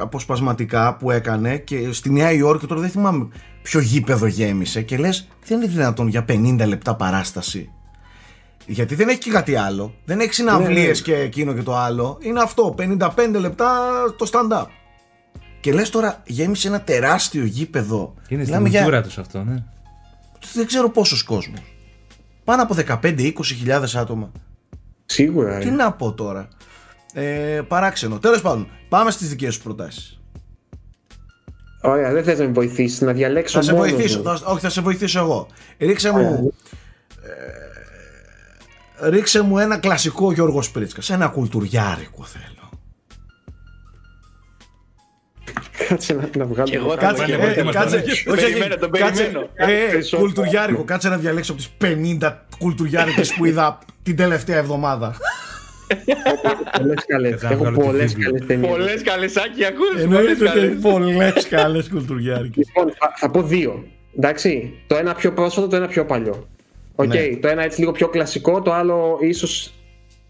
αποσπασματικά που έκανε και στη Νέα Υόρκη τώρα δεν θυμάμαι ποιο γήπεδο γέμισε και λες δεν είναι δυνατόν για 50 λεπτά παράσταση. Γιατί δεν έχει και κάτι άλλο. Δεν έχει συναυλίες ναι. και εκείνο και το άλλο. Είναι αυτό, 55 λεπτά το stand-up. Και λες τώρα γέμισε ένα τεράστιο γήπεδο. Είναι στην Μιλάμε για- κουλτούρα τους αυτό, ναι. δεν ξέρω πόσος κόσμος. Πάνω από 15-20 χιλιάδες άτομα. Σίγουρα. Τι ρε. να πω τώρα. Ε, παράξενο. Τέλος πάντων, πάμε στις δικές σου προτάσεις. Ωραία, δεν θες να με βοηθήσεις να διαλέξω. Θα σε μόνος βοηθήσω. μου. Θα, όχι, θα σε βοηθήσω εγώ. Ρίξε Ωραία. μου, ε, ρίξε μου ένα κλασικό Γιώργος Σπρίτσκας. Ένα κουλτουριάρικο θέλω. Κάτσε να, να βγάλω. Και εγώ θα Κάτσε, το ε, περιμένω. κάτσε, Τον όχι, περιμένω, τον κάτσε, περιμένω. ε, Περισσότερο. κουλτουριάρικο, κάτσε να διαλέξω από τις 50 κουλτουριάρικες που είδα την τελευταία εβδομάδα. Πολλές καλές. Θα Έχω βγάλω τη πολλές βίβλο. καλές ταινίες. Πολλές καλεσάκι, ακούς. Εννοείται ότι Πολλές έχει πολλές καλές κουλτουριάρικες. Λοιπόν, θα, θα πω δύο. Εντάξει. Το ένα πιο πρόσφατο, το ένα πιο παλιό. Οκ. Ναι. Το ένα έτσι λίγο πιο κλασικό, το άλλο ίσως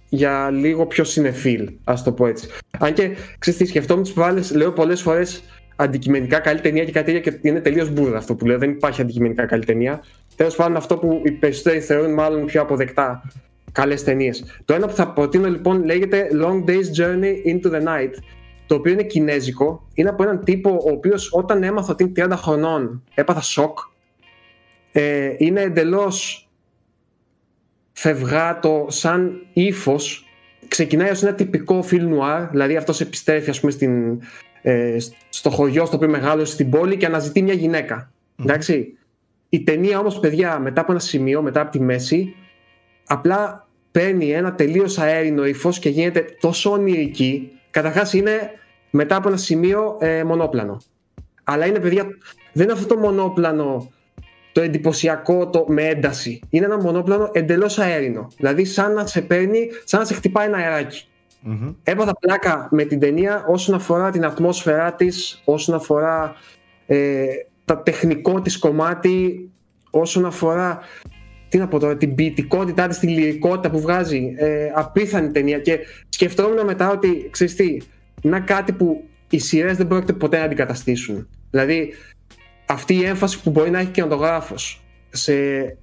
για λίγο πιο σινεφίλ, ας το πω έτσι. Αν και ξέρεις τι, σκεφτόμουν τις προάλλες, λέω πολλές φορές αντικειμενικά καλή ταινία και κάτι τέτοιο και είναι τελείως μπούρδα αυτό που λέω. Δεν υπάρχει αντικειμενικά καλή ταινία. Τέλος πάντων, αυτό που οι περισσότεροι θεωρούν μάλλον πιο αποδεκτά καλές ταινίες. Το ένα που θα προτείνω λοιπόν λέγεται Long Day's Journey into the Night. Το οποίο είναι κινέζικο. Είναι από έναν τύπο ο οποίος όταν έμαθα ότι είναι 30 χρονών έπαθα σοκ. Ε, είναι εντελώς φευγάτο σαν ύφος. Ξεκινάει ως ένα τυπικό film noir, δηλαδή αυτός επιστρέφει ας πούμε στην, ε, στο χωριό στο οποίο μεγάλωσε στην πόλη και αναζητεί μια γυναίκα. Εντάξει. Η ταινία όμως παιδιά μετά από ένα σημείο, μετά από τη μέση απλά παίρνει ένα τελείως αέρινο ύφος και γίνεται τόσο ονειρική. Καταρχάς είναι μετά από ένα σημείο ε, μονόπλανο. Αλλά είναι παιδιά, δεν είναι αυτό το μονόπλανο το εντυπωσιακό το, με ένταση. Είναι ένα μονόπλανο εντελώς αέρινο. Δηλαδή σαν να σε παίρνει, σαν να σε χτυπάει ένα αεράκι. Μμμ. Έπαθα πλάκα με την ταινία όσον αφορά την ατμόσφαιρά της, όσον αφορά ε, τα τεχνικό της κομμάτι, όσον αφορά τι να πω τώρα, την ποιητικότητά της, τη λυρικότητα που βγάζει. Ε, απίθανη ταινία. Και σκεφτόμουν μετά ότι, ξέρεις τι, είναι κάτι που οι σειρές δεν πρόκειται ποτέ να αντικαταστήσουν. Δηλαδή, αυτή η έμφαση που μπορεί να έχει κινηματογράφος σε,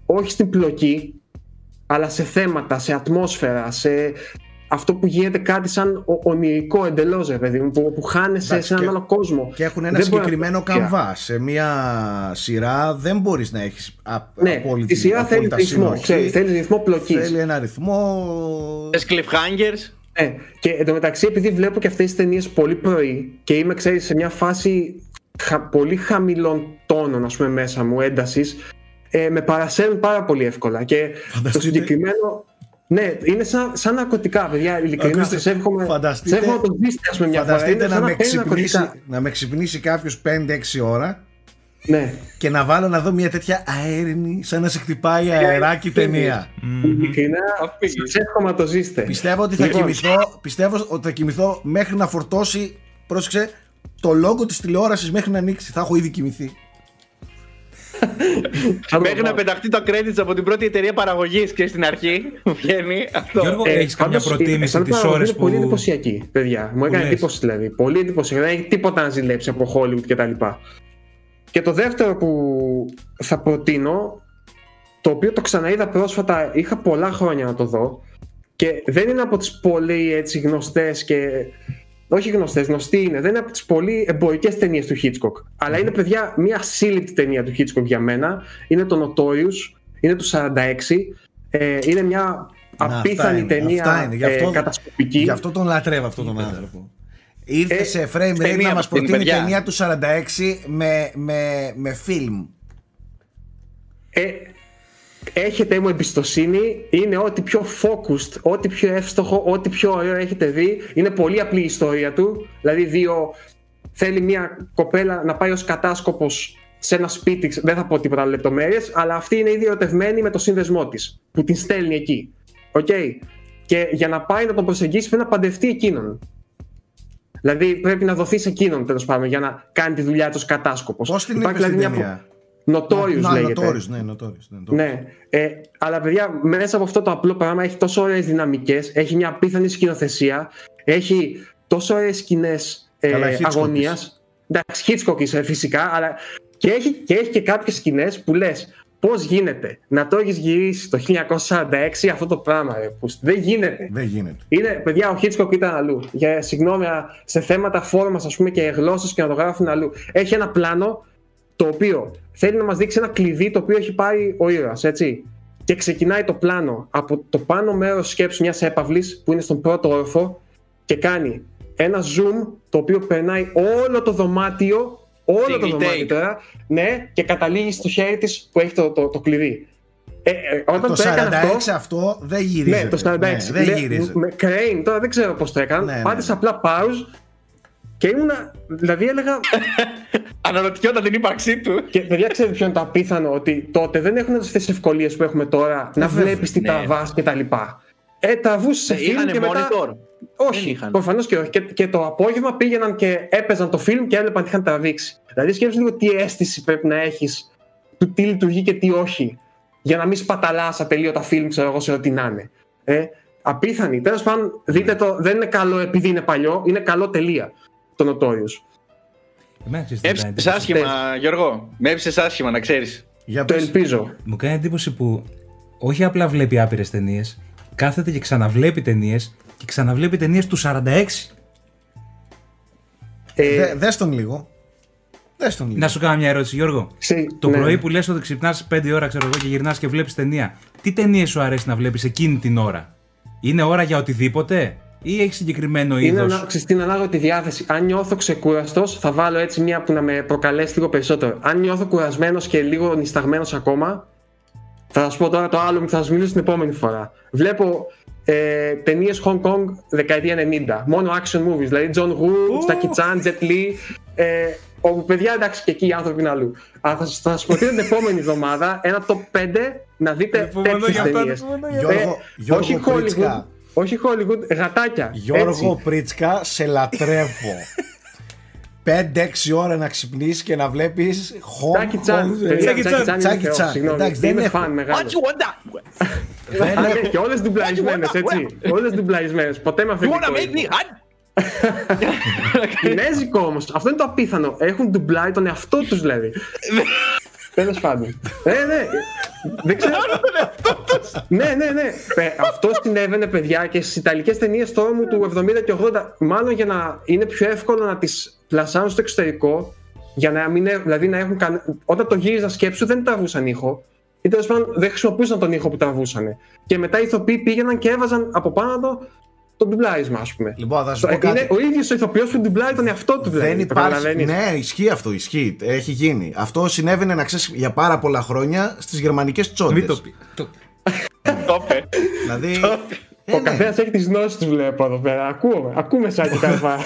όχι στην πλοκή, αλλά σε θέματα, σε ατμόσφαιρα, σε αυτό που γίνεται κάτι σαν ο- ονειρικό εντελώς, ρε παιδί μου, που, που χάνεσαι Εντάξει, σε έναν και- άλλο κόσμο. Και έχουν ένα Δεν μπορεί να συγκεκριμένο το- καμβά. Σε μια σειρά δεν μπορείς να έχεις α, Ναι, απόλυτη, η σειρά θέλει απόλυτα ρυθμό, συνοχή. ξέρεις, θέλει ρυθμό πλοκής. Θέλει ένα ρυθμό. Θες cliffhangers; Ναι. Και εντωμεταξύ, επειδή βλέπω και αυτές τις ταινίες πολύ πρωί και είμαι, ξέρεις, σε μια φάση χα, πολύ χαμηλών τόνων, ας πούμε, μέσα μου έντασης, ε, με παρασέρνουν πάρα πολύ εύκολα. Και το Φανταστείτε- συγκεκριμένο. Ναι, είναι σαν, σαν ναρκωτικά, παιδιά. Ειλικρινά, Ακούστε, σα εύχομαι, φανταστείτε- σας εύχομαι να το ζήσετε, ας πούμε, μια φορά. Φανταστείτε Είναι να σαν με, παίρνει ξυπνήσει, ναρκωτικά. να με ξυπνήσει κάποιος 5-6 ώρα Ναι. και να βάλω να δω μια τέτοια αέρινη, σαν να σε χτυπάει αεράκι ταινία. Ειλικρινά, Αφήγη. σα εύχομαι να το ζήσετε. Πιστεύω ότι θα Λοιπόν. κοιμηθώ, πιστεύω ότι θα κοιμηθώ μέχρι να φορτώσει, πρόσεξε, το λόγο της τηλεόρασης μέχρι να ανοίξει. Θα έχω ήδη κοιμηθεί. Θα το Μέχρι να βάλω. πεταχτεί το credits από την πρώτη εταιρεία παραγωγής και στην αρχή βγαίνει αυτό. Γιώργο, Ε, έχεις καμιά πάντως, προτίμηση σαν τις παραγωγή ώρες είναι πολύ που... εντυπωσιακή, παιδιά. Μου έκανε λες; εντύπωση δηλαδή. Πολύ εντυπωσιακή. Δεν έχει τίποτα να ζηλέψει από Hollywood κτλ. Και το δεύτερο που θα προτείνω, το οποίο το ξαναείδα πρόσφατα, είχα πολλά χρόνια να το δω και δεν είναι από τις πολύ έτσι γνωστές και... Όχι γνωστές, γνωστή είναι. Δεν είναι από τις πολύ εμπορικές ταινίες του Hitchcock. Αλλά είναι, παιδιά, μια σύλληπτη ταινία του Hitchcock για μένα. Είναι το Notorious, είναι του 46. Ε, είναι μια Να, αυτά απίθανη είναι, ταινία αυτά είναι. Γι' αυτό- ε, κατασκοπική. Γι' αυτό τον λατρεύω αυτόν τον άνθρωπο. Ήρθε Ε, σε frame rate ταινία να μας μας την προτείνει παιδιά. ταινία του 46 με, με, με φιλμ. Ε, έχετε μου εμπιστοσύνη, είναι ό,τι πιο focused, ό,τι πιο εύστοχο, ό,τι πιο ωραίο έχετε δει. Είναι πολύ απλή η ιστορία του. Δηλαδή, δύο, θέλει μια κοπέλα να πάει ως κατάσκοπος σε ένα σπίτι, δεν θα πω τίποτα λεπτομέρειες, αλλά αυτή είναι ήδη ερωτευμένη με το σύνδεσμό της, που την στέλνει εκεί. Οκ. Και για να πάει να τον προσεγγίσει πρέπει να παντρευτεί εκείνον. Δηλαδή πρέπει να δοθεί σε εκείνον τέλος πάντων για να κάνει τη δουλειά του κατάσκοπος. Πώς την είπες στην ταινία; Notorious Να, λέγεται. Notorious, ναι, Notorious, ναι, Notorious. Ναι, ε, αλλά παιδιά, μέσα από αυτό το απλό πράγμα έχει τόσο ωραίες δυναμικές, έχει μια απίθανη σκηνοθεσία, έχει τόσο ωραίες σκηνές ε, Καλά, Hitchcock αγωνίας. Εντάξει, Hitchcock είσαι φυσικά, αλλά και έχει και, έχει και κάποιες σκηνές που λες. Πώς γίνεται να το έχεις γυρίσει το 1946 αυτό το πράγμα, ρε, που δεν γίνεται. Δεν γίνεται. Είναι, παιδιά, ο Hitchcock ήταν αλλού. Για συγγνώμη, α, σε θέματα φόρμα, ας πούμε, και γλώσσα και να το γράφουν αλλού. Έχει ένα πλάνο το οποίο θέλει να μας δείξει ένα κλειδί το οποίο έχει πάρει ο ήρωας, έτσι. Και ξεκινάει το πλάνο από το πάνω μέρος σκέψου μιας έπαυλης που είναι στον πρώτο όροφο και κάνει ένα zoom το οποίο περνάει όλο το δωμάτιο. Όλο το Single δωμάτιο take. τώρα, ναι, και καταλήγει στο χέρι της που έχει το, το, το κλειδί. Ε, ε, όταν Το το, έκανε 46 αυτό, αυτό δεν γυρίζει. ναι, το 46. δεν Λέ- γυρίζει. Με Crane, τώρα δεν ξέρω πώς το έκανα. Ναι, ναι, Πάτησα ναι. απλά pause και ήμουνα. Δηλαδή έλεγα. Αναρωτιόταν την ύπαρξή του. και παιδιά, ξέρετε ποιο είναι το απίθανο, ότι τότε δεν έχουν αυτές τις ευκολίες που έχουμε τώρα να βέβαια. βλέπεις τι Ναι. τραβάς κτλ. Ε, τραβούσες σε φιλμ Είχανε και μετά. monitor. Όχι, Δεν είχαν. προφανώς και όχι. Και, και το απόγευμα πήγαιναν και έπαιζαν το φιλμ και έβλεπαν τι είχαν τραβήξει. Δηλαδή, σκέψου λίγο τι αίσθηση πρέπει να έχεις του τι λειτουργεί και τι όχι. Για να μην σπαταλάς ατελείωτα φιλμ, ξέρω εγώ, σε ό,τι να είναι. Ε, απίθανη. Τέλος πάντων, δείτε το, δεν είναι καλό επειδή είναι παλιό, είναι καλό τελεία το Notorious. Εμένα ξέρεις τι μου κάνει Έψησε εντύπωση. άσχημα, Γιώργο. Με έψησε άσχημα, να ξέρεις. Για Το πες. ελπίζω. Μου κάνει εντύπωση που όχι απλά βλέπει άπειρες ταινίες, κάθεται και ξαναβλέπει ταινίες και ξαναβλέπει ταινίες του 46. Ε, Δε- Δες τον λίγο. Δες τον λίγο. Να σου κάνω μια ερώτηση, Γιώργο. ξε- Το ναι. πρωί που λες ότι ξυπνάς 5 ώρα, ξέρω εγώ, και γυρνάς και βλέπεις ταινία, τι ταινίες σου αρέσει να βλέπεις εκείνη την ώρα; Είναι ώρα για οτιδήποτε, ή έχει συγκεκριμένο Είναι είδος; ανα... ξέρεις τι, είναι ανάλογα τη διάθεση. Αν νιώθω ξεκούραστο, θα βάλω έτσι μία που να με προκαλέσει λίγο περισσότερο. Αν νιώθω κουρασμένος και λίγο νησταγμένο ακόμα, θα σα πω τώρα το άλλο που θα σα μιλήσω την επόμενη φορά. Βλέπω ε, ταινίες Hong Kong δεκαετία 90. Μόνο action movies. Δηλαδή John Woo, Jackie Chan, Jet Li. Ε, όπου παιδιά εντάξει και εκεί οι άνθρωποι είναι αλλού. Αλλά θα, σας- θα σας προτείνω την επόμενη εβδομάδα ένα top 5 να δείτε Υπομονώ τέτοιες για αυτά, ταινίες. υπομονώ για Γιώργο, Γιώργο όχι Πρίτσκα. Hollywood, όχι Hollywood, γατάκια. Γιώργο έτσι. Πρίτσκα, σε λατρεύω. 5-6 ώρα να ξυπνήσεις και να βλέπεις Τζάκι Τσάν. Παιδιά, Jackie Jackie Chan. Chan είναι Jackie θεός, Chan. συγγνώμη. Εντάξει, δεν Είμαι έχω. φαν μεγάλος. Δεν Α, ναι, έχω- Και όλες ντουμπλαρισμένες, έτσι. Όλες ντουμπλαρισμένες. Ποτέ με αφεντικό. Κινέζικο όμως. Αυτό είναι το απίθανο. Έχουν ντουμπλάει τον εαυτό τους δηλαδή. Τέλος πάντων. Ναι, ναι. Δεν ξέρω. ναι, ναι, ναι. Ε, Αυτό συνέβαινε, παιδιά, και στις Ιταλικές ταινίες τώρα μου του 70 και 80. Μάλλον για να είναι πιο εύκολο να τις πλασάρουν στο εξωτερικό. Για να μην, έ- δηλαδή να έχουν καν... Όταν το γύριζα σκέψου δεν τραβούσαν ήχο. Ή τέλος πάντων δεν χρησιμοποιούσαν τον ήχο που τραβούσαν. Και μετά οι ηθοποιοί πήγαιναν και έβαζαν από πάνω το, το ντουμπλάρισμα, ας πούμε. Λοιπόν, θα σου Το- πω κάτι. είναι ο ίδιος ο ηθοποιός που ντουμπλάει τον εαυτό του, δηλαδή. Δεν υπάρχει. καταλαβαίνεις. Ναι, ισχύει αυτό. Ισχύει. Έχει γίνει. Αυτό συνέβαινε να ξέρεις για πάρα πολλά χρόνια στις γερμανικές τσόντε. Μην το πει. Το- Δηλαδή. ε, Ο ναι. καθένας έχει τις γνώσεις του, βλέπω εδώ πέρα. Ακούμε, ακούμε σαν και καρφά.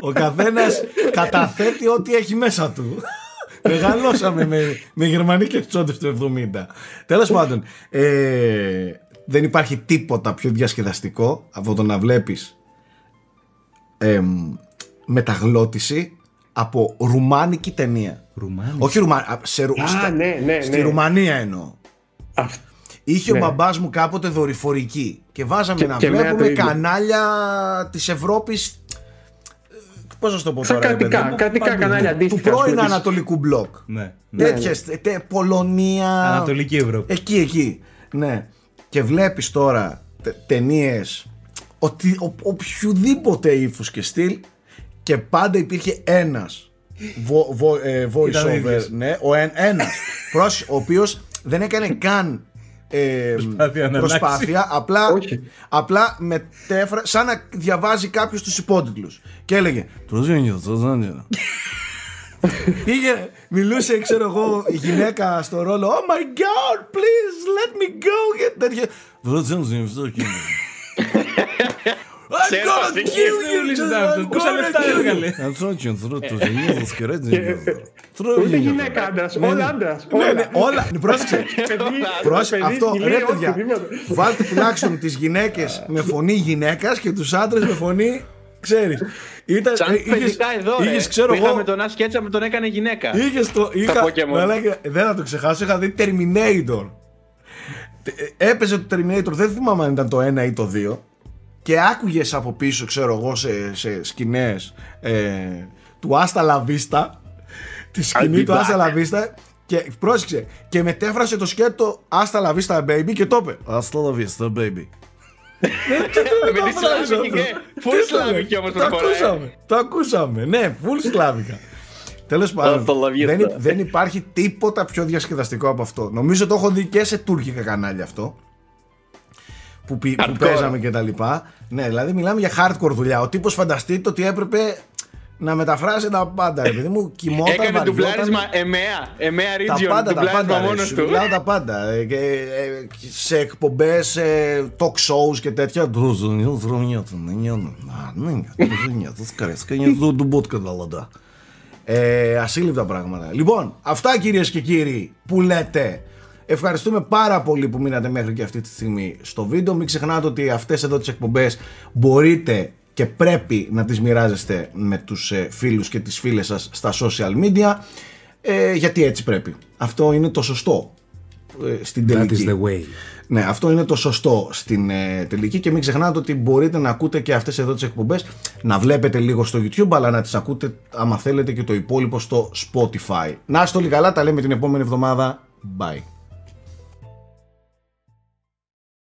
Ο καθένας καταθέτει ό,τι έχει μέσα του. Μεγαλώσαμε με, με γερμανικές τσόντε του 70. Τέλος πάντων, ε, δεν υπάρχει τίποτα πιο διασκεδαστικό από το να βλέπεις μεταγλώτηση από ρουμάνικη ταινία. Ρουμάνι. Όχι Ρουμάνια, σε, Ου- Α, στα- ναι, ναι, στη ναι. Ρουμανία εννοώ. Αυ- Είχε Ναι. ο μπαμπάς μου κάποτε δορυφορική και βάζαμε Και- να και εμένα βλέπουμε το ίδιο. κανάλια της Ευρώπης Πώς να σου το πω Σαν τώρα, ρε κρατικά, παιδί μου, κρατικά παντού. κανάλια Του αντίστοιχα, ας πρώην πούμε, της- Ανατολικού μπλοκ. Ναι. ναι. Τέτοιες, τε, Πολωνία. Ανατολική Ευρώπη. Εκεί, εκεί. Ναι. Και βλέπεις τώρα ταινίες ο, οποιοδήποτε ύφους και στυλ και πάντα υπήρχε ένας vo, vo, ε, voice Ήταν ο over. ίδιος. Ναι, ο εν, ένας. Πρόσεχε, ο οποίος δεν έκανε καν ε, Προσπάθεια να προσπάθεια, απλά, Όχι. απλά μετέφρα, σαν να διαβάζει κάποιος τους υπότιτλους και έλεγε Πήγε, μιλούσε, ξέρω εγώ, η γυναίκα στο ρόλο Oh my god, please let me go και τέτοια. I'm Ξέρω, gonna δεν kill you Πόσα λεφτά έβγαλε. Ούτε γυναίκα άντρας, όλα άντρας. Ναι, ναι, όλα, πρόσεξε. Πρόσεξε, παιδί, αυτό, σκυλί, ρε παιδιά. οτιδήποτε. Βάλτε τουλάχιστον τις γυναίκες με φωνή γυναίκας και τους άντρες με φωνή ξέρεις. Ήταν, Σαν ε, είχες- παιδικά εδώ, ρε. είχες, ξέρω που εγώ, είχαμε τον Ash Ketchum με τον έκανε γυναίκα. Είχες το. Είχα, Pokemon. μαλάκα, δεν θα το ξεχάσω. Είχα δει Terminator. Ε, Έπαιζε το Terminator, δεν θυμάμαι αν ήταν το 1 ή το 2. Και άκουγες από πίσω, ξέρω εγώ, σε, σε σκηνές ε, του Άστα Λαβίστα. Τη σκηνή be του back. Άστα Λαβίστα. Και πρόσεξε. Και μετέφρασε το σκέτο Άστα Λαβίστα Baby και το είπε. Άστα Λαβίστα Baby. Με τη Σλάβικη και full Σλάβικη όμως Το προφορά. ε. ακούσαμε. Το ακούσαμε. Ναι, full σλάβικα. Τέλος πάντων, Άστα la vista. δεν, υ- δεν υπάρχει τίποτα πιο διασκεδαστικό από αυτό. Νομίζω το έχω δει και σε τουρκικά κανάλια αυτό. Που, πι- που Hardcore. παίζαμε και τα λοιπά. Ναι, δηλαδή μιλάμε για hardcore δουλειά. Ο τύπος φανταστείτε ότι έπρεπε να μεταφράσει τα πάντα. Επειδή μου κοιμόταν, Έκανε βαριόταν. ντουμπλάρισμα εμέα. Εμέα Τα region. πάντα, τα Ντουμπλάρισμα πάντα. ρε, μόνος σου του. Μιλάω τα πάντα. Ε, και, ε, σε εκπομπές, talk shows και τέτοια. Ε, ασύλληπτα πράγματα. Λοιπόν, αυτά κυρίες και κύριοι που λέτε. Ευχαριστούμε πάρα πολύ που μείνατε μέχρι και αυτή τη στιγμή στο βίντεο. Μην ξεχνάτε ότι αυτές εδώ τις εκπομπές μπορείτε και πρέπει να τις μοιράζεστε με τους ε, φίλους και τις φίλες σας στα social media ε, γιατί έτσι πρέπει. Αυτό είναι το σωστό ε, στην That τελική. is the way. Ναι, αυτό είναι το σωστό στην ε, τελική και μην ξεχνάτε ότι μπορείτε να ακούτε και αυτές εδώ τις εκπομπές, να βλέπετε λίγο στο YouTube, αλλά να τις ακούτε άμα θέλετε και το υπόλοιπο στο Spotify. Να είστε όλοι καλά, τα λέμε την επόμενη εβδομάδα. Bye.